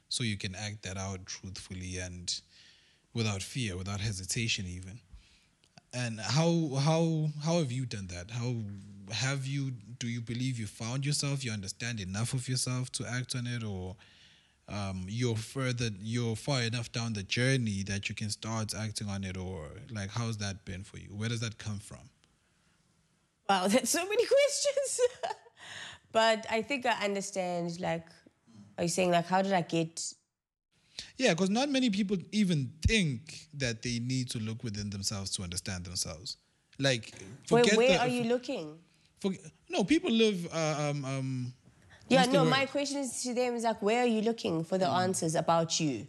So you can act that out truthfully and without fear, without hesitation, even. And how how how have you done that? How have you? Do you believe you found yourself? You understand enough of yourself to act on it, or um, you're further, you're far enough down the journey that you can start acting on it, or like how's that been for you? Where does that come from? Wow, [laughs] that's so many [laughs] questions. But I think I understand, like, are you saying, like, how did I get. Yeah, because not many people even think that they need to look within themselves to understand themselves. Like, Where, forget where the, are you looking? For, no, people live. Uh, um, um, Yeah, no, my question is to them is like, where are you looking for the answers about you?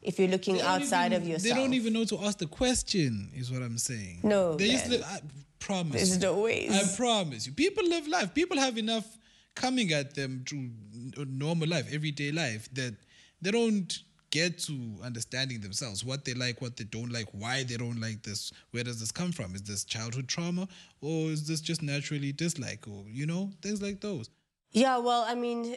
If you're looking They outside even- of yourself. They don't even know to ask the question. Is what I'm saying. No, they used man. to. I promise. There's no ways. I promise you. People live life. People have enough coming at them through n- normal life, everyday life, that they don't get to understanding themselves, what they like, what they don't like, why they don't like this, where does this come from? Is this childhood trauma, or is this just naturally dislike, or you know, things like those. Yeah, well, I mean,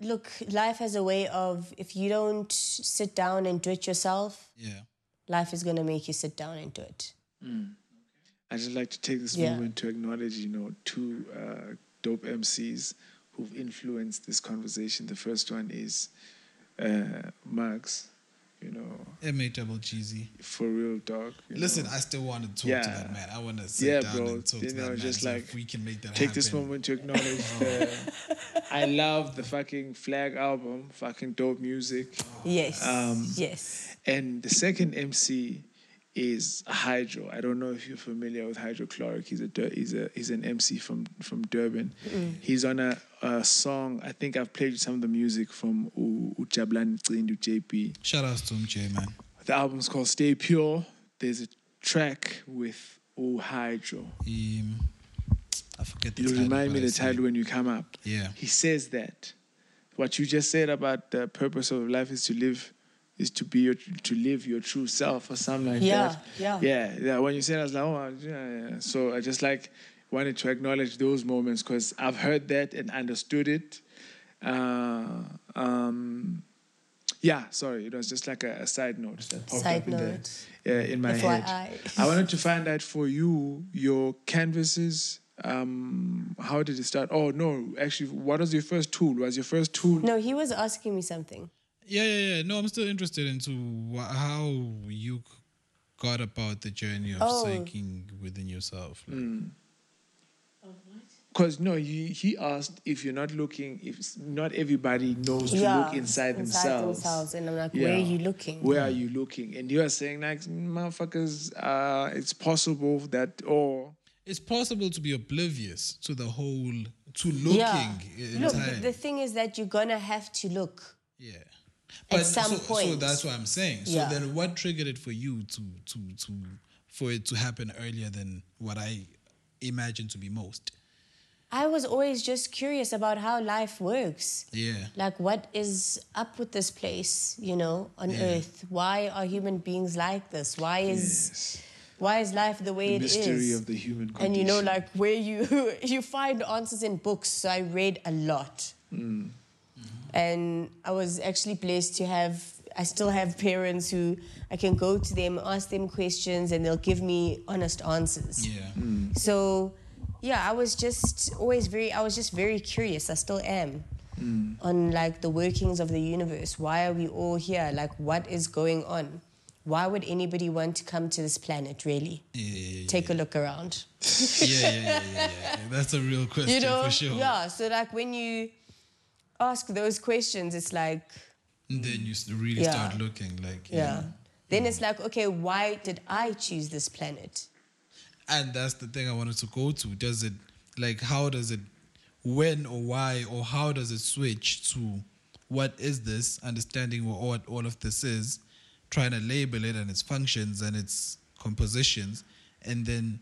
look, life has a way of if you don't sit down and do it yourself, Yeah. life is gonna make you sit down and do it. I just like to take this Yeah. moment to acknowledge, you know, two uh, dope MCs who've influenced this conversation. The first one is uh, Max, you know, M A double cheesy. for real dog. Listen, know. I still want to talk Yeah. to that man. I want to sit yeah, down bro. and talk You to know, that man. just so like if we can make that take this moment to acknowledge [laughs] the. I love the fucking Flag album, fucking dope music. Yes. Um, yes. And the second MC is Hydro. I don't know if you're familiar with Hydrochloric. He's a he's a he's an MC from from Durban. He's on a, a song. I think I've played some of the music from U- Ujablani Cindu JP. Shout out to him, J man. The album's called Stay Pure. There's a track with U Hydro. Um, I forget the You'll title. remind me the title it. when you come up. Yeah. He says that what you just said about the purpose of life is to live, is to be your, to live your true self or something like Yeah, that. yeah. yeah, yeah. When you said, that, I was like, oh, yeah, yeah. So I just like wanted to acknowledge those moments because I've heard that and understood it. Uh, um, yeah, sorry, it was just like a, a side note that popped Side up in, the, note. yeah, in my head. I [laughs] wanted to find out for you your canvases Um, how did it start? Oh no, actually, what was your first tool? Was your first tool? No, he was asking me something. Yeah, yeah, yeah. No, I'm still interested into wh- how you got about the journey of Oh. sinking within yourself. Like, Mm. What? Because no, he, he asked if you're not looking, if not everybody knows to look inside, inside themselves. themselves. And I'm like, where are you looking? Where are you looking? And you are saying like, motherfuckers, uh, it's possible that, or It's possible to be oblivious to the whole, to looking yeah. Look, the, the thing is that you're gonna have to look. yeah. At some so, so that's what I'm saying. So Yeah. then, what triggered it for you to to to for it to happen earlier than what I imagine to be most? I was always just curious about how life works. Yeah. Like, what is up with this place, you know, on Yeah. earth? Why are human beings like this? Why is why is life the way the it is? mystery of the human condition. and you know, like where you [laughs] you find answers in books. So I read a lot, Mm. and I was actually blessed to have. I still have parents who I can go to them, ask them questions, and they'll give me honest answers. Yeah. Hmm. So, yeah, I was just always very, I was just very curious. I still am hmm. on like the workings of the universe. Why are we all here? Like, what is going on? Why would anybody want to come to this planet, really? Yeah, yeah, yeah, Take a look around. yeah, yeah, yeah, yeah, yeah, yeah. That's a real [laughs] question you know? for sure. Yeah, so like when you ask those questions, it's like, And then you really Yeah. start looking like yeah. Then it's like, okay, why did I choose this planet? And that's the thing I wanted to go to. Does it like how does it when or why or how does it switch to what is this, understanding what all of this is, trying to label it and its functions and its compositions, and then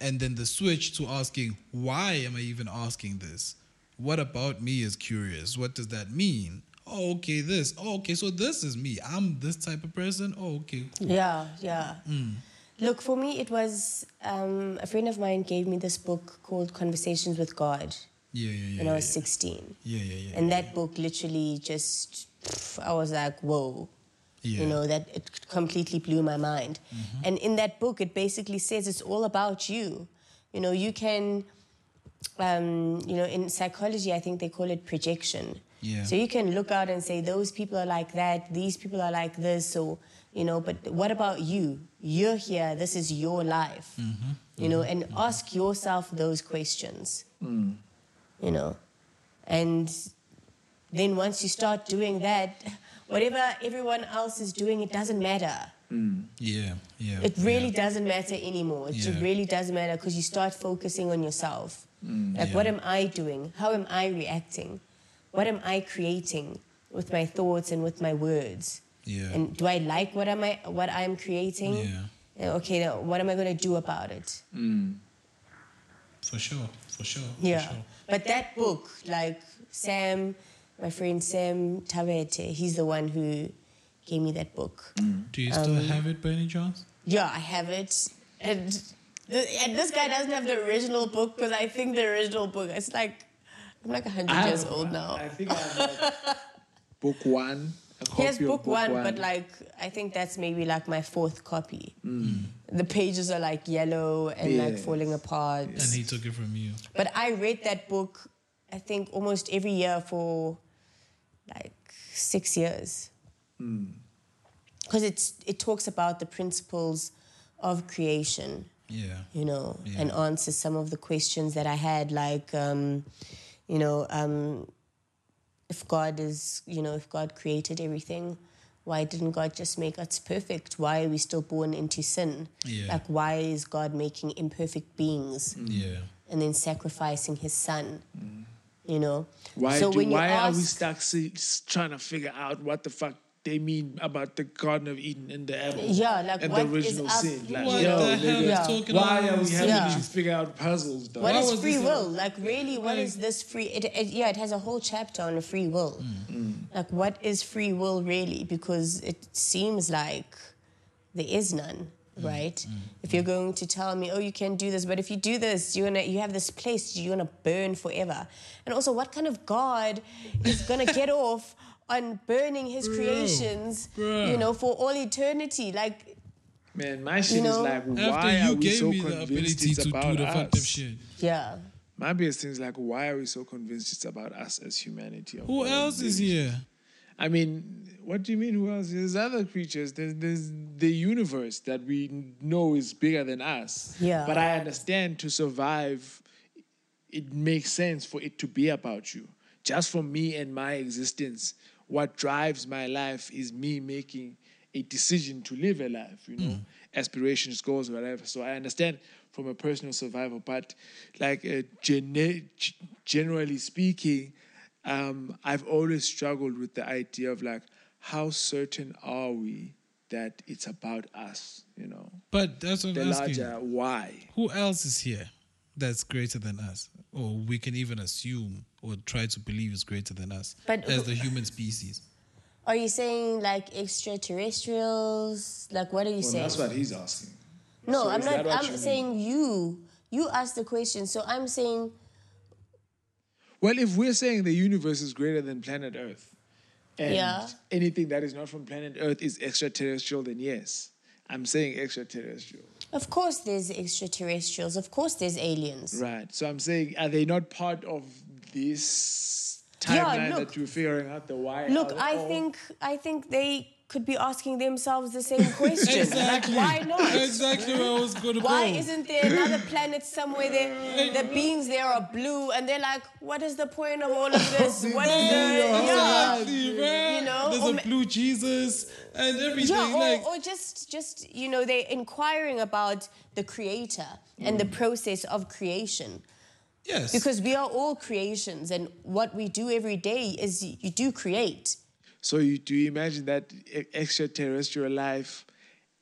and then the switch to asking why am I even asking this? What about me is curious? What does that mean? Oh, okay, this. Oh, okay, so this is me. I'm this type of person. Oh, okay, cool. Yeah, yeah. Mm. Look, for me, it was um, a friend of mine gave me this book called Conversations with God Yeah, yeah, yeah. when I was yeah. 16. Yeah, yeah, yeah. And that book literally just, pff, I was like, whoa. Yeah. You know, that it completely blew my mind. And in that book, it basically says it's all about you. You know, you can, um, you know, in psychology, I think they call it projection. Yeah. So you can look out and say, those people are like that, these people are like this. So, you know, but what about you? You're here, this is your life. Mm-hmm. You know, mm-hmm. and ask yourself those questions. Mm. You know, and then once you start doing that, whatever everyone else is doing, it doesn't matter. Mm. Yeah, yeah. It really doesn't matter anymore. It Yeah. really doesn't matter because you start focusing on yourself. Mm. Like, what am I doing? How am I reacting? What am I creating with my thoughts and with my words? Yeah. And do I like what am I what I'm creating? Yeah. Yeah, Okay, now what am I going to do about it? Mm. For sure, for sure. Yeah. For sure. But that book, like Sam, my friend Sam Tavete, he's the one who gave me that book. Mm. Do you still Um, have it by any chance? Yeah, I have it. And, th- and this guy doesn't have the original book because I think the original book, it's like, I'm like 100 I years old now. I think I have like [laughs] book one. A copy He has of book, one, but like, I think that's maybe like my fourth copy. The pages are like yellow and like falling apart. And he took it from you. But I read that book, I think, almost every year for like six years. Because it's it talks about the principles of creation, Yeah. you know, Yeah. and answers some of the questions that I had, like, um, you know, um, if God is, you know, if God created everything, why didn't God just make us perfect? Why are we still born into sin? Yeah. Like, why is God making imperfect beings? Yeah. and then sacrificing his son. You know. Why, so do, when you why are we stuck see, trying to figure out what the fuck they mean about the Garden of Eden and the apple? Yeah, like and what the original up- sin. Like, What yo, the hell is Yeah. talking why about? are we having Yeah. to figure out puzzles, dog? What Why is free this will? Like really, what is this free? It, it, yeah, it has a whole chapter on free will. Mm. Mm. Like, what is free will really? Because it seems like there is none, mm. right? If you're going to tell me, oh, you can do this, but if you do this, you're gonna you have this place you're gonna burn forever. And also, what kind of God is gonna get [laughs] off on burning his creations? bro. You know, for all eternity, like. Man, my shit know? is like, After why you are we gave so me the convinced ability it's to about do the fucked up us? shit. Yeah. My biggest thing is like, why are we so convinced it's about us as humanity? Who else is here? I mean, what do you mean? Who else? There's other creatures. There's, there's the universe that we know is bigger than us. Yeah. But I understand to survive, it makes sense for it to be about you. Just for me and my existence, what drives my life is me making a decision to live a life. You know, aspirations, goals, whatever. So I understand from a personal survival, but like uh, gene- generally speaking, um, I've always struggled with the idea of like, how certain are we that it's about us? You know, But that's what the I'm asking. larger why. Who else is here that's greater than us? Or we can even assume or try to believe is greater than us But as the human species. Are you saying like extraterrestrials? Like what are you Well, saying? that's what he's asking. No, So I'm not. I'm you mean? saying you. You asked the question, so I'm saying Well, if we're saying the universe is greater than planet Earth, and Yeah. anything that is not from planet Earth is extraterrestrial, then yes, I'm saying extraterrestrial. Of course, there's extraterrestrials. Of course, there's aliens. Right. So I'm saying, are they not part of this Yeah, timeline look. that you're figuring out the why? Look, Are- I or- think I think they could be asking themselves the same question. Exactly. Like, why not? Exactly where I was going to Why go. isn't there another planet somewhere there? The beings there are blue, and they're like, what is the point of all of [laughs] this? What is the yeah? Exactly, man. You know, there's or a ma- blue Jesus and everything. Yeah, or, like, or just just you know they're inquiring about the creator and the process of creation yes, because we are all creations and what we do every day is you do create. So you, do you imagine that extraterrestrial life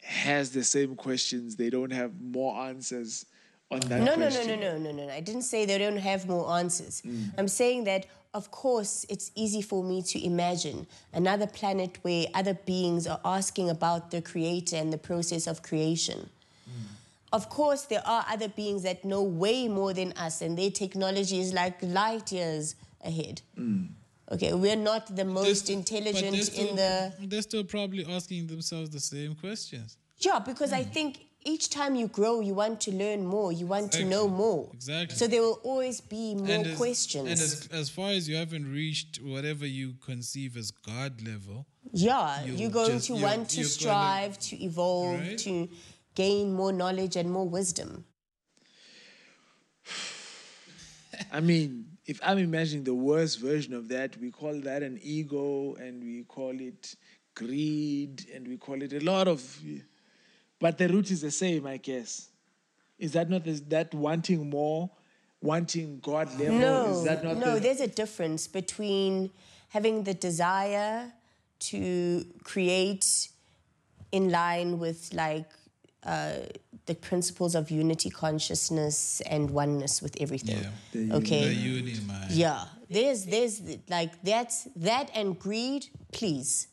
has the same questions? They don't have more answers on that no no no no no no no no. I didn't say they don't have more answers. Mm. I'm saying that of course it's easy for me to imagine another planet where other beings are asking about the creator and the process of creation mm. Of course, there are other beings that know way more than us, and their technology is like light years ahead. Hmm. Okay, we're not the most They're but intelligent they're still, in the. They're still probably asking themselves the same questions. Yeah, because I think each time you grow, you want to learn more, you want to know more. Exactly. So there will always be more as, questions. And as, as far as you haven't reached whatever you conceive as God level, yeah, you you're going just- to you're- want to you're gonna- strive, to evolve, Right. to gain more knowledge and more wisdom. I mean, if I'm imagining the worst version of that, we call that an ego and we call it greed and we call it a lot of. But the root is the same, I guess. Is that not is that wanting more, wanting God level? No, is that not no. the, There's a difference between having the desire to create in line with like uh, the principles of unity consciousness and oneness with everything. Yeah. The Okay. the uni man. Yeah, there's there's like that's that and greed. Please,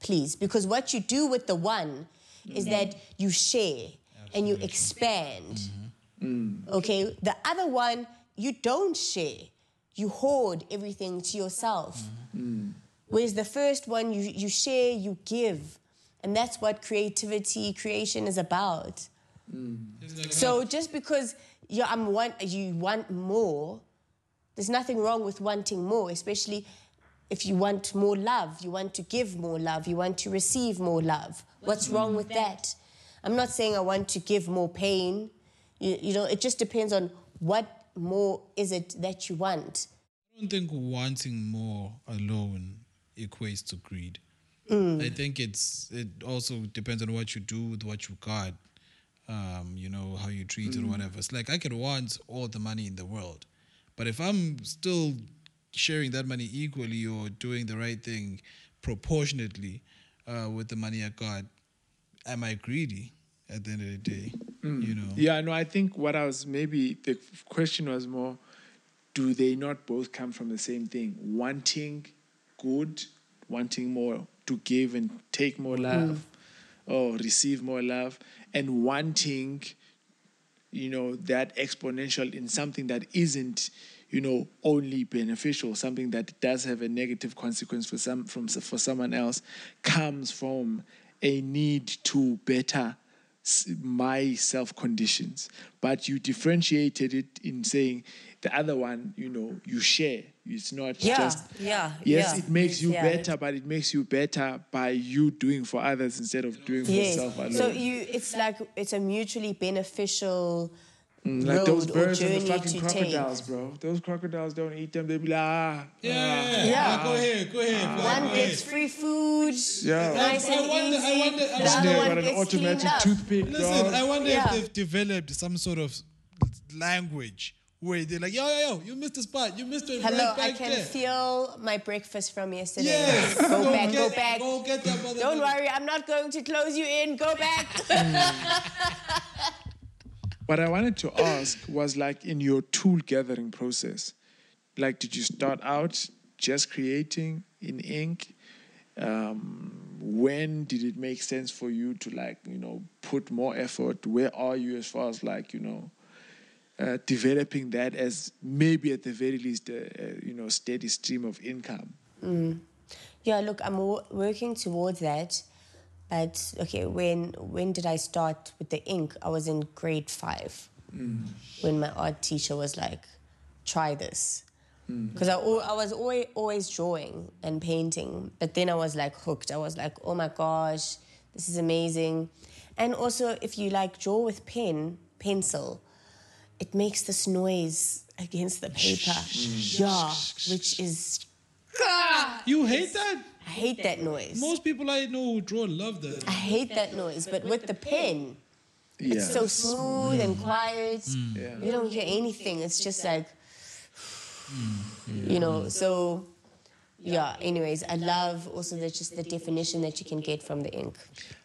please, because what you do with the one is that you share and you expand. Mm-hmm. Mm. Okay, the other one you don't share. You hoard everything to yourself. Mm. Whereas the first one you you share, you give, and that's what creativity, creation is about. Like, So just because you I'm want you want more, there's nothing wrong with wanting more, especially if you want more love, you want to give more love, you want to receive more love. What's wrong with that? I'm not saying I want to give more pain. You, you know, it just depends on what more is it that you want. I don't think wanting more alone equates to greed. Mm. I think it's it also depends on what you do with what you got. Um, you know how you treat it or whatever. It's like I could want all the money in the world, but if I'm still sharing that money equally or doing the right thing proportionately uh, with the money I got, am I greedy at the end of the day? You know. Yeah, no, I think what I was maybe the question was more do they not both come from the same thing? Wanting good, wanting more to give and take more mm. love or receive more love, and wanting, you know, that exponential in something that isn't, you know, only beneficial, something that does have a negative consequence for some from for someone else, comes from a need to better my self conditions, but you differentiated it in saying the other one, you know, you share. It's not Yeah, just yeah, Yes, yeah. it makes you Yeah. better, but it makes you better by you doing for others instead of doing for Yes. yourself alone. So you, it's like it's a mutually beneficial Mm, like those road or birds and the journey fucking crocodiles, take. bro. Those crocodiles don't eat them. They be like, ah, Yeah, ah, yeah, Yeah. Go ahead, go ahead. fly, One go gets ahead. free food, Yeah. nice I and wonder- I wonder- I the wonder- other one got an gets automatic cleaned up. toothpick, Listen, dog. I wonder Yeah. if they've developed some sort of language where they're like, yo, yo, yo, you missed the spot. You missed it Hello, right I can there. feel my breakfast from yesterday. Yes. Go, back, get, go back. Go get that mother. Don't worry, I'm not going to close you in. Go back. [laughs] What I wanted to ask was like in your tool gathering process, like did you start out just creating in ink? Um, when did it make sense for you to like you know put more effort? Where are you as far as like you know uh, developing that as maybe at the very least a, a you know steady stream of income? Mm. yeah, look, I'm wo- working towards that. But okay, when when did I start with the ink? I was in grade five mm. when my art teacher was like, "Try this," mm. because I, I was always, always drawing and painting, but then I was like hooked. I was like, "Oh my gosh, this is amazing!" And also, if you like draw with pen, pencil, it makes this noise against the paper, yeah, which is ah! You hate that? I hate that noise. Most people I know who draw love that. I hate that noise, but with the pen, Yeah. it's so smooth and quiet. Mm. Yeah. You don't hear anything. It's just like, mm. you know. So, yeah. Anyways, I love also the just the definition that you can get from the ink.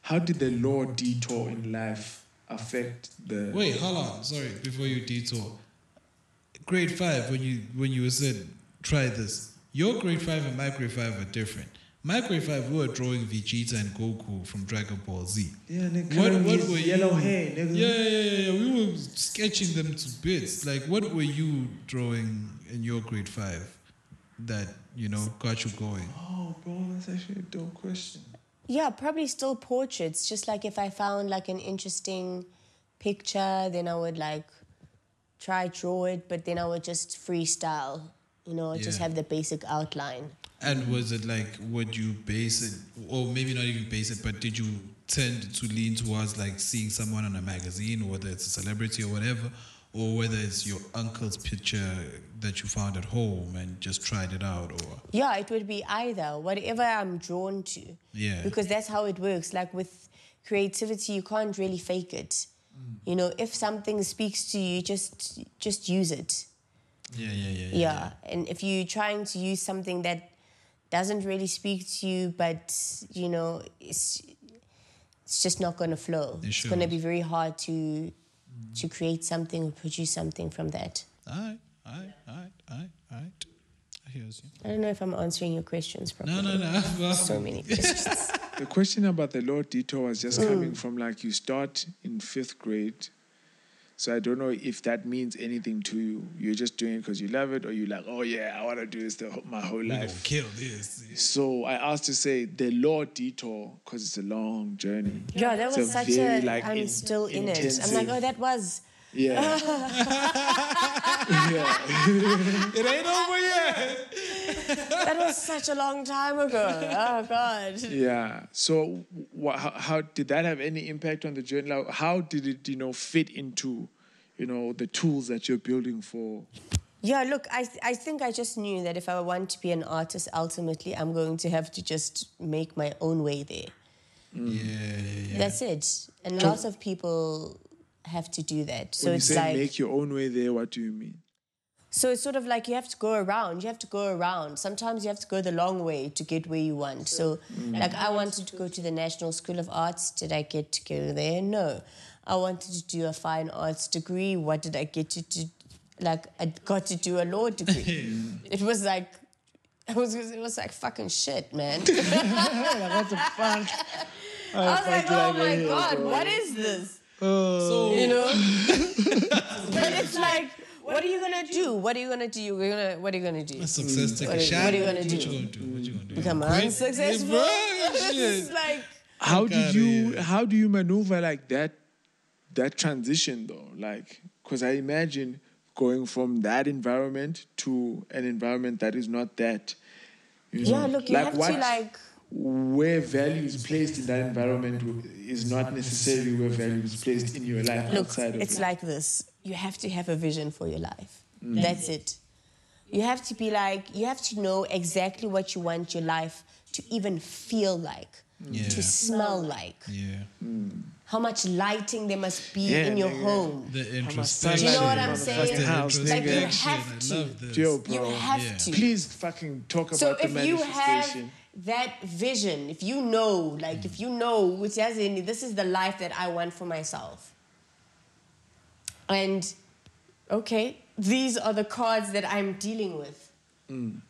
How did the law detour in life affect the? Wait, hold on. Sorry, before you detour. Grade five, when you when you said try this, your grade five and my grade five are different. My grade five, we were drawing Vegeta and Goku from Dragon Ball Z. Yeah, nigga. What, what were yellow you? hair, nigga. Yeah, yeah, yeah, yeah. We were sketching them to bits. Like, what were you drawing in your grade five that you know got you going? Oh, bro, that's actually a dope question. Yeah, probably still portraits. Just like if I found like an interesting picture, then I would like try draw it, but then I would just freestyle. You know, just have the basic outline. And was it like, would you base it, or maybe not even base it, but did you tend to lean towards like seeing someone on a magazine, whether it's a celebrity or whatever, or whether it's your uncle's picture that you found at home and just tried it out, or Yeah, it would be either, whatever I'm drawn to. Yeah. Because that's how it works. Like with creativity, you can't really fake it. Mm. You know, if something speaks to you, just just use it. yeah, yeah, yeah, Yeah. And if you're trying to use something that doesn't really speak to you, but you know, it's it's just not gonna flow. It it's gonna be very hard to mm. to create something or produce something from that. All right, right, all right, all right, all right. I hear you. I don't know if I'm answering your questions properly. No, no, no. Well, So many [laughs] questions. The question about the law detour was just Mm. coming from like you start in fifth grade. So I don't know if that means anything to you. You're just doing it because you love it, or you're like, oh yeah, I want to do this the, my whole we life. kill this. So I asked to say the law detour because it's a long journey. Yeah, that was a such very, a. like, I'm in- still in it. I'm like, oh, that was. Yeah. [laughs] yeah. It ain't over yet. [laughs] That was such a long time ago. Oh God. Yeah. So, wha how, how did that have any impact on the journey? Like, how did it, you know, fit into, you know, the tools that you're building for? Yeah, look, I I think I just knew that if I want to be an artist, ultimately I'm going to have to just make my own way there. Yeah, yeah, yeah. That's it. And lots of people have to do that. So when you it's say like make your own way there, what do you mean? so it's sort of like you have to go around. You have to go around. Sometimes you have to go the long way to get where you want. So mm. like I wanted to go to the National School of Arts. Did I get to go there? No. I wanted to do a fine arts degree. What did I get to do? Like I got to do a law degree. [laughs] it was like it was it was like fucking shit, man. [laughs] what the fuck? [laughs] I was like, oh my god, what is this? So You know? [laughs] but it's [laughs] like, what are you gonna do? What are you gonna do? You're gonna what are you gonna do? success take What a are- shot. what are you gonna What do? you gonna do? What you gonna do? Become Quit? unsuccessful? Yeah, bro, [laughs] it's like How did you how do you maneuver like that that transition though, like, because I imagine going from that environment to an environment that is not that. You Yeah, know? look, you have to, like- where value is placed in that environment is not necessarily where value is placed in your life Look, outside of it's it. like this. You have to have a vision for your life. Mm. That's it. You have to be like, you have to know exactly what you want your life to even feel like, Yeah. to smell like, Yeah. how much lighting there must be Yeah, in your nigga. home. The sunlight introspection. Do you know what I'm in the saying? house, Like, you have to. I love this. Yo, bro. You have Yeah. to. Please fucking talk So about the if you have manifestation. That vision, if you know, like if you know, which as in this is the life that I want for myself, and okay, these are the cards that I'm dealing with. Mm.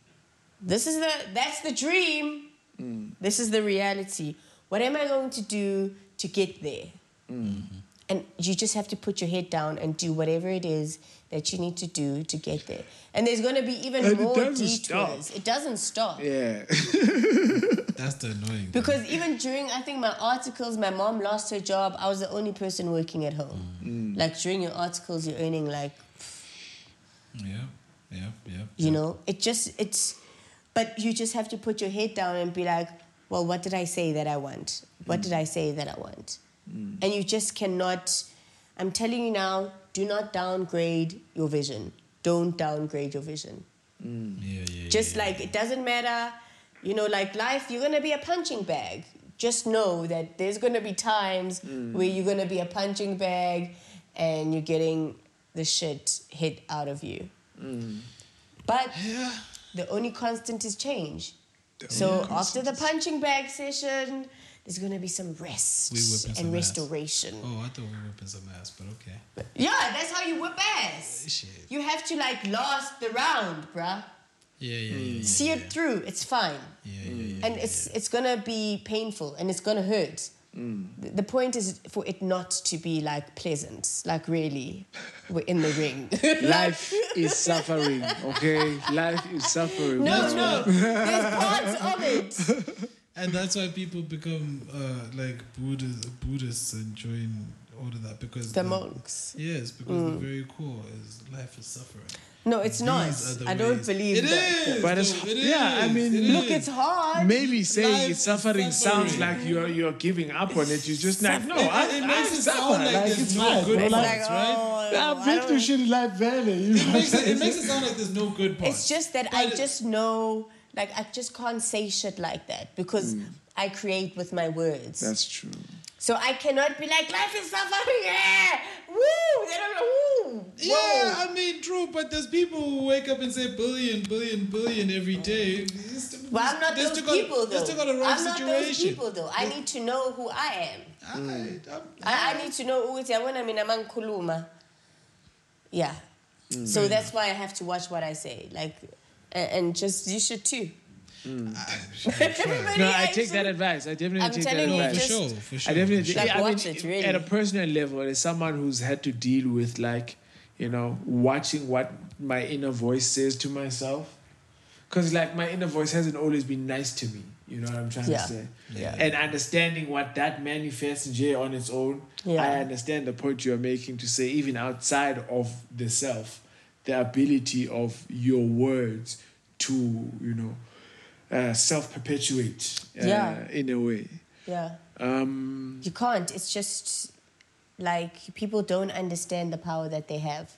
This is the that's the dream. Mm. This is the reality. What am I going to do to get there? Mm. And you just have to put your head down and do whatever it is that you need to do to get there. And there's going to be even And more doesn't detours. stop. It doesn't stop. Yeah. [laughs] That's the annoying. thing. Because even during, I think my articles, my mom lost her job. I was the only person working at home. Mm. Like during your articles, you're earning like, Yeah. Yeah. Yeah. you know, it just, it's, but you just have to put your head down and be like, well, what did I say that I want? What did I say that I want? And you just cannot, I'm telling you now, do not downgrade your vision. Don't downgrade your vision. Yeah. Yeah. Just yeah, like it doesn't matter, you know, like life, you're gonna be a punching bag. Just know that there's gonna be times where you're gonna be a punching bag and you're getting the shit hit out of you. But the only constant is change. so after the punching bag session, there's gonna be some rest We whipping some and ass. restoration. Oh, I thought we were whipping some ass, but okay. Yeah, that's how you whip ass. Shit. You have to like last the round, bruh. Yeah. Yeah. Yeah. Hmm. yeah See yeah. it through. It's fine. Yeah. Yeah. Yeah. Hmm. and it's it's gonna be painful and it's gonna hurt. Hmm. The the point is for it not to be like pleasant, like really, we're in the ring. [laughs] Life is suffering, okay? Life is suffering. no, no, there's parts of it. [laughs] And that's why people become uh, like Buddhists, Buddhists and join all of that because The monks. Yes, because the very core is life is suffering. No, it's not. These are the I don't ways. believe It that. is, But it's- though, it yeah, I mean, it Look, is. it's hard. Maybe saying Life it's is suffering sounds like you're you're giving up on it. You're just like no, I, it I makes it sound like there's it's no good bro. It's Like, like, right? oh, I've been through shit in life, barely. You It know? makes it, it makes it sound like there's no good part. It's just that But I just know, like, I just can't say shit like that because mm. I create with my words. That's true. So I cannot be like, life is suffering, yeah, woo, they don't know, woo, Yeah, whoa. I mean, true, but there's people who wake up and say billion, billion, billion every day. It's- But I'm not those still got- people, they though. still got a wrong I'm not those situation. people, though. I need to know who I am. Alright, mm. I'm- I, I need to know ukuthi yabona mina mangikhuluma. Yeah. Mm. So that's why I have to watch what I say. Like, and, and just, you should too. Mm. Everybody No, I take that advice. I definitely I'm take that telling you, for advice. just- sure, for sure. I definitely, for sure. Like, yeah, I watch mean, it, really. at a personal level, as someone who's had to deal with like, you know, watching what my inner voice says to myself, because like my inner voice hasn't always been nice to me. You know what I'm trying Yeah. to say? Yeah. And understanding what that manifests in J on its own, Yeah. I understand the point you're making to say even outside of the self, the ability of your words to, you know, uh, self perpetuate uh, Yeah. in a way. Yeah. Um, You can't. It's just like people don't understand the power that they have.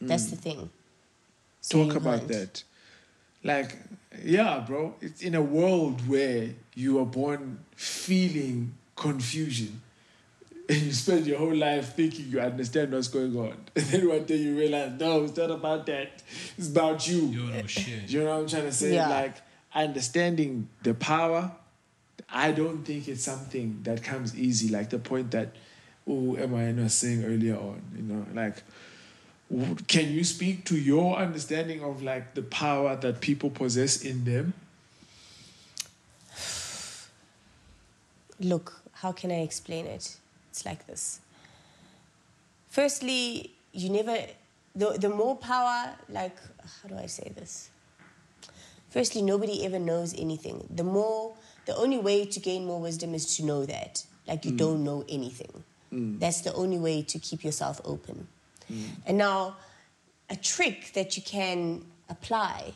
That's the thing. So talk about can't. that. Like, yeah, bro, it's in a world where you are born feeling confusion. And [laughs] you spend your whole life thinking you understand what's going on. [laughs] And then one day you realize, no, it's not about that. It's about you. You know shit. You know what I'm trying to say? Yeah. Like understanding the power, I don't think it's something that comes easy. Like the point that oh Emma was saying earlier on, you know, like can you speak to your understanding of like the power that people possess in them? Look, how can I explain it? It's like this. Firstly, you never, the, the more power, like, how do I say this? Firstly, nobody ever knows anything. The more, the only way to gain more wisdom is to know that. Like, you mm. don't know anything. Mm. That's the only way to keep yourself open. Mm. And now, a trick that you can apply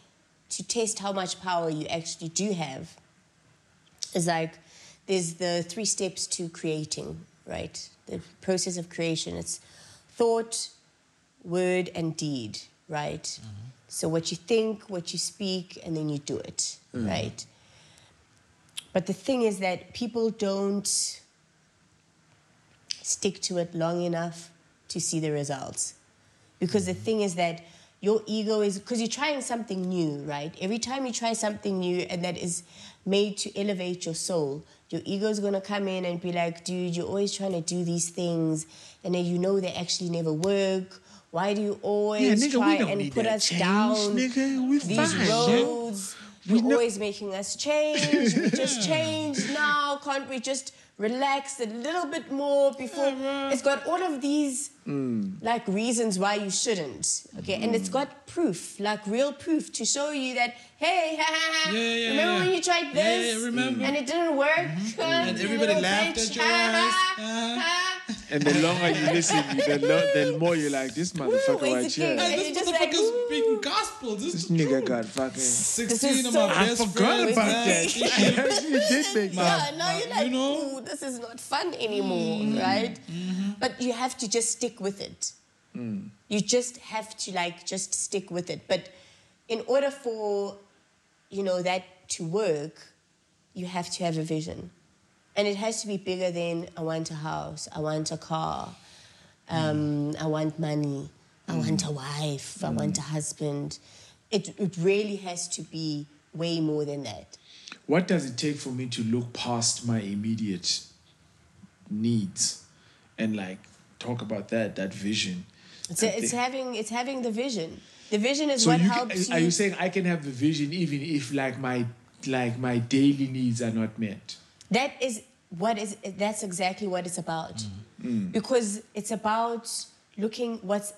to test how much power you actually do have is like there's the three steps to creating, right? The process of creation. It's thought, word, and deed, right? Mm-hmm. So what you think, what you speak, and then you do it, mm-hmm. right? But the thing is that people don't stick to it long enough to see the results. Because the mm-hmm. thing is that your ego is, because you're trying something new, right? Every time you try something new and that is made to elevate your soul, your ego is going to come in and be like, dude, you're always trying to do these things and then you know they actually never work. Why do you always Yeah, nigga, try and put us change, down nigga. These fine, roads? We You're always making us change. We just change now. Can't we just relax a little bit more before? It's got all of these Mm. like reasons why you shouldn't. Okay, and it's got proof, like real proof, to show you that hey, ha, ha, ha, Yeah, yeah, remember yeah. when you tried this yeah, remember. and it didn't work? And everybody laughed bitch. at your ass. ha, Uh-huh. ha. And the longer you listen, [laughs] the, lo- the more you're like, this motherfucker Ooh, right here. Hey, And this you're like, motherfucker's speaking gospel. This This nigga true. got fucking. 16 of so- my I best forgot friends. about that. I actually [laughs] did make Yeah, that. now you're you like, know? ooh, this is not fun anymore, Mm-hmm. right? But you have to just stick with it. Mm. You just have to like just stick with it. But in order for you know that to work, you have to have a vision, and it has to be bigger than I want a house, I want a car, um, mm. I want money, I mm. want a wife, I want mm. a husband. It it really has to be way more than that. What does it take for me to look past my immediate needs and like talk about that, that vision? It's, I it's having it's having the vision. The vision is so what you helps can, are you saying I can have the vision even if like my like my daily needs are not met? That is what is that's exactly what it's about. Mm-hmm. Mm. Because it's about looking what's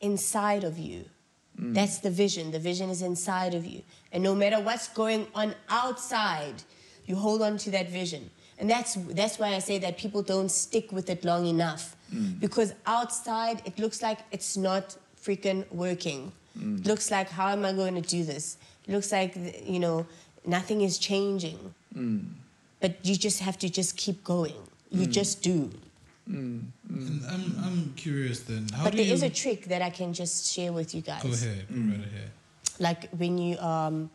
inside of you. Mm. That's the vision. The vision is inside of you. And no matter what's going on outside, you hold on to that vision. And that's that's why I say that people don't stick with it long enough. Mm. Because outside it looks like it's not freaking working. It looks like how am I going to do this? Looks like you know nothing is changing. Mm. But you just have to just keep going. You mm. just do. And I'm, I'm curious then. How but do there you... is a trick that I can just share with you guys. Go ahead. Go right ahead. Like when you um,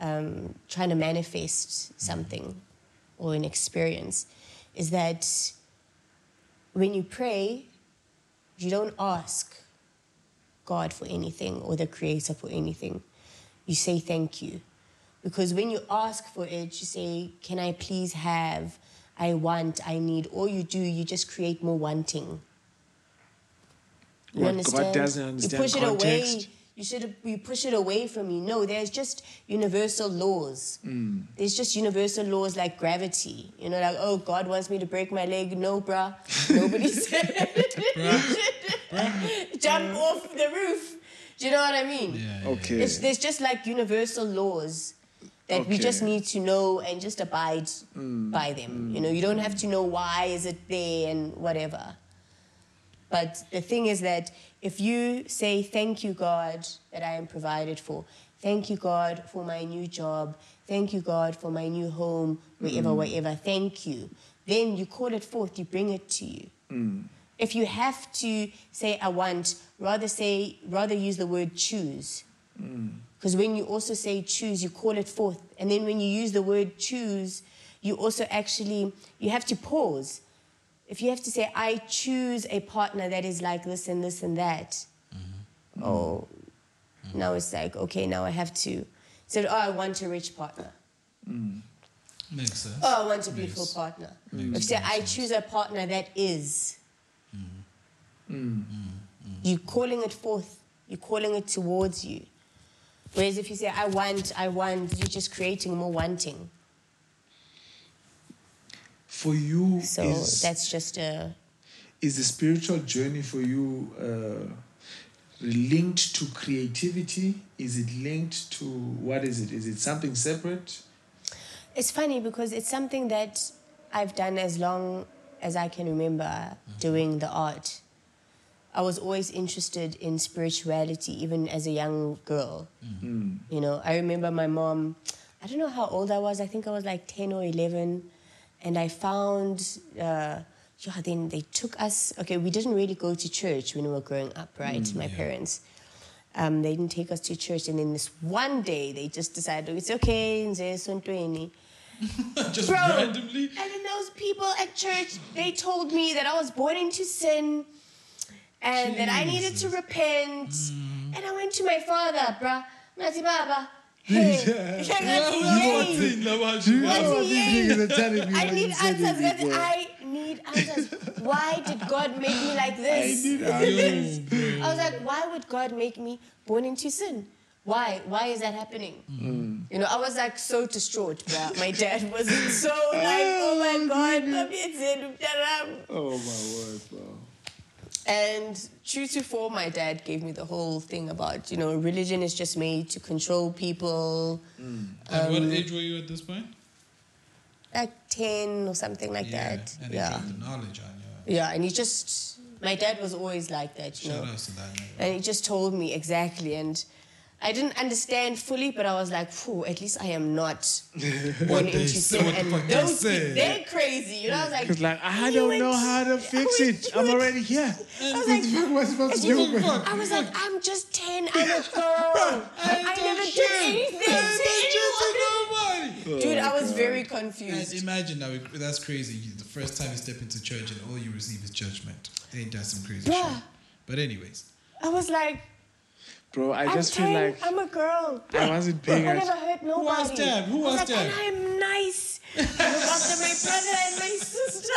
um, trying to manifest something or an experience, is that when you pray, you don't ask God for anything or the Creator for anything. You say thank you. Because when you ask for it, you say, Can I please have? I want, I need. All you do, you just create more wanting. You What, God understand? doesn't understand you push it away. You should you push it away from you. No, there's just universal laws. Mm. There's just universal laws like gravity. You know, like oh, God wants me to break my leg. No, bruh. [laughs] Nobody said. Jump off the roof. Do you know what I mean? Yeah, Okay. It's, there's just like universal laws that we just need to know and just abide by them. You know, you don't have to know why is it there and whatever. But the thing is that if you say, Thank you, God, that I am provided for, thank you, God, for my new job, thank you, God, for my new home, wherever, mm. wherever, thank you, then you call it forth, you bring it to you. Mm. If you have to say, I want, rather say, rather use the word choose. Mm. Because when you also say choose, you call it forth. And then when you use the word choose, you also actually, you have to pause. If you have to say, I choose a partner that is like this and this and that, mm-hmm. oh, now it's like, okay, now I have to. So, oh, I want a rich partner. Mm. Makes sense. Oh, I want a beautiful partner. Makes If you say, I choose a partner that is, mm. Mm. you're calling it forth, you're calling it towards you. Whereas if you say, I want, I want, you're just creating more wanting. For you, So is, that's just a. is the spiritual journey for you uh, linked to creativity? Is it linked to what is it? Is it something separate? It's funny because it's something that I've done as long as I can remember doing the art, I was always interested in spirituality, even as a young girl. You know, I remember my mom, I don't know how old I was, I think I was like 10 or 11, and I found, uh, yeah, then they took us, okay, we didn't really go to church when we were growing up, right? my parents. Um, they didn't take us to church, and then this one day they just decided it's okay, nze esontweni." [laughs] Just Bro. randomly. And then those people at church, they told me that I was born into sin and that I needed to repent. Mm. And I went to my father, bruh. Baba. Hey. Ngathi, yay. Ngathi, yay. I need answers. I need answers. Why did God make me like this? [laughs] I was like, why would God make me born into sin? Why? Why is that happening? You know, I was like so distraught, bruh. My dad was so [laughs] like, oh my God, in Daram." Oh my word, bro. And true to form, my dad gave me the whole thing about, you know, religion is just made to control people. Mm. At what age were you at this point? Like 10 or something like that. And Yeah. he the knowledge on you. Yeah, and he just, my dad was always like that, you Shout know. out to that. And he just told me exactly. And I didn't understand fully, but I was like, Phew, at least I am not [laughs] born they into say- sin. what the And fuck they those say. people, they're crazy. You know, I was like, Cause like I don't went- know how to fix you it. went- I'm went- already here. I was like, What am I supposed to do? What the man? fuck? I was like, I'm just 10, I'm a girl. I never did anything to anyone. Dude, I oh, was very confused. And confused. imagine now, that's crazy. The first time you step into church and all you receive is judgment. Ain't that some crazy Bruh. shit? But anyways, I was like, Bro, I I'm just 10, feel like I'm a girl. I wasn't I paying never hurt nobody. was that? Who I was like, that? And I'm nice. I look after my brother and my sister.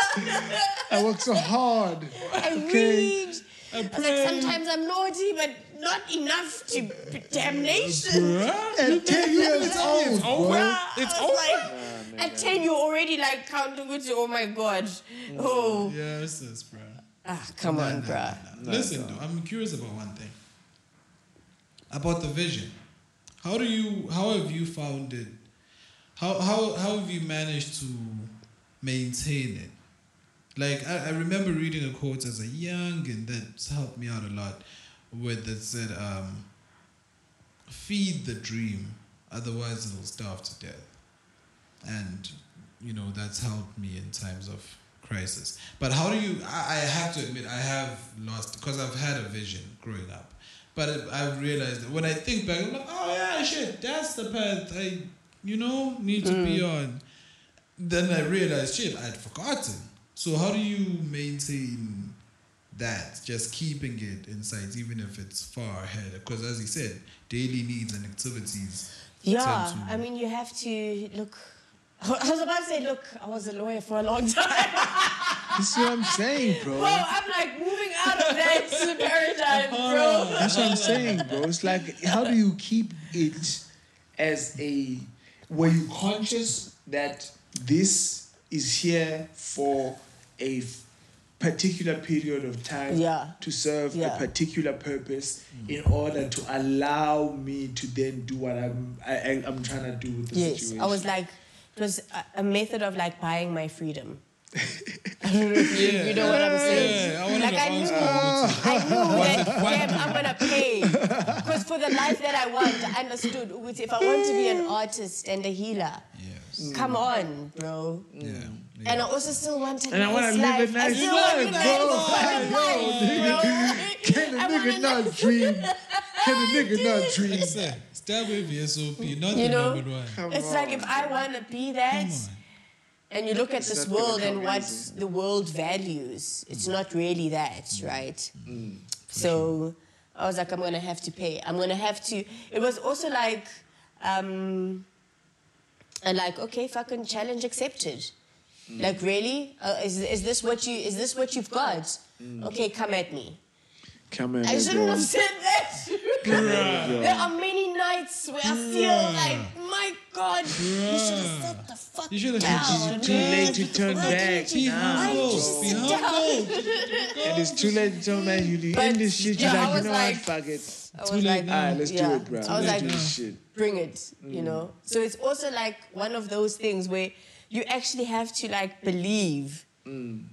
[laughs] I work so hard. I Okay. read. I was like, sometimes I'm naughty, but not enough to be damnation. At 10 years old, bro. Bruh, it's over. At 10, you're already like counting with you. Oh my God. Oh. yeah, sis, bro. Ah, come on, bruh. Listen, though, I'm curious about one thing. About the vision. How do you? How have you found it? How how how have you managed to maintain it? Like I, I remember reading a quote as a young and that's helped me out a lot, where that said, um, "Feed the dream, otherwise it'll starve to death." and you know that's helped me in times of crisis but how do you i, I have to admit i have lost because i've had a vision growing up but i've realized that when i think back i'm like oh yeah shit that's the path i you know need to be mm. on. Then i realized shit i'd forgotten. So how do you maintain that? Just keeping it in sight even if it's far ahead? Because as you said daily needs and activities Yeah, I mean, you have to look. I was about to say, look, I was a lawyer for a long time. This is what I'm saying, bro. Bro, I'm like moving out of that [laughs] paradigm, bro. That's what I'm saying, bro. It's like, how do you keep it as a. Were you conscious that this is here for a f- particular period of time Yeah. to serve Yeah. a particular purpose mm. in order to allow me to then do what I'm I, I, I'm trying to do with the Yes, situation? I was like, it was a, a method of like buying my freedom. I don't know if you, you know what I'm saying. Yeah, I like I knew, I knew [laughs] that damn, I'm gonna pay because for the life that I want, I understood ukuthi if I want to be an mm. artist and a healer, yes come mm. on, bro. yeah, And I also still want a And I nice wanna live a life. I nice still want a life, nice bro. fucking life, bro. Can a I nigga wanna- not dream? [laughs] Can a nigga not dream? Sir, Start with VSOP, not You the know, number one. It's like if I want to be that, and you look at this world and what the world values, it's not really that, mm. right? Mm. Mm. So I was like, I'm gonna have to pay. I'm gonna have to. It was also like, um, and like, okay, fucking challenge accepted. Like really, uh, is is this what you is this what you've got? Okay, come at me. Come in, I shouldn't have said that. [laughs] there are many nights where I feel like, my God, you should have said the fuck You should have down. Too late to turn back. didn't you- now, why did you bro. sit Be humble. [laughs] And it's too late to turn back. You But, in this shit. You're like, you know like- what? Fuck it. I was Too late like, now. Alright, let's yeah. do it, bro. I was like, shit. bring it, you know? Mm. So it's also like one of those things where you actually have to like believe mm.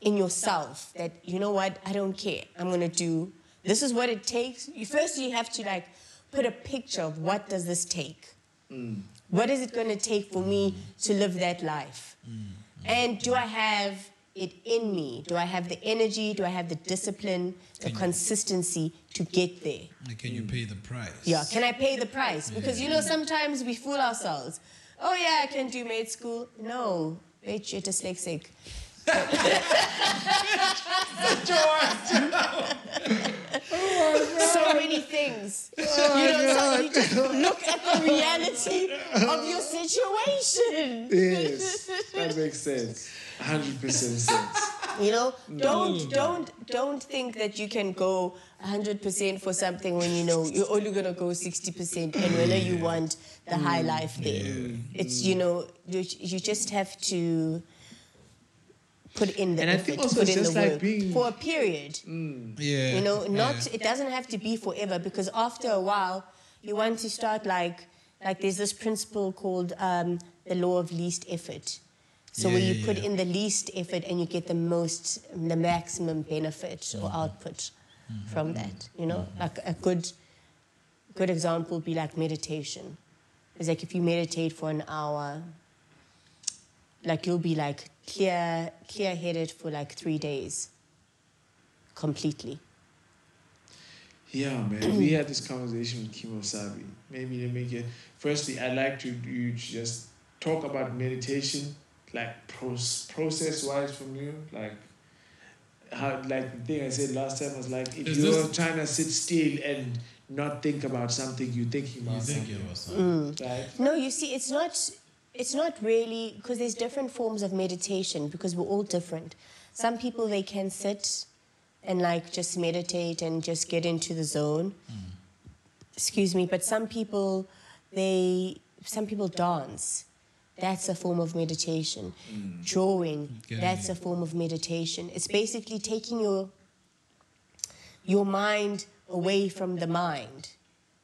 in yourself that you know what I don't care. I'm gonna do. This is what it takes. You, first, you have to like put a picture of what does this take. Mm. What is it gonna take for me to live that life? Mm. And do I have it in me? Do I have the energy? Do I have the discipline, the consistency to get there? Can you mm. pay the price? Yeah, can I pay the price? Because you know, sometimes we fool ourselves. Oh yeah, I can do maid school. No, bitch, you're dyslexic. So many things. [laughs] you know, so you just look at the reality of your situation. Yes, [laughs] that makes sense. 100% sense. You know, mm. don't don't don't think that you can go 100% for something when you know you're only gonna go 60% and whether you want the high mm. life there. It's mm. you know you, you just have to put in the And I effort, think also put it's in the like work being- for a period. Yeah. You know, not yeah. it doesn't have to be forever because after a while you want to start like like there's this principle called um, the law of least effort. So where you yeah, put yeah. in the least effort and you get the most, the maximum benefit or Mm-hmm. output from that. You know, like a good, good example would be like meditation. It's like if you meditate for an hour, like you'll be like clear, clear headed for like three days, completely. Yeah, man. we had this conversation with Kimo Sabi. Maybe to make it. Firstly, I'd like to you to just talk about meditation, like process wise from you, like how like the thing I said last time was like if Is you're this- trying to sit still and not think about something, you're thinking about You think something. it was something. Mm. Right? No, you see, it's not. It's not really because there's different forms of meditation because we're all different. Some people they can sit and like just meditate and just get into the zone. Excuse me, but some people they some people dance. That's a form of meditation. Mm. Drawing, Okay. that's a form of meditation. It's basically taking your your mind away from the mind.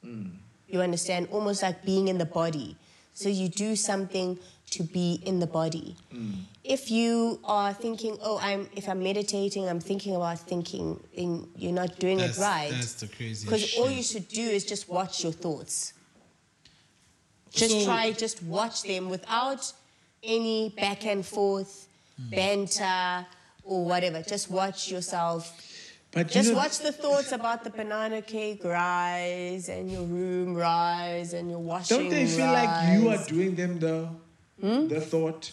Mm. You understand? Almost like being in the body. So you do something to be in the body. If you are thinking, oh, I'm if I'm meditating, I'm thinking about thinking, then you're not doing That's, it right. that's the crazy Because all you should do is just watch your thoughts. Just So- try, just watch them without any back and forth, banter, or whatever. Just watch yourself But you just know, watch the thoughts about the banana cake rise and your room rise and your washing Don't they feel like you are doing them though? Hmm? The thought.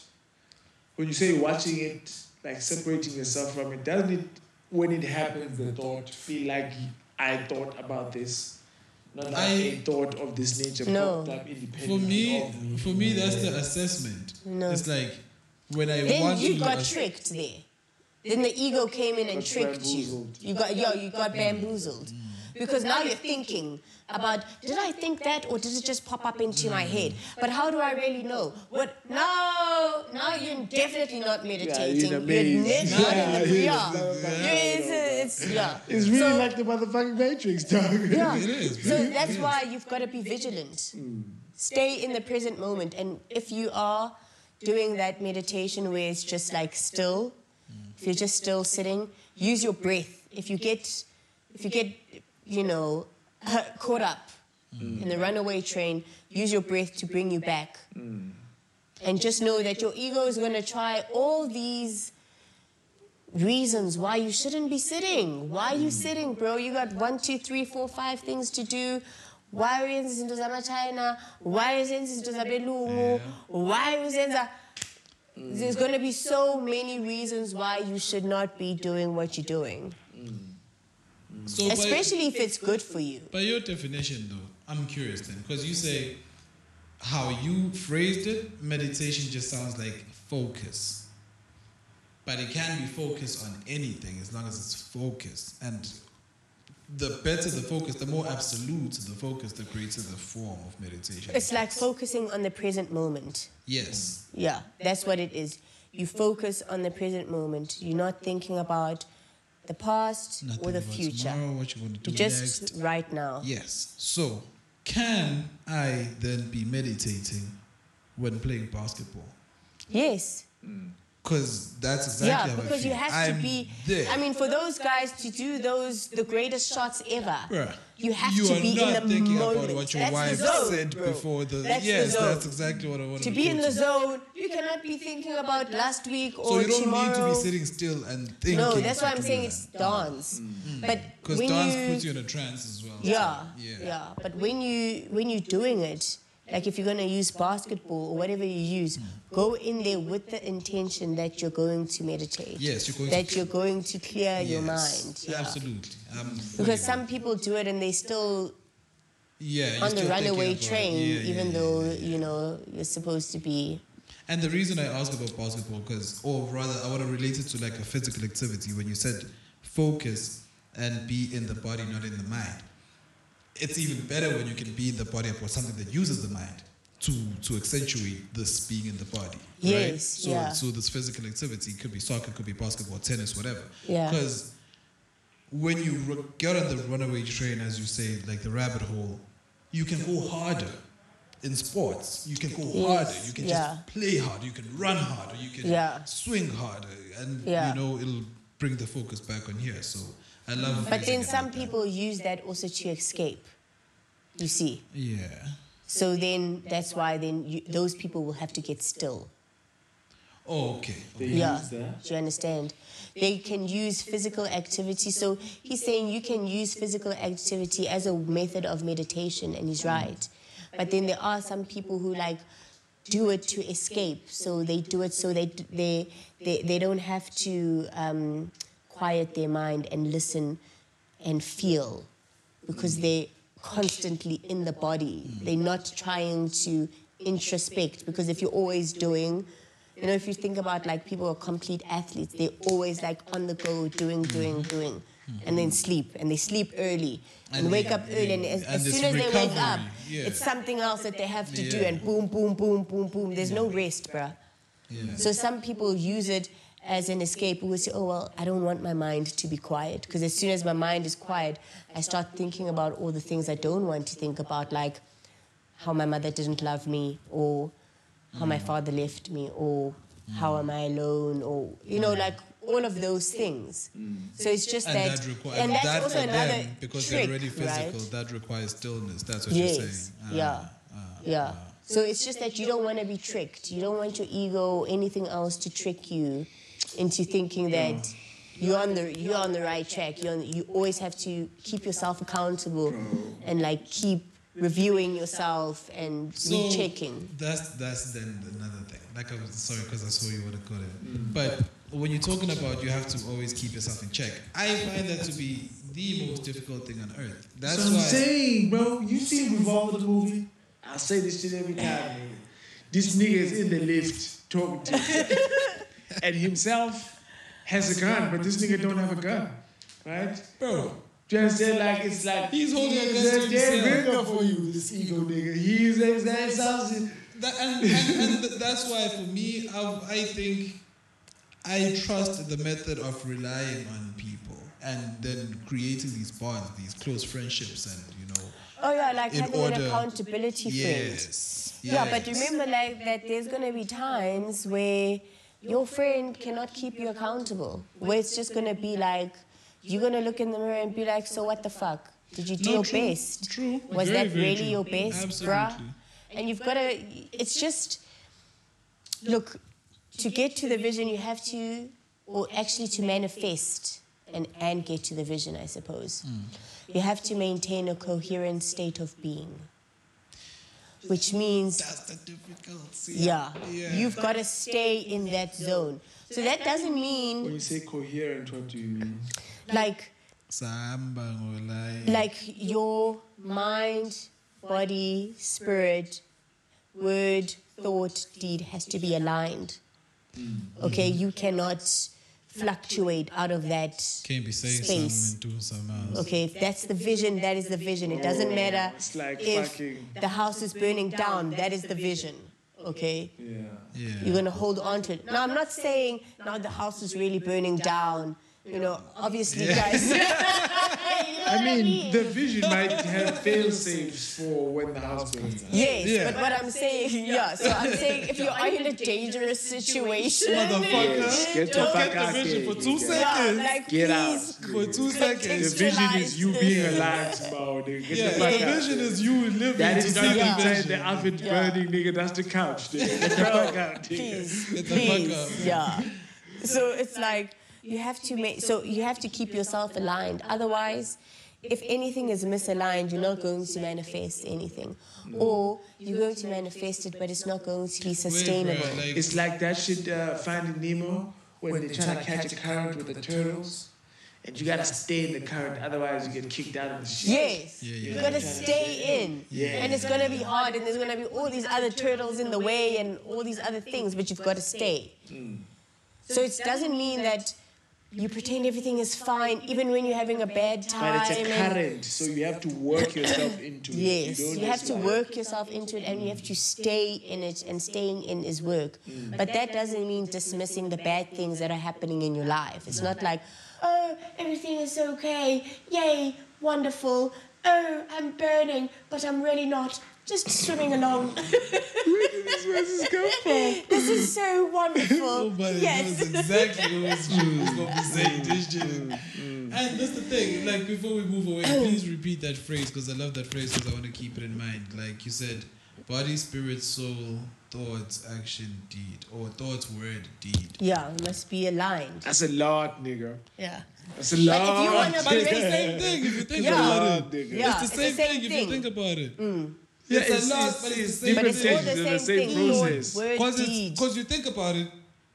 When you say watching it, like separating yourself from it, doesn't it when it happens the thought feel like I thought about this? Not like I- a thought of this nature No. popped up independently For me, of me. for me, that's the assessment. No. It's like when I Then want you to. got ass- tricked there. Then the ego came in and Got tricked you. bamboozled. You got yo, you got bamboozled. Because now you're thinking about did I think that or did it just pop up into my head? But how do I really know? What no, now you're definitely not meditating. a you're maze. ne- not Yeah, in the yeah, yeah. it's, it's yeah. It's really So- like the motherfucking Matrix, dog. [laughs] Yeah. It is, So that's why you've got to be vigilant. Stay in the present moment. And if you are doing that meditation where it's just like still, if you're just still sitting, use your breath. If you get, if you get, you know, caught up mm. in the runaway train, use your breath to bring you back. Mm. And just know that your ego is going to try all these reasons why you shouldn't be sitting. Why are you mm. sitting, bro? You got one, two, three, four, five things to do. Why uyenza izinto zama-China? Why uyenza izinto zabelungu? Why uyenza... There's going to be so many reasons why you should not be doing what you're doing. Mm. So by- Especially if it's good for you. By your definition, though, I'm curious then, because you say how you phrased it, meditation just sounds like focus. But it can be focus on anything as long as it's focused. And the better the focus, the more absolute the focus, the greater the form of meditation. It's like focusing on the present moment. yes. Yeah, that's what it is. You focus on the present moment. You're not thinking about the past Nothing or the about future. Tomorrow, what you want to do Just next. right now. Yes. So, can I then be meditating when playing basketball? Yes. Mm. Because that's exactly yeah, how I because you feel. have I'm to be. there. I mean, for those guys to do those the greatest shots ever, Bruh, you have you to be not in the thinking moment. about what your That's wife the zone, said bro. before the. That's the yes, zone. that's exactly what I want To to be in the zone, you cannot be thinking about last week or tomorrow. So you don't tomorrow. need to be sitting still and thinking. no, that's why I'm saying do it's dance. Mm. But Because when dance you, puts you in a trance as well. yeah, Yeah. yeah, But when you when you're doing it, like if you're gonna use basketball or whatever you use, go in there with the intention that you're going to meditate. Yes, you're going that to- you're going to clear your mind. Yeah. Absolutely. Fully Because some people do it and they still yeah, on the runaway train, Yeah, yeah, even though you know you're supposed to be. And the reason I ask about basketball, because, or rather, I want to relate it to like a physical activity. When you said focus and be in the body, not in the mind, it's even better when you can be in the body about something that uses the mind to to accentuate this being in the body. right? Yes, So, yeah. so this physical activity could be soccer, could be basketball, tennis, whatever. Yeah. Because when you get on the runaway train, as you say, like the rabbit hole, you can go harder. In sports, you can go harder. You can yeah. just play harder. You can run harder. You can Yeah. swing harder, and you know it'll bring the focus back on here. So I love. But then some people use that also to escape. You see. Yeah. So then that's why then you, those people will have to get still. Oh, okay. yeah. Do you understand? They can use physical activity. So he's saying you can use physical activity as a method of meditation, and he's right. But then there are some people who like do it to escape. So they do it so they they they, they don't have to um, quiet their mind and listen and feel because mm-hmm. they're constantly in the body. Mm. They're not trying to introspect because if you're always doing, you know, if you think about like people who are complete athletes, they're always like on the go, doing, doing, mm-hmm. doing, mm-hmm. and then sleep. And they sleep early and, And wake up early. And as, and as soon as they wake up, yeah. it's something else that they have to do. And boom, boom, boom, boom, boom. There's no rest, bruh. Yeah. So some people use it as an escape we will say, oh, well, I don't want my mind to be quiet. Because as soon as my mind is quiet, I start thinking about all the things I don't want to think about, like how my mother didn't love me, or how Mm. my father left me, or how am I alone, or, you know, like all of those things. So it's just Mm. and that. that requires and that's that also for another them because trick, they're already physical. right? That requires stillness. That's what Yes. you're saying. Ah, yeah. ah, yeah. ah. So it's just that you don't want to be tricked. You don't want your ego or anything else to trick you into thinking that you're on the you're on the right track. You're you always have to keep yourself accountable and like keep reviewing yourself and rechecking. That's that's then another thing. Like I was sorry because I saw you want to go there. But when you're talking about you have to always keep yourself in check, I find that to be the most difficult thing on earth. That's so I'm why. saying, bro, you seen Revolver the movie? I say this shit every time, man. This nigga is in the lift talking to himself. [laughs] and himself has a gun, but this nigga don't have a gun. Right? Bro. Do you understand? Like it's like He's holding a gun he's to a dead himself. ringer for you, this ego nigga. He's that that That, and, and, and that's why for me, I, I think I trust the method of relying on people and then creating these bonds, these close friendships, and you know. Oh yeah, like in having order- an accountability friend. Yes. Yeah, but remember like that there's gonna be times where your friend cannot keep you accountable. Where it's just gonna be like you're gonna look in the mirror and be like, so what the fuck? Did you do No, your true, best? true. Was Very, that really true. your best, Absolutely. bruh? And you've gotta it's just look, to get to the vision you have to or actually to manifest and, and get to the vision, I suppose. Mm. You have to maintain a coherent state of being. Which means That's the difficulty. yeah. Yeah. You've got to stay in that zone. So that doesn't mean when you say coherent, what do you mean? like like your mind, body, spirit, word, thought, deed has to be aligned. Hmm. Okay, you cannot fluctuate out of that Can't be saying space. something and doing something else. Okay, if that's the vision, that is the vision. It doesn't oh, matter like if fucking- the house is burning down, that is the vision. Okay? Yeah. Yeah. You're gonna hold on to it. Now I'm not saying now the house is really burning down. You know, obviously, guys. [laughs] You know I what mean, the vision might have fail [laughs] safes for when the house burns down. Yes, Yeah. but what I'm saying, yeah, so I'm saying if [laughs] you are in a dangerous situation, Motherfucker. Get the Don't fuck get the out vision there. for two nigga. yeah, seconds. like Get out. For two seconds. The vision is you being this. alive tomorrow, nigga. Get Yeah, the fuck the out. vision is you living That to see not the inside vision. the oven Yeah. burning, nigga. That's the couch, nigga. Get the fuck out, nigga. please, Get the fuck please, out. yeah. So it's like you have to make so you have to keep yourself aligned. Otherwise, if anything is misaligned, you're not going to manifest anything, or you're going to manifest it, but it's not going to be sustainable. It's like that shit uh, Finding Nemo when they're trying to catch a current with the turtles. And you gotta stay in the current, otherwise you get kicked out of the shit. Yes, Yeah, yeah, you gotta stay in, Yeah. and it's gonna be hard, and there's gonna be all these other turtles in the way, and all these other things, but you've got to stay. So it doesn't mean that you pretend everything is fine, even when you're having a bad time. But it's a current, so you have to work yourself into it. Yes, don't you have to work yourself into it and you have to stay in it, and staying in is work. Mm. But that doesn't mean dismissing the bad things that are happening in your life. It's not like, oh, everything is okay, yay, wonderful, oh, I'm burning, but I'm really not. Just swimming along. [laughs] this is so wonderful. [laughs] Nobody yes. knows exactly what's true. It's gonna be saying this shit. Mm, mm, mm, and that's the thing. Like before we move away, oh. please repeat that phrase because I love that phrase because I want to keep it in mind. Like you said, body, spirit, soul, thoughts, action, deed, or thoughts, word, deed. Yeah, it must be aligned. That's a lot, nigga. Yeah. That's a But lot. if you want to But it's the same thing if you think Yeah. about it. Yeah, it's the same, thing, if you think about it. Yeah, It's a lot, but it's the same But it's all different the stages same of the same thing. process. Because deed. because you think about it,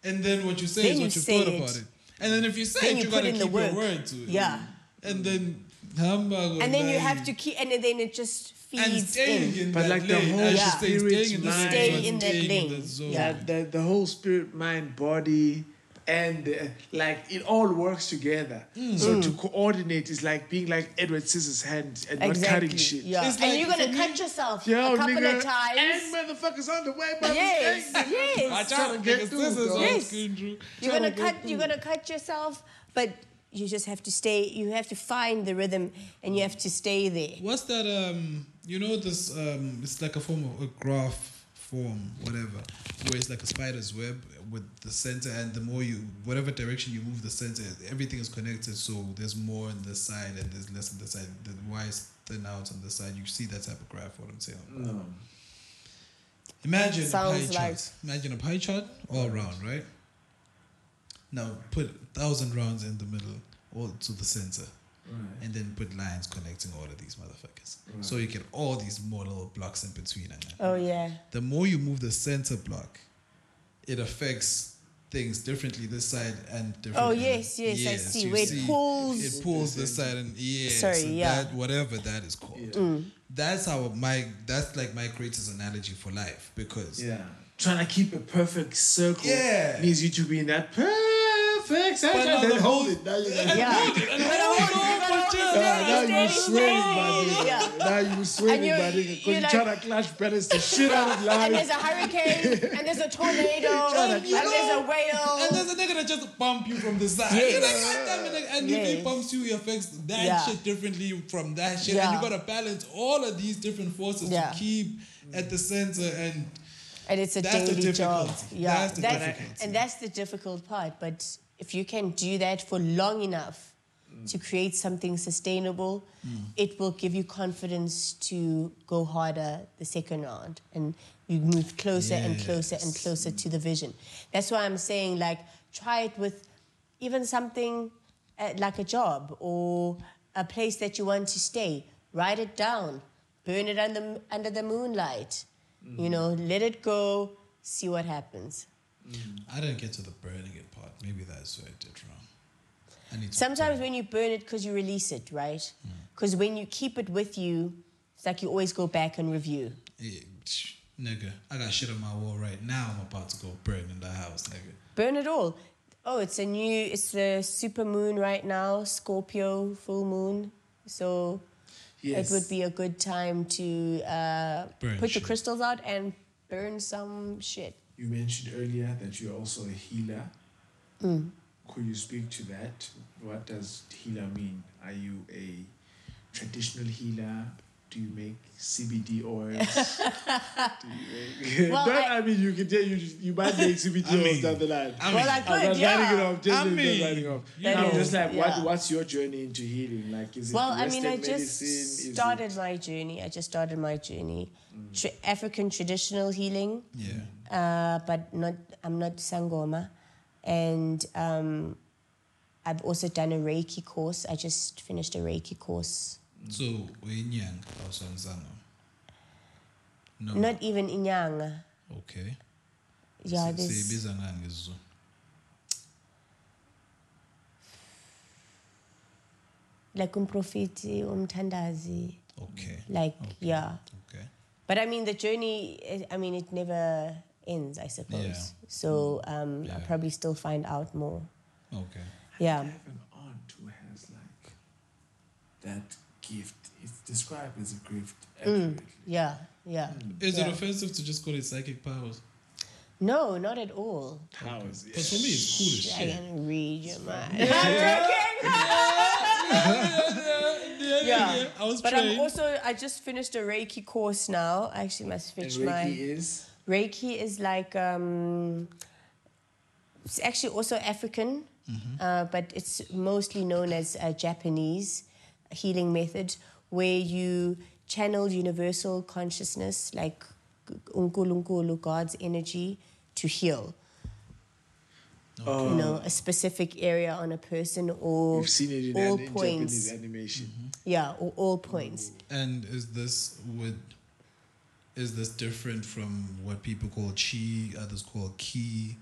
and then what you say Then is you what you say thought it. about it. And then if you say Then it, you you, put gotta in the keep your word to it. Yeah. And then hamburger. And then you have to keep, and then it just and feeds staying in. in But that like the lane. whole I should Yeah. say staying in the spirit, Stay zone, in that lane. in that zone. Yeah. The, the whole spirit, mind, body, and uh, like it all works together. Mm. So to coordinate is like being like Edward Scissorhands and not Exactly. cutting shit. Yeah. It's and you're gonna for me- cut yourself Yo, a couple nigga, of times. And motherfuckers on the way, by Yes, mistake. [laughs] yes. Watch Trying out, to get through, scissors Yes. screen, Drew. You're gonna to get cut. You're gonna cut yourself, but you just have to stay. You have to find the rhythm, and you have to stay there. What's that? Um, you know this? Um, it's like a form of a graph form, whatever, where it's like a spider's web with the center, and the more you, whatever direction you move the center, everything is connected. So there's more on this side and there's less on the side. The Y is thin out on the side. You see that type of graph. What I'm saying. No. Imagine a Sounds pie like- chart. Imagine a pie chart all round, right? Now put a thousand rounds in the middle, all to the center, and then put lines connecting all of these motherfuckers. So you get all these more little blocks in between. And. Oh yeah. the more you move the center block, it affects things differently this side and differently. Oh, yes, yes, I see. Where it pulls- it pulls this side and yeah, Sorry, so yeah. that whatever that is called. Mm. That's how my that's like my greatest analogy for life because Yeah. Trying to keep a perfect circle Yeah. needs you to be in that perfect center. But now Then the hold it. Now you Yeah. You gotta hold it. You gotta hold it now you steady, sweating, my steady. nigga. Yeah. Now you sweating, you're- my nigga, because you're you're trying to clash balance the shit out of life. And there's a hurricane, [laughs] and there's a tornado, Tryna- and there's a whale. And there's a nigga that just bump you from the side. Yes. You're like, God damn it. And if he bumps you, he affects that Yeah. shit differently from that shit. Yeah. And you gotta balance all of these different forces Yeah. to keep at the center and and it's a That's daily job. Yeah, That's the difficulty. and that's the difficult part. But if you can do that for long enough mm. to create something sustainable, mm. it will give you confidence to go harder the second round, and you move closer and closer and Yes. closer to the vision. That's why I'm saying, like, try it with even something uh, like a job or a place that you want to stay. Write it down, burn it under under the moonlight. You mm. know, let it go, see what happens. I didn't get to the burning it. Maybe that's what I did wrong. I need to Sometimes when you burn it because you release it, right? Because when you keep it with you, it's like you always go back and review. Yeah, tch, nigga, I got shit on my wall right now. I'm about to go burn in the house, nigga. Burn it all. Oh, it's a new, it's the super moon right now, Scorpio full moon. So Yes. it would be a good time to uh, Burn put shit. the crystals out and burn some shit. You mentioned earlier that you're also a healer. Could you speak to that? What does healer mean? Are you a traditional healer? Do you make CBD oils? [laughs] Do you make, [laughs] Well, Don't- I- I, mean, you can tell you you might make CBD I oils mean- down the line. I Well, mean, I I'm could, not yeah. writing it off. Just I not mean, writing off. That I'm is, just like, what? What's your journey into healing? Like, is it Well, I mean, I Western just medicine? Is it- started my journey. I just started my journey. Tra- African traditional healing, yeah. uh, but not. I'm not sangoma, and um, I've also done a Reiki course. I just finished a Reiki course. So uyinyanga awusonzanga. No. Not even inyanga. okay. Yeah, Si- there's siyibiza ngani ngesizulu? like umtandazi. Okay. Like yeah, Okay. but I mean the journey. eh, I mean it never ends. I suppose. Yeah. So um, I'll probably still find out more. Okay. I Yeah. have an aunt who has like that gift. It's described as a gift. accurately. Yeah, yeah. Is Yeah. it offensive to just call it psychic powers? No, not at all. How is it? Because for me, it's cool as shit. I can read your mind. [laughs] [laughs] Yeah, yeah. I was But trained. I'm also I just finished a Reiki course now. I actually must finish And finish Reiki my is Reiki is like um it's actually also African, Mm-hmm. uh, but it's mostly known as a Japanese healing method where you channel universal consciousness like unkulunkulu, God's energy to heal. Oh, You know, a specific area on a person or We've seen it in, all an, in points. Japanese animation. Yeah, or all points. And is this would is this different from what people call chi, others call ki?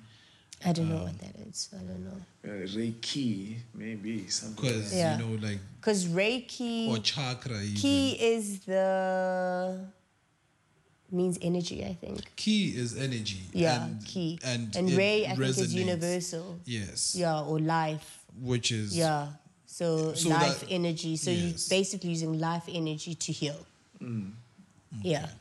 I don't know Um, what that is. I don't know. Uh, Reiki, maybe something. Because like Yeah. you know, like Because Reiki or chakra. Even. Ki is the means energy, I think. Ki is energy. Yeah, and, ki. And, And Ray, I think, is universal. Yes. Yeah, or life. Which is Yeah. So, So life that- energy. So yes. you're basically using life energy to heal. Yeah. okay.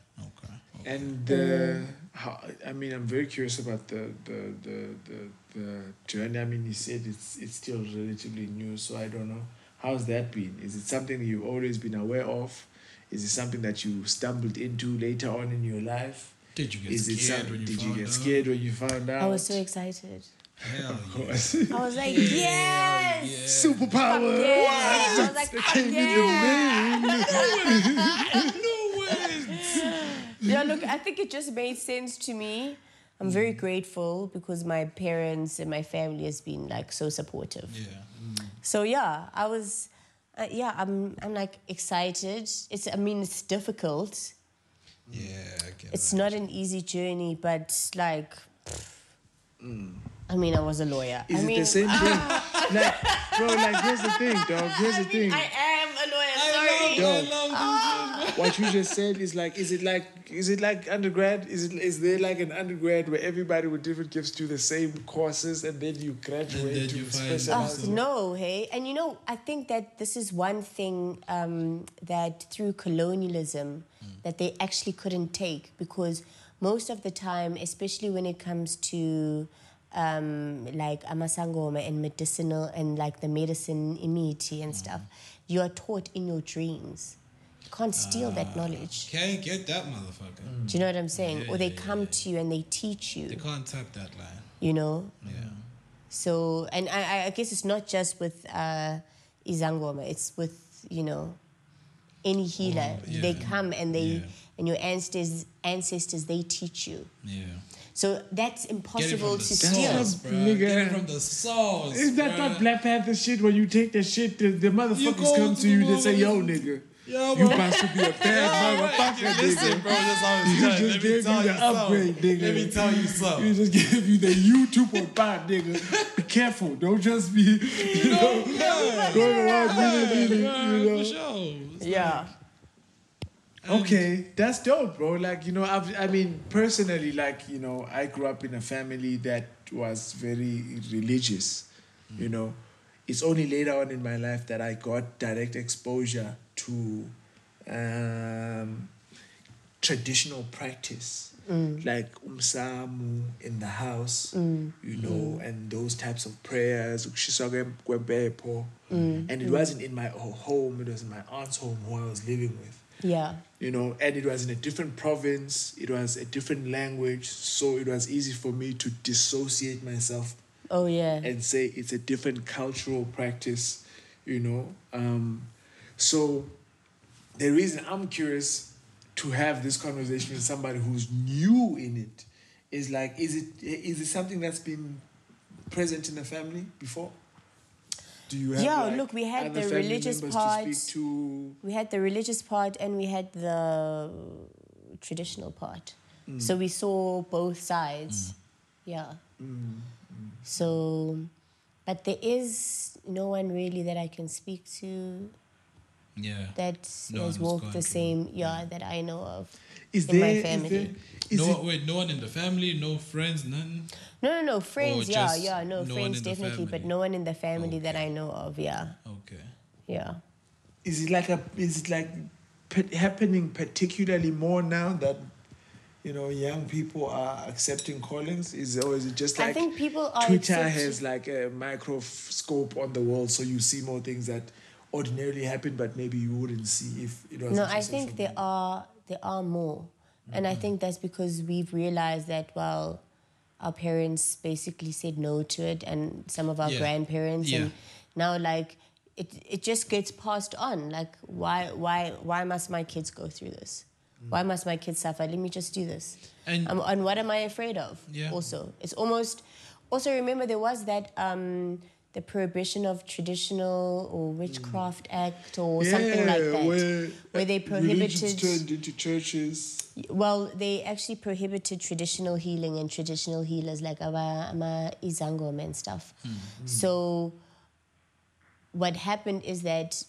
And uh, how, I mean, I'm very curious about the the, the the the journey. I mean, you said it's it's still relatively new, so I don't know how's that been. Is it something you've always been aware of? Is it something that you stumbled into later on in your life? Did you get Is it scared some- when you did found you get out? scared when you found out? I was so excited. Hell [laughs] Of course. I was like, yes! yeah. Superpower. Yeah. I was like, It [laughs] [laughs] fuck came in the yeah. mail. No way. yeah, look, I think it just made sense to me. I'm very grateful because my parents and my family has been like so supportive. Yeah. So yeah, I was, uh, yeah, I'm, I'm like excited. It's, I mean, it's difficult. Yeah. I It's that. not an easy journey, but like, I mean, I was a lawyer. Is I it mean, the same thing? [laughs] like, bro, like, here's the thing, dog. Here's the thing. I am a lawyer. I Sorry. love, I love this shit. What you just said is like, is it like, is it like undergrad? Is it is there like an undergrad where everybody with different gifts do the same courses and then you graduate And then to you find- Oh, specialize? no, hey. And you know, I think that this is one thing um, that through colonialism that they actually couldn't take because most of the time, especially when it comes to um, like amasangoma and medicinal and like the medicine imiti and stuff, you are taught in your dreams. You can't steal that ah, knowledge. Can't get that motherfucker. Mm. Do you know what I'm saying? Yeah, or they yeah, come yeah. to you and they teach you. They can't tap that line. you know? Yeah. So, and I, I guess it's not just with uh, Izangoma, it's with, you know, any healer. Oh, yeah. They come and they, Yeah. and your ancestors, ancestors, they teach you. Yeah. So that's Get it impossible from the to source, steal. bro. Nigga. Get it from the source. Is that bruh. not Black Panther shit when you take that shit, the, the motherfuckers come to to you, the they say, yo, nigga, Yo, you bro. about to be a [laughs] bad motherfucker, Listen, nigga. bro, that's how it's You done. just Let gave tell you the you something. upgrade, nigga. Let me tell you something. You just gave you the YouTube 2.5, nigga. Be careful. Don't just be, you know, going around really, really, you know. For sure. It's Yeah. Okay, that's dope, bro. Like, you know, I've, I mean, personally, like, you know, I grew up in a family that was very religious, you mm. know. It's only later on in my life that I got direct exposure to um, traditional practice. like umsamu in the house, Mm. you know, and those types of prayers, kwempepho. Mm. and it wasn't in my home; it was in my aunt's home who I was living with Yeah. you know, and it was in a different province, it was a different language, so it was easy for me to dissociate myself Oh yeah. and say it's a different cultural practice, you know. Um, so the reason I'm curious to have this conversation with somebody who's new in it is like, is it is it something that's been present in the family before? Do you have Yeah, like, look, we had the religious part. to to? We had the religious part and we had the traditional part. Mm. So we saw both sides. Mm. Yeah. Mm, so, but there is no one really that I can speak to Yeah. that No has walked gone the through. same, yeah, that I know of Is in there, my is family. there- is no, it- wait, no one in the family, no friends, none. No, no, no, friends, Or yeah, yeah, no, no friends definitely, but no one in the family that I know of, yeah, Okay. yeah. is it like a is it like happening particularly more now that you know young people are accepting callings is or is it just like I think people are twitter accepting- has like a microscope on the world so you see more things that ordinarily happen but maybe you wouldn't see if it was No, I think there are there are more, and I think that's because we've realized that well, our parents basically said no to it, and some of our Yeah. grandparents, Yeah. and now like it it just gets passed on. Like why why why must my kids go through this? Why must my kids suffer? Let me just do this. And- um, and what am I afraid of? Yeah. Also, it's almost. Also, remember there was that um, the prohibition of traditional or witchcraft mm. act or something like that, where, where they uh, religions prohibited. turned into churches Well, they actually prohibited traditional healing and traditional healers like ama, ama izangoma and stuff. Mm-hmm. So, what happened is that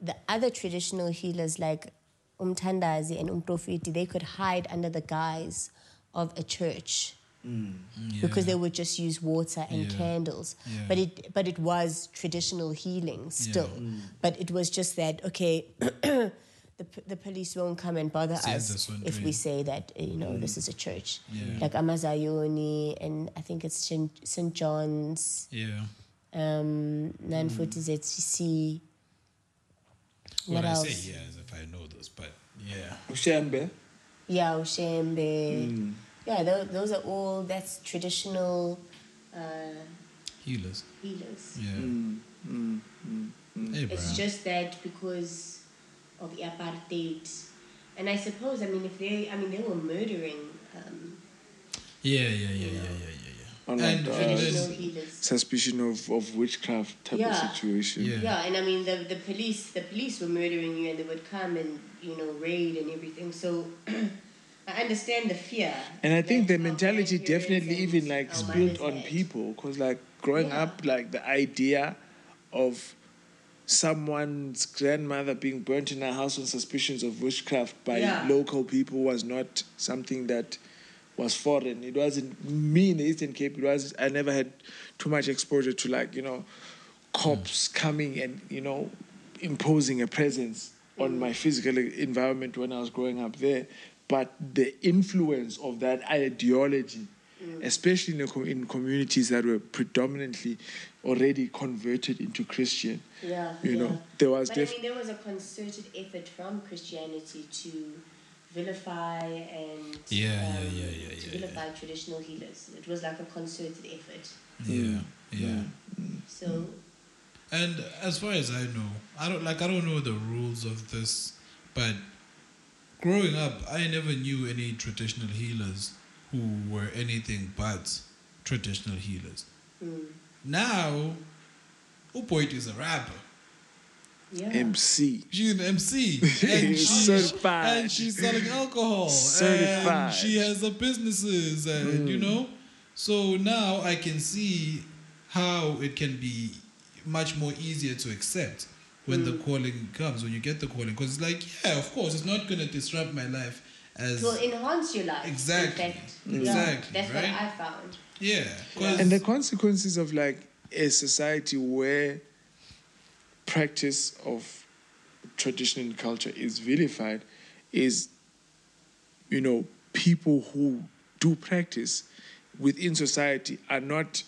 the other traditional healers like umtandazi and umprofiti, they could hide under the guise of a church Mm. because they would just use water and Yeah. candles. Yeah. But it but it was traditional healing still. Mm. But it was just that okay. [clears throat] The, the police won't come and bother Says us if we say that you know mm. this is a church Yeah. like Amazayoni and I think it's St. St. John's Yeah. um Nanfuti ZCC When what I else say yeah, if I know those, but yeah. Ushambe. yeah Ushembe yeah those, those are all that's traditional uh, Healers. healers Yeah. Mm, Hey. It's just that because of apartheid. And I suppose, I mean, if they, I mean, they were murdering um, Yeah, yeah, yeah, yeah, yeah, yeah, yeah. On And- and uh, traditional then- healers. suspicion of, of witchcraft type Yeah. of situation Yeah. Yeah, and I mean, the, the police, the police were murdering you and they would come and, you know, raid and everything. So [clears throat] I understand the fear. And I think the mentality definitely even like our spilled on had. people because like growing Yeah. up like the idea of someone's grandmother being burnt in a house on suspicions of witchcraft by Yeah. local people was not something that was foreign it wasn't me in the eastern cape it was i never had too much exposure to like you know cops hmm. coming and you know imposing a presence on hmm. my physical environment when i was growing up there but the influence of that ideology mm. especially in, the, in communities that were predominantly already converted into christian Yeah. you yeah. know there was But def- I mean, there was a concerted effort from Christianity to vilify and Yeah, yeah, um, yeah, yeah, to yeah, vilify traditional healers. It was like a concerted effort. Yeah, yeah. Mm. Mm. So And as far as I know, I don't like I don't know the rules of this, but growing up, I never knew any traditional healers who were anything but traditional healers. mm, Now, Upoit is a rapper. yeah. mc She's an MC [laughs] and she's Certified. and she's selling alcohol Certified. and she has a businesses and you know so now I can see how it can be much more easier to accept when the mm. calling comes when you get the calling because it's like yeah of course it's not going to disrupt my life as It will enhance your life. Exactly. In fact. Exactly, Yeah, that's right? what I found. yeah 'cause- and the consequences of like a society where practice of tradition and culture is vilified is you know people who do practice within society are not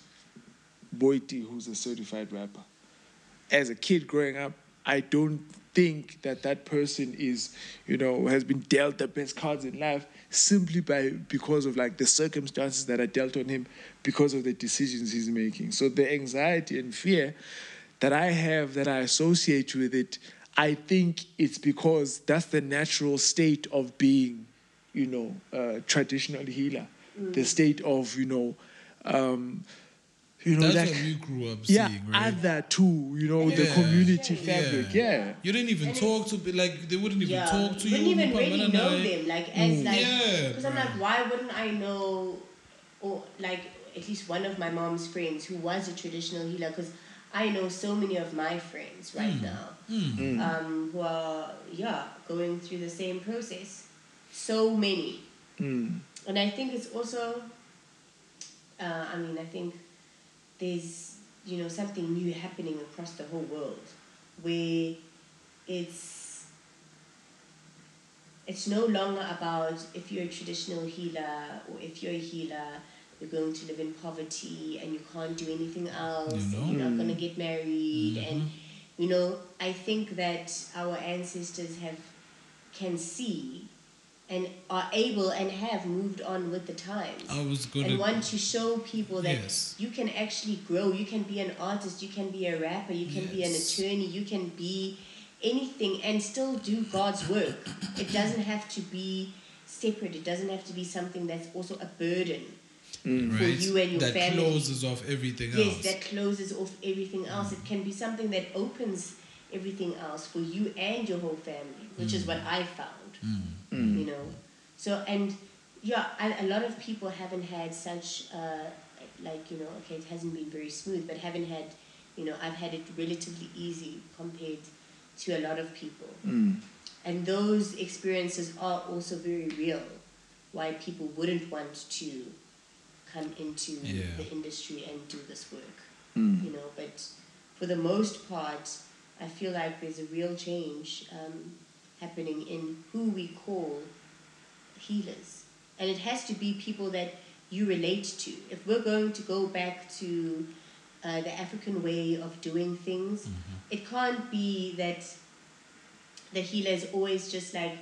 Boity, who's a certified rapper. As a kid growing up, I don't think that that person is, you know, has been dealt the best cards in life simply by because of like the circumstances that are dealt on him because of the decisions he's making. So the anxiety and fear that I have that I associate with it, I think it's because that's the natural state of being, you know, a traditional healer. The state of, you know, um, you know, That's like, what we grew up yeah, seeing, right? other too, you know, the community Yeah. fabric, yeah. You didn't even And talk to like they wouldn't even yeah, talk to you you. wouldn't even really Pamela know them. Like as like, Yeah, because I'm like, why wouldn't I know, or like at least one of my mom's friends who was a traditional healer? Because I know so many of my friends Hmm. right now, um, who are yeah going through the same process. So many, Mm. and I think it's also. Uh, I mean, I think there's you know something new happening across the whole world, where it's it's no longer about if you're a traditional healer or if you're a healer, you're going to live in poverty and you can't do anything else. You know? and You're not going to get married, and Mhm. you know, I think that our ancestors have can see and are able and have moved on with the times I was gonna and want to show people that Yes. you can actually grow. You can be an artist. You can be a rapper. You can be an attorney. You can be anything and still do God's work. It doesn't have to be separate. It doesn't have to be something that's also a burden mm. for right? you and your that family. closes off everything Yes, else. Yes, that closes off everything else. It mm. can be something that opens everything else for you and your whole family, which is mm. what I found. You know, so and yeah, a, a lot of people haven't had such uh, like you know, okay, it hasn't been very smooth, but haven't had, you know, I've had it relatively easy compared to a lot of people, and those experiences are also very real. Why people wouldn't want to come into Yeah. the industry and do this work, you know. But for the most part, I feel like there's a real change um, happening in who we call healers, and it has to be people that you relate to. If we're going to go back to uh, the African way of doing things, Mm-hmm. it can't be that the healer is always just like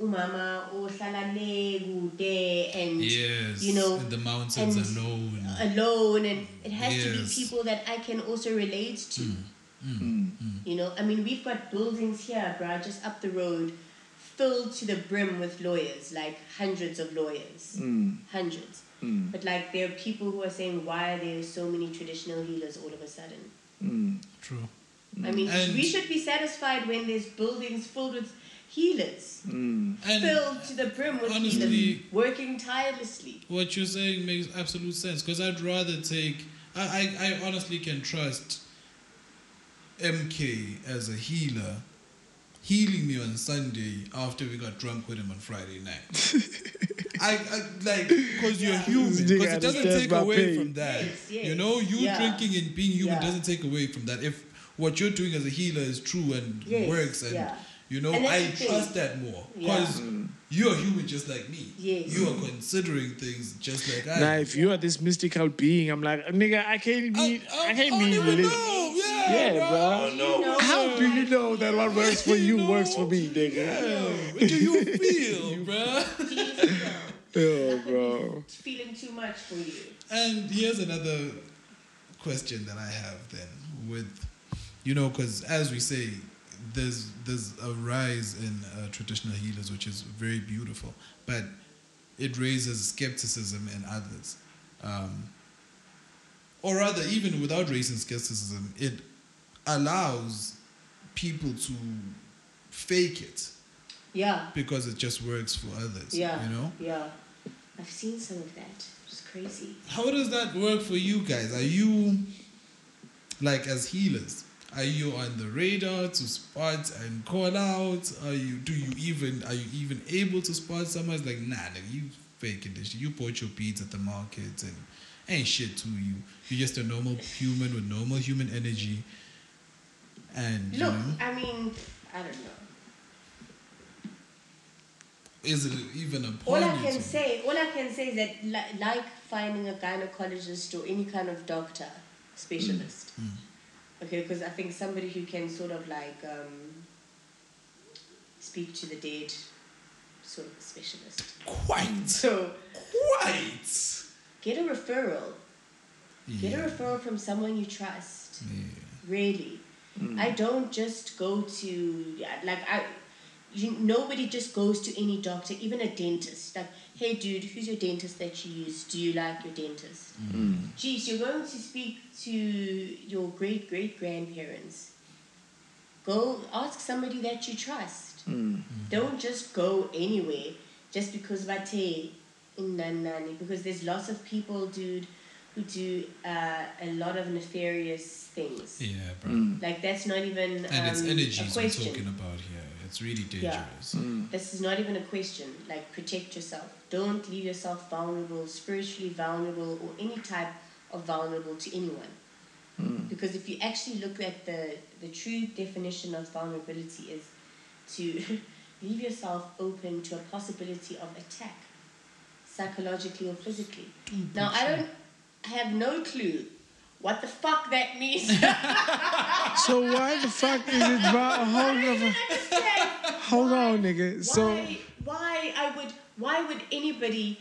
umama ohlala le kude and yes, you know in the mountains alone. alone and it has to be people that I can also relate to. Mm. Mm. You know, I mean, we've got buildings here, bruh, just up the road, filled to the brim with lawyers, like hundreds of lawyers, mm. hundreds. Mm. But like, there are people who are saying, why are there so many traditional healers all of a sudden? True. I mean, And- we should be satisfied when there's buildings filled with healers, And filled to the brim with honestly- healers, working tirelessly. what you're saying makes absolute sense because I'd rather take. I, I, I honestly can trust MK as a healer healing me on Sunday after we got drunk with him on Friday night. [laughs] I, I like because you're human because it doesn't take away pain. from that. Yes, yes. You know, you Yeah. drinking and being human Yeah. doesn't take away from that. If what you're doing as a healer is true and Yes, works and yeah. you know, And I the thing. trust that more Yeah. because mm. you're human just like me. Yes. You are considering things just like I. Now, if you are this mystical being, I'm like, nigga, I can't be, I, can't don't be even religious. know. Yeah, Yeah, bro. know. How do you know that what works for you works for me, nigga? Yeah. What do you feel, [laughs] bro? Oh, bro. Feeling too much for you. And here's another question that I have then with, you know, because as we say, there's there's a rise in uh, traditional healers, which is very beautiful, but it raises skepticism in others, um, or rather, even without raising skepticism, it allows people to fake it Yeah. because it just works for others. Yeah. you know. Yeah. I've seen some of that. It's crazy. How does that work for you guys? Are you like as healers? Are you on the radar to spot and call out? Are you do you even are you even able to spot someone? It's like nah, nigga, you faking this. shit. You bought your beads at the market and ain't shit to you. You're just a normal human with normal human energy. And you Look, know, I mean, I don't know. is it even a point? All I can say, all I can say is that li- like finding a gynecologist or any kind of doctor specialist. Okay, because I think somebody who can sort of like um, speak to the dead, sort of a specialist. Quite. So Quite. get a referral. Get a referral from someone you trust. Yeah. Really. Mm. I don't just go to yeah, like I you, nobody just goes to any doctor, even a dentist. Like, hey dude, who's your dentist that you use? Do you like your dentist? Mm. Geez, you're going to speak to your great great grandparents. Go ask somebody that you trust. Mm. Mm-hmm. Don't just go anywhere just because Vate in Nanani. Because there's lots of people, dude, who do uh, a lot of nefarious things. Yeah, bro. Like that's not even um, And it's energies we're talking about here. It's really dangerous. Yeah. dangerous. This is not even a question. Like protect yourself. Don't leave yourself vulnerable, spiritually vulnerable, or any type of vulnerable to anyone. Because if you actually look at the the true definition of vulnerability is to [laughs] leave yourself open to a possibility of attack, psychologically or physically. Now I don't I have no clue what the fuck that means. [laughs] So why the fuck is it? about a Hold on, hold on, nigga. So why, why I would why would anybody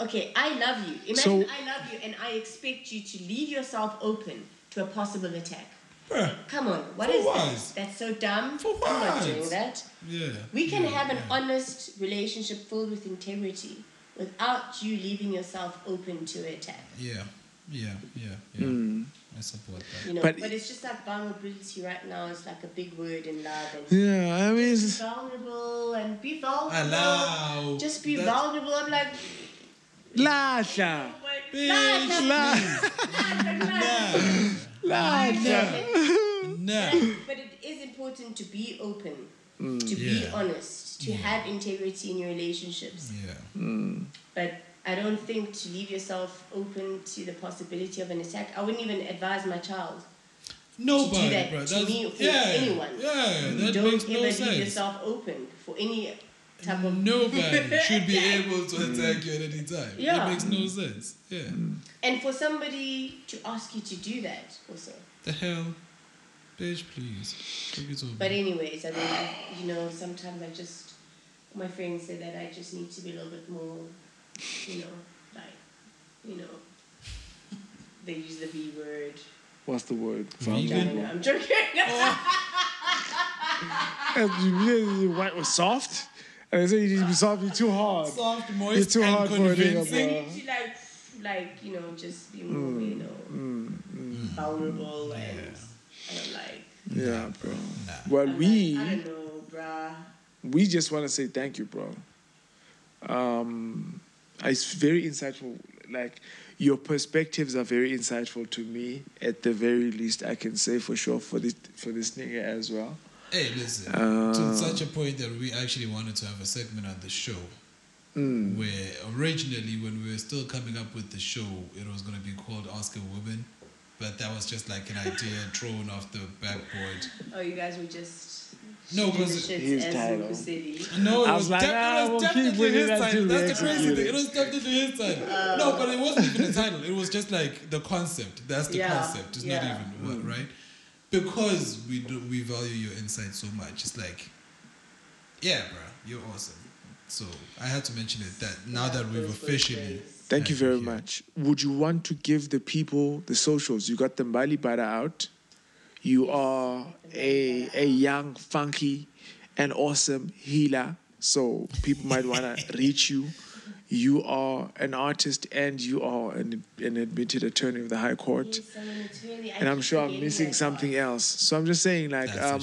okay I love you imagine So- I love you and I expect you to leave yourself open to a possible attack Bruh. come on what For is what? that that's so dumb For I'm not doing that Yeah. we can yeah, have an yeah. honest relationship filled with integrity without you leaving yourself open to attack Yeah. Yeah. Yeah. Yeah. Hmm. I support that. you know But- but, it's just like vulnerability right now is like a big word in love and yeah, I mean, be vulnerable and be vulnerable Allow. just be that- vulnerable I'm like Lasha, Bitch. la, Lasha. Nah. But it is important to be open, Mm. to be Yeah. honest, to have integrity in your relationships. Yeah. But I don't think to leave yourself open to the possibility of an attack. I wouldn't even advise my child Nobody, to do that bro. to That's, me or yeah. anyone. Yeah. That don't makes ever no leave sense. yourself open for any type of Nobody [laughs] should be able to attack you at any time. Yeah. It makes no sense. Yeah. And for somebody to ask you to do that also. The hell? Bitch, please. Take it over. But anyways, I mean, I, you know, sometimes I just, my friends say that I just need to be a little bit more, you know, like, you know, they use the V word. What's the word? Vegan? I'm joking. Oh. [laughs] You white was soft. And they say you need to be soft. You're too hard. Soft, You're moist, too and hard for a nigga, convincing. bro. to like, like, you know, just be more, mm, you know, mm, mm. vulnerable and I don't like. Yeah, bro. Nah. Well, I'm we like, I don't know, bruh. we just want to say thank you, bro. Um, it's very insightful. Like your perspectives are very insightful to me. At the very least, I can say for sure for this for this nigga as well. Hey, listen. Uh, to such a point that we actually wanted to have a segment on the show. Mm. Where originally, when we were still coming up with the show, it was going to be called Ask a Woman. But that was just like an idea thrown off the backboard. Oh, you guys were just No, shooting the because His title. No, it I was, was like, def- ah, it was we'll definitely his that title. That's the the crazy thing. It was definitely his title. no, but it wasn't even the title. It was just like the concept. That's the Yeah, concept. It's yeah. not even what, right? Because we do, we value your insight so much. It's like, yeah, bro, you're awesome. So I had to mention it that now Yeah, that we've officially. Thank you very here. much. Would you want to give the people the socials? You got the Bali Bada out. You are a a young, funky, and awesome healer. So people might want to [laughs] reach you. You are an artist and you are an, an admitted attorney of the High Court. Yes, I'm an attorney. And I'm sure I'm missing something else. So I'm just saying, like, um,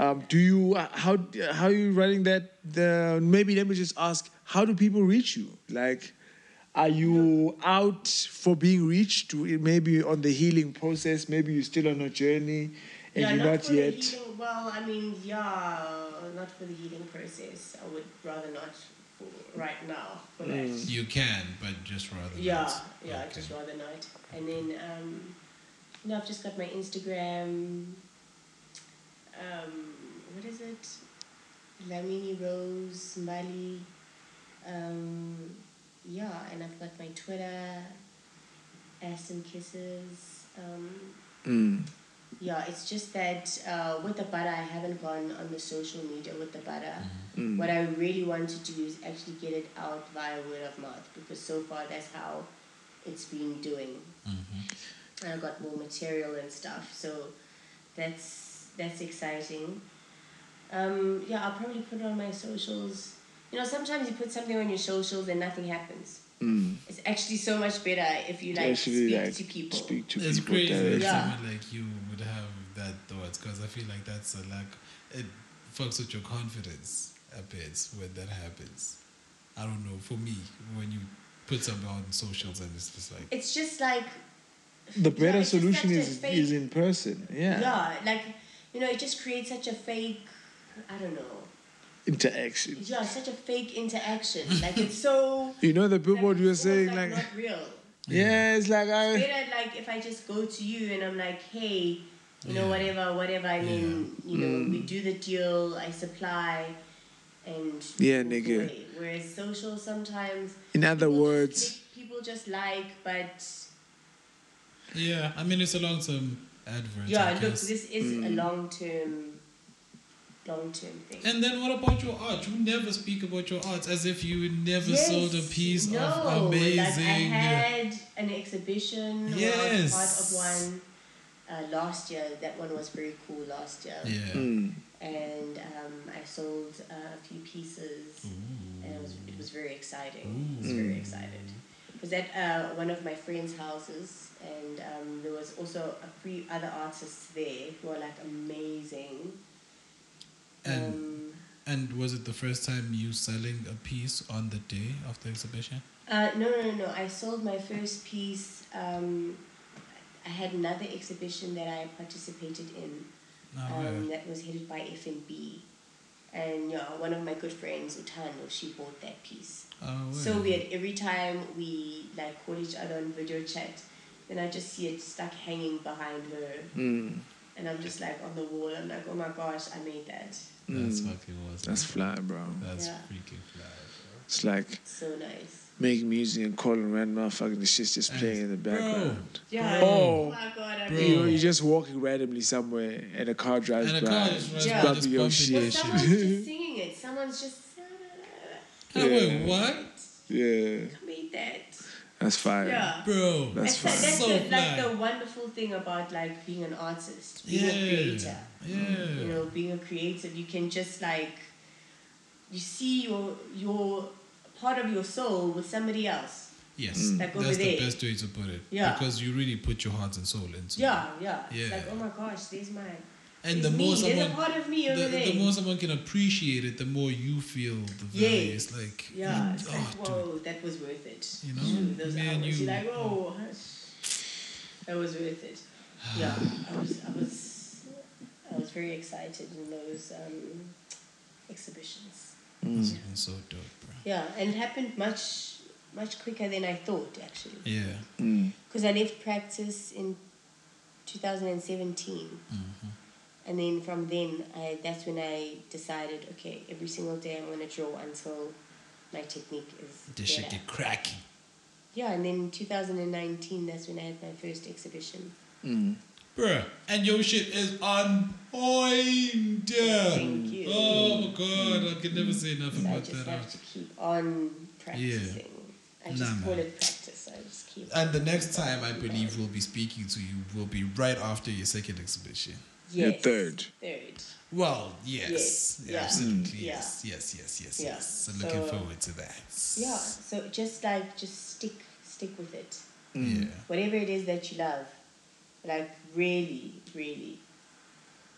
um, do you uh, how how are you running that? The maybe let me just ask, how do people reach you? Like, are you out for being reached? Do- Maybe on the healing process. Maybe you're still on a journey, and Yeah, you're not, not for yet. The healing, well, I mean, yeah, not for the healing process. I would rather not for right now for that. You can, but just rather. Yeah, not. yeah, I'd Okay. just rather not. And then, um, you know, I've just got my Instagram. Um, what is it? Lamini Rose Mali. Um, yeah, and I've got my Twitter, Aston Kisses. Um, Mm. yeah, it's just that uh, with the butter, I haven't gone on the social media with the butter. Mm. What I really want to do is actually get it out via word of mouth because so far that's how it's been doing. And I got more material and stuff, so that's that's exciting. Um, yeah, I'll probably put it on my socials. You know, sometimes you put something on your socials and nothing happens. Mm. It's actually so much better if you like Actually, speak like, to people. Speak to It's people crazy directly. that Yeah. someone like you would have that thoughts because I feel like that's a lack. It fucks with your confidence a bit when that happens. I don't know. For me, when you put something on socials and it's just like It's just like The better it's just solution is fake- is in person. Yeah. yeah, like you know, it just creates such a fake. I don't know. Interaction. Yeah, such a fake interaction. Like it's so. [laughs] You know the like, billboard you were saying almost, like, not real. yeah, it's like I Better like if I just go to you and I'm like, hey, you know, Yeah. whatever, whatever. I mean, you know, we do the deal. I supply, and Yeah, nigga. away. Whereas social sometimes. in other people just words, people just like, but yeah. I mean, it's a long term advert. yeah, I look, guess. this is Mm. a long term, long term thing. And then what about your art? You never speak about your art as if you never Yes, sold a piece no, of amazing. Like I had an exhibition. Yes. I part of one uh, last year. That one was very cool last year. yeah. mm, And um, I sold uh, a few pieces, and it was it was very exciting. I was very excited. It was at uh, one of my friends' houses, and um, there was also a few other artists there who are like amazing. And Um, and was it the first time you selling a piece on the day of the exhibition? Uh, no, no, no, no. I sold my first piece. Um, I had another exhibition that I participated in No um, way. that was headed by FNB. And yeah, one of my good friends, Utano, she bought that piece. Oh, So way. weird. Every time we like call each other on video chat, then I just see it stuck hanging behind her. mm, And I'm just like on the wall. I'm like, oh my gosh, I made that. That's mm. fucking awesome. that's fly, bro. That's Yeah. freaking fly, bro. It's like So nice. making music and calling random motherfucking the shit's just playing in the Bro. background. Yeah. Oh. Oh my god, I Bro. You know, it. you're just walking randomly somewhere and a car drives And a by. car just runs Yeah. by Bumping just your bumping shit. your But shit. someone's just singing it. Someone's just. Oh, [laughs] wait, Yeah. what? Yeah, I made that. That's fire. Yeah. Bro. That's That's, the, fine. that's So the, like fly. the wonderful thing about like being an artist, being yeah. a creator. Yeah. You know, being a creative, you can just like you see your your part of your soul with somebody else. Yes. Mm. Like over That's the there. best way to put it. Yeah. Because you really put your heart and soul into it. Yeah, yeah. Yeah. It's like, oh my gosh, there's my And there's the more someone a part of me the, the more someone can appreciate it, the more you feel the value. Yes. It's like yeah, it's oh, like, dude. whoa, that was worth it. You know, Shoot, those me and hours. you- You're like, oh, that was worth it. [sighs] Yeah, I was, I was, I was very excited in those um, exhibitions. This has been so dope, bro. Yeah, and it happened much, much quicker than I thought actually. Yeah. Mm. Because I left practice in 2017. Mm-hmm. And then from then, I, that's when I decided, okay, every single day I'm going to draw until my technique is This shit better. get cracking. Yeah, and then 2019, that's when I had my first exhibition. Mm. Bruh. And your shit is on point. Thank you. Oh my god, I can never say enough So I about just that. have to keep on practicing. I just Nah, call man. it practice. I just keep. And the next time I believe we'll be speaking to you will be right after your second exhibition. Your Yes, third. Third. Well, yes. Yes, yeah. Absolutely. Yeah. Yes. Yes, yes, yes, Yeah. yes. So looking So- forward to that. Yeah. So just like just stick stick with it. Yeah. Whatever it is that you love, like really, really,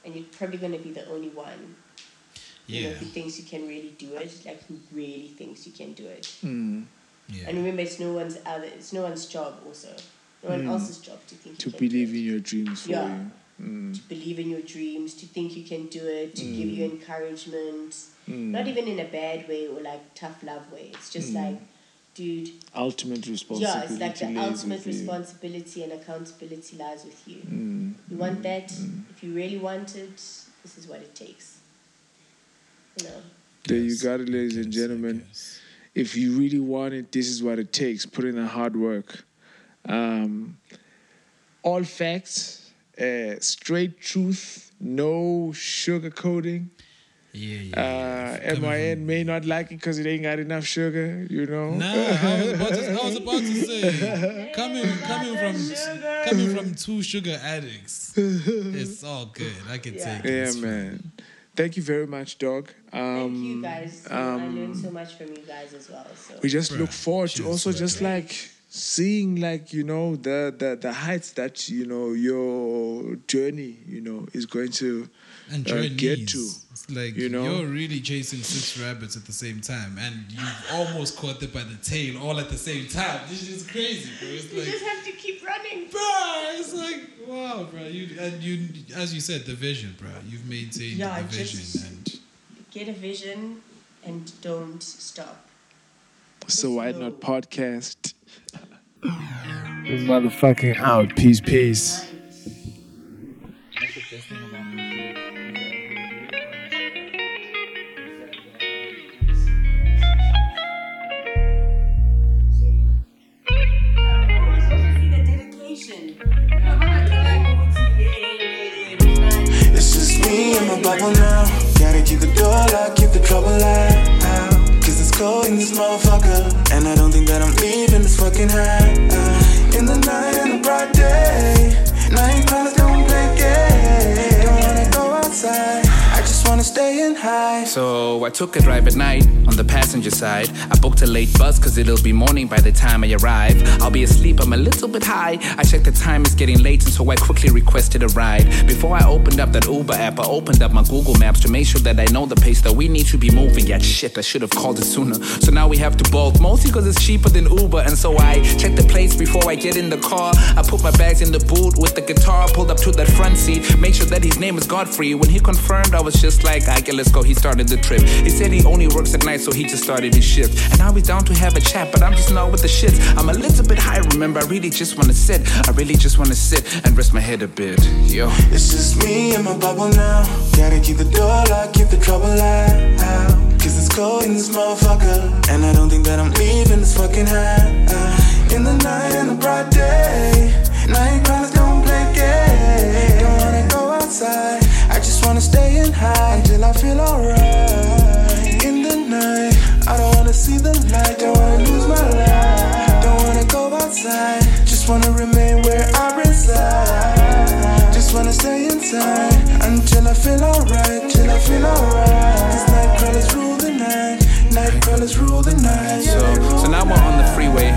and you're probably gonna be the only one. You know, Yeah. who thinks you can really do it, like who really thinks you can do it. Mm. Yeah. And remember, it's no one's other. It's no one's job. Also, no one Mm. else's job to think. To you can do believe it. in your dreams for Yeah. you. Mm. to believe in your dreams, to think you can do it, to give you encouragement. Mm. Not even in a bad way or like tough love way. It's just Mm. like, dude, Ultimate responsibility. yeah, it's like the ultimate with you. responsibility and accountability lies with you. Mm. You want that? If you really want it, this is what it takes. You know. There you got it, ladies and gentlemen. guess. if you really want it, this is what it takes. Put in the hard work. Um, all facts, uh, straight truth, no sugarcoating. Yeah, yeah. Uh, MIN may not like it because it ain't got enough sugar, you know. Nah, I was about to, was about to say, coming coming from coming from two sugar addicts, it's all good. I can Yeah. take Yeah, it. man. Thank you very much, dog. Um, Thank you guys. I learned so much from you guys as well. So we just Bruh, look forward to also just bro. like seeing like you know the, the the heights that you know your journey you know is going to And uh, get to It's like you know? you're really chasing six rabbits at the same time, and you've almost caught them by the tail all at the same time. This is crazy, bro. It's you like, just have to keep running. bro, it's like, wow, bro. You and you, as you said, the vision, bro. You've maintained Yeah, the vision, just- and Get a vision and don't stop. so Why Not podcast This motherfucking out. Peace, peace. It's just me and my bubble now. Gotta keep the door locked, keep the trouble out. Cold in this motherfucker. And I don't think that I'm leaving this fucking high. Uh, in the night and the bright day. Night crawlers don't play games. Don't wanna go outside. I just wanna stay in high. So I took a drive at night on the passenger side. I booked a late bus cause it'll be morning by the time I arrive. I'll be asleep, I'm a little bit high. I checked the time, it's getting late, and so I quickly requested a ride. Before I opened up that Uber app, I opened up my Google Maps to make sure that I know the pace that we need to be moving. Yet shit, I should have called it sooner. So now we have to bolt, mostly cause it's cheaper than Uber. And so I checked the place before I get in the car. I put my bags in the boot with the guitar, pulled up to that front seat, make sure that his name is Godfrey. When he confirmed, I was just like, okay, let's go. He started the trip. He said he only works at night, so he just started his shift. And now he's down to have a chat, but I'm just not with the shits. I'm a little bit high, remember, I really just wanna sit. I really just wanna sit and rest my head a bit. Yo. It's just me and my bubble now. Gotta keep the door locked, keep the trouble out. Cause it's cold in this motherfucker. And I don't think that I'm leaving this fucking high. In the night and the bright day. Night crawlers don't play games. Don't wanna go outside. Wanna stay in high until I feel alright. In the night, I don't wanna see the light. Don't wanna lose my life. Don't wanna go outside. Just wanna remain where I reside. Just wanna stay inside until I feel alright. Till I feel alright. Cause night rule the night. Night rule the night. So, so now we're on the freeway.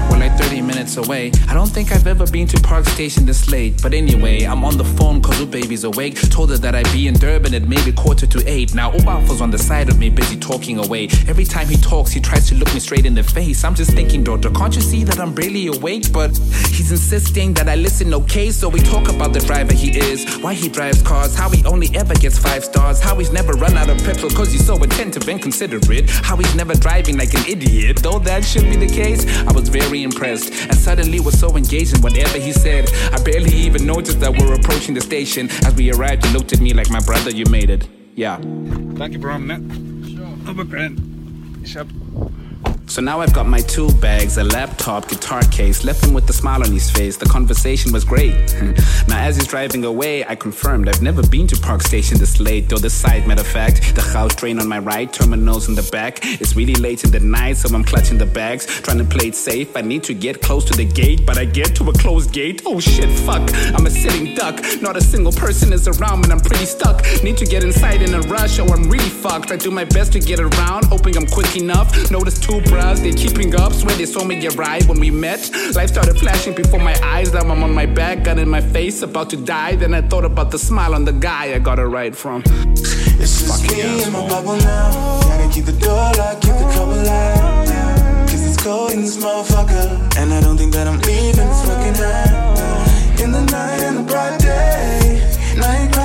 We're like 30 minutes away. I don't think I've ever been to Park Station this late. But anyway, I'm on the phone cause the baby's awake. Told her that I'd be in Durban at maybe quarter to eight. Now Ubalfo's on the side of me, busy talking away. Every time he talks, he tries to look me straight in the face. I'm just thinking, daughter, can't you see that I'm really awake? But he's insisting that I listen, okay? So we talk about the driver he is, why he drives cars, how he only ever gets five stars, how he's never run out of petrol cause he's so attentive and considerate, how he's never driving like an idiot. Though that should be the case, I was very impressed and suddenly was so engaged in whatever he said. I barely even noticed that we're approaching the station. As we arrived, he looked at me like, my brother, you made it. Yeah. Thank you, bro. Sure. So now I've got my two bags, a laptop, guitar case, left him with a smile on his face. The conversation was great. [laughs] now as he's driving away, I confirmed I've never been to Park Station this late, though the side, matter of fact, the Gautrain on my right, terminals in the back. It's really late in the night, so I'm clutching the bags, trying to play it safe. I need to get close to the gate, but I get to a closed gate. Oh shit, fuck, I'm a sitting duck. Not a single person is around, and I'm pretty stuck. Need to get inside in a rush, or I'm really fucked. I do my best to get around, hoping I'm quick enough. Notice two bras, they keeping up. Swear they saw me arrive when we met. Life started flashing before my eyes. Now I'm on my back, gun in my face, about to die. Then I thought about the smile on the guy I got a ride from. It's just me and my bubble now. Gotta keep the door locked, keep the trouble out. Cause it's cold in this motherfucker. And I don't think that I'm leaving fucking high. In the night and the bright day. Night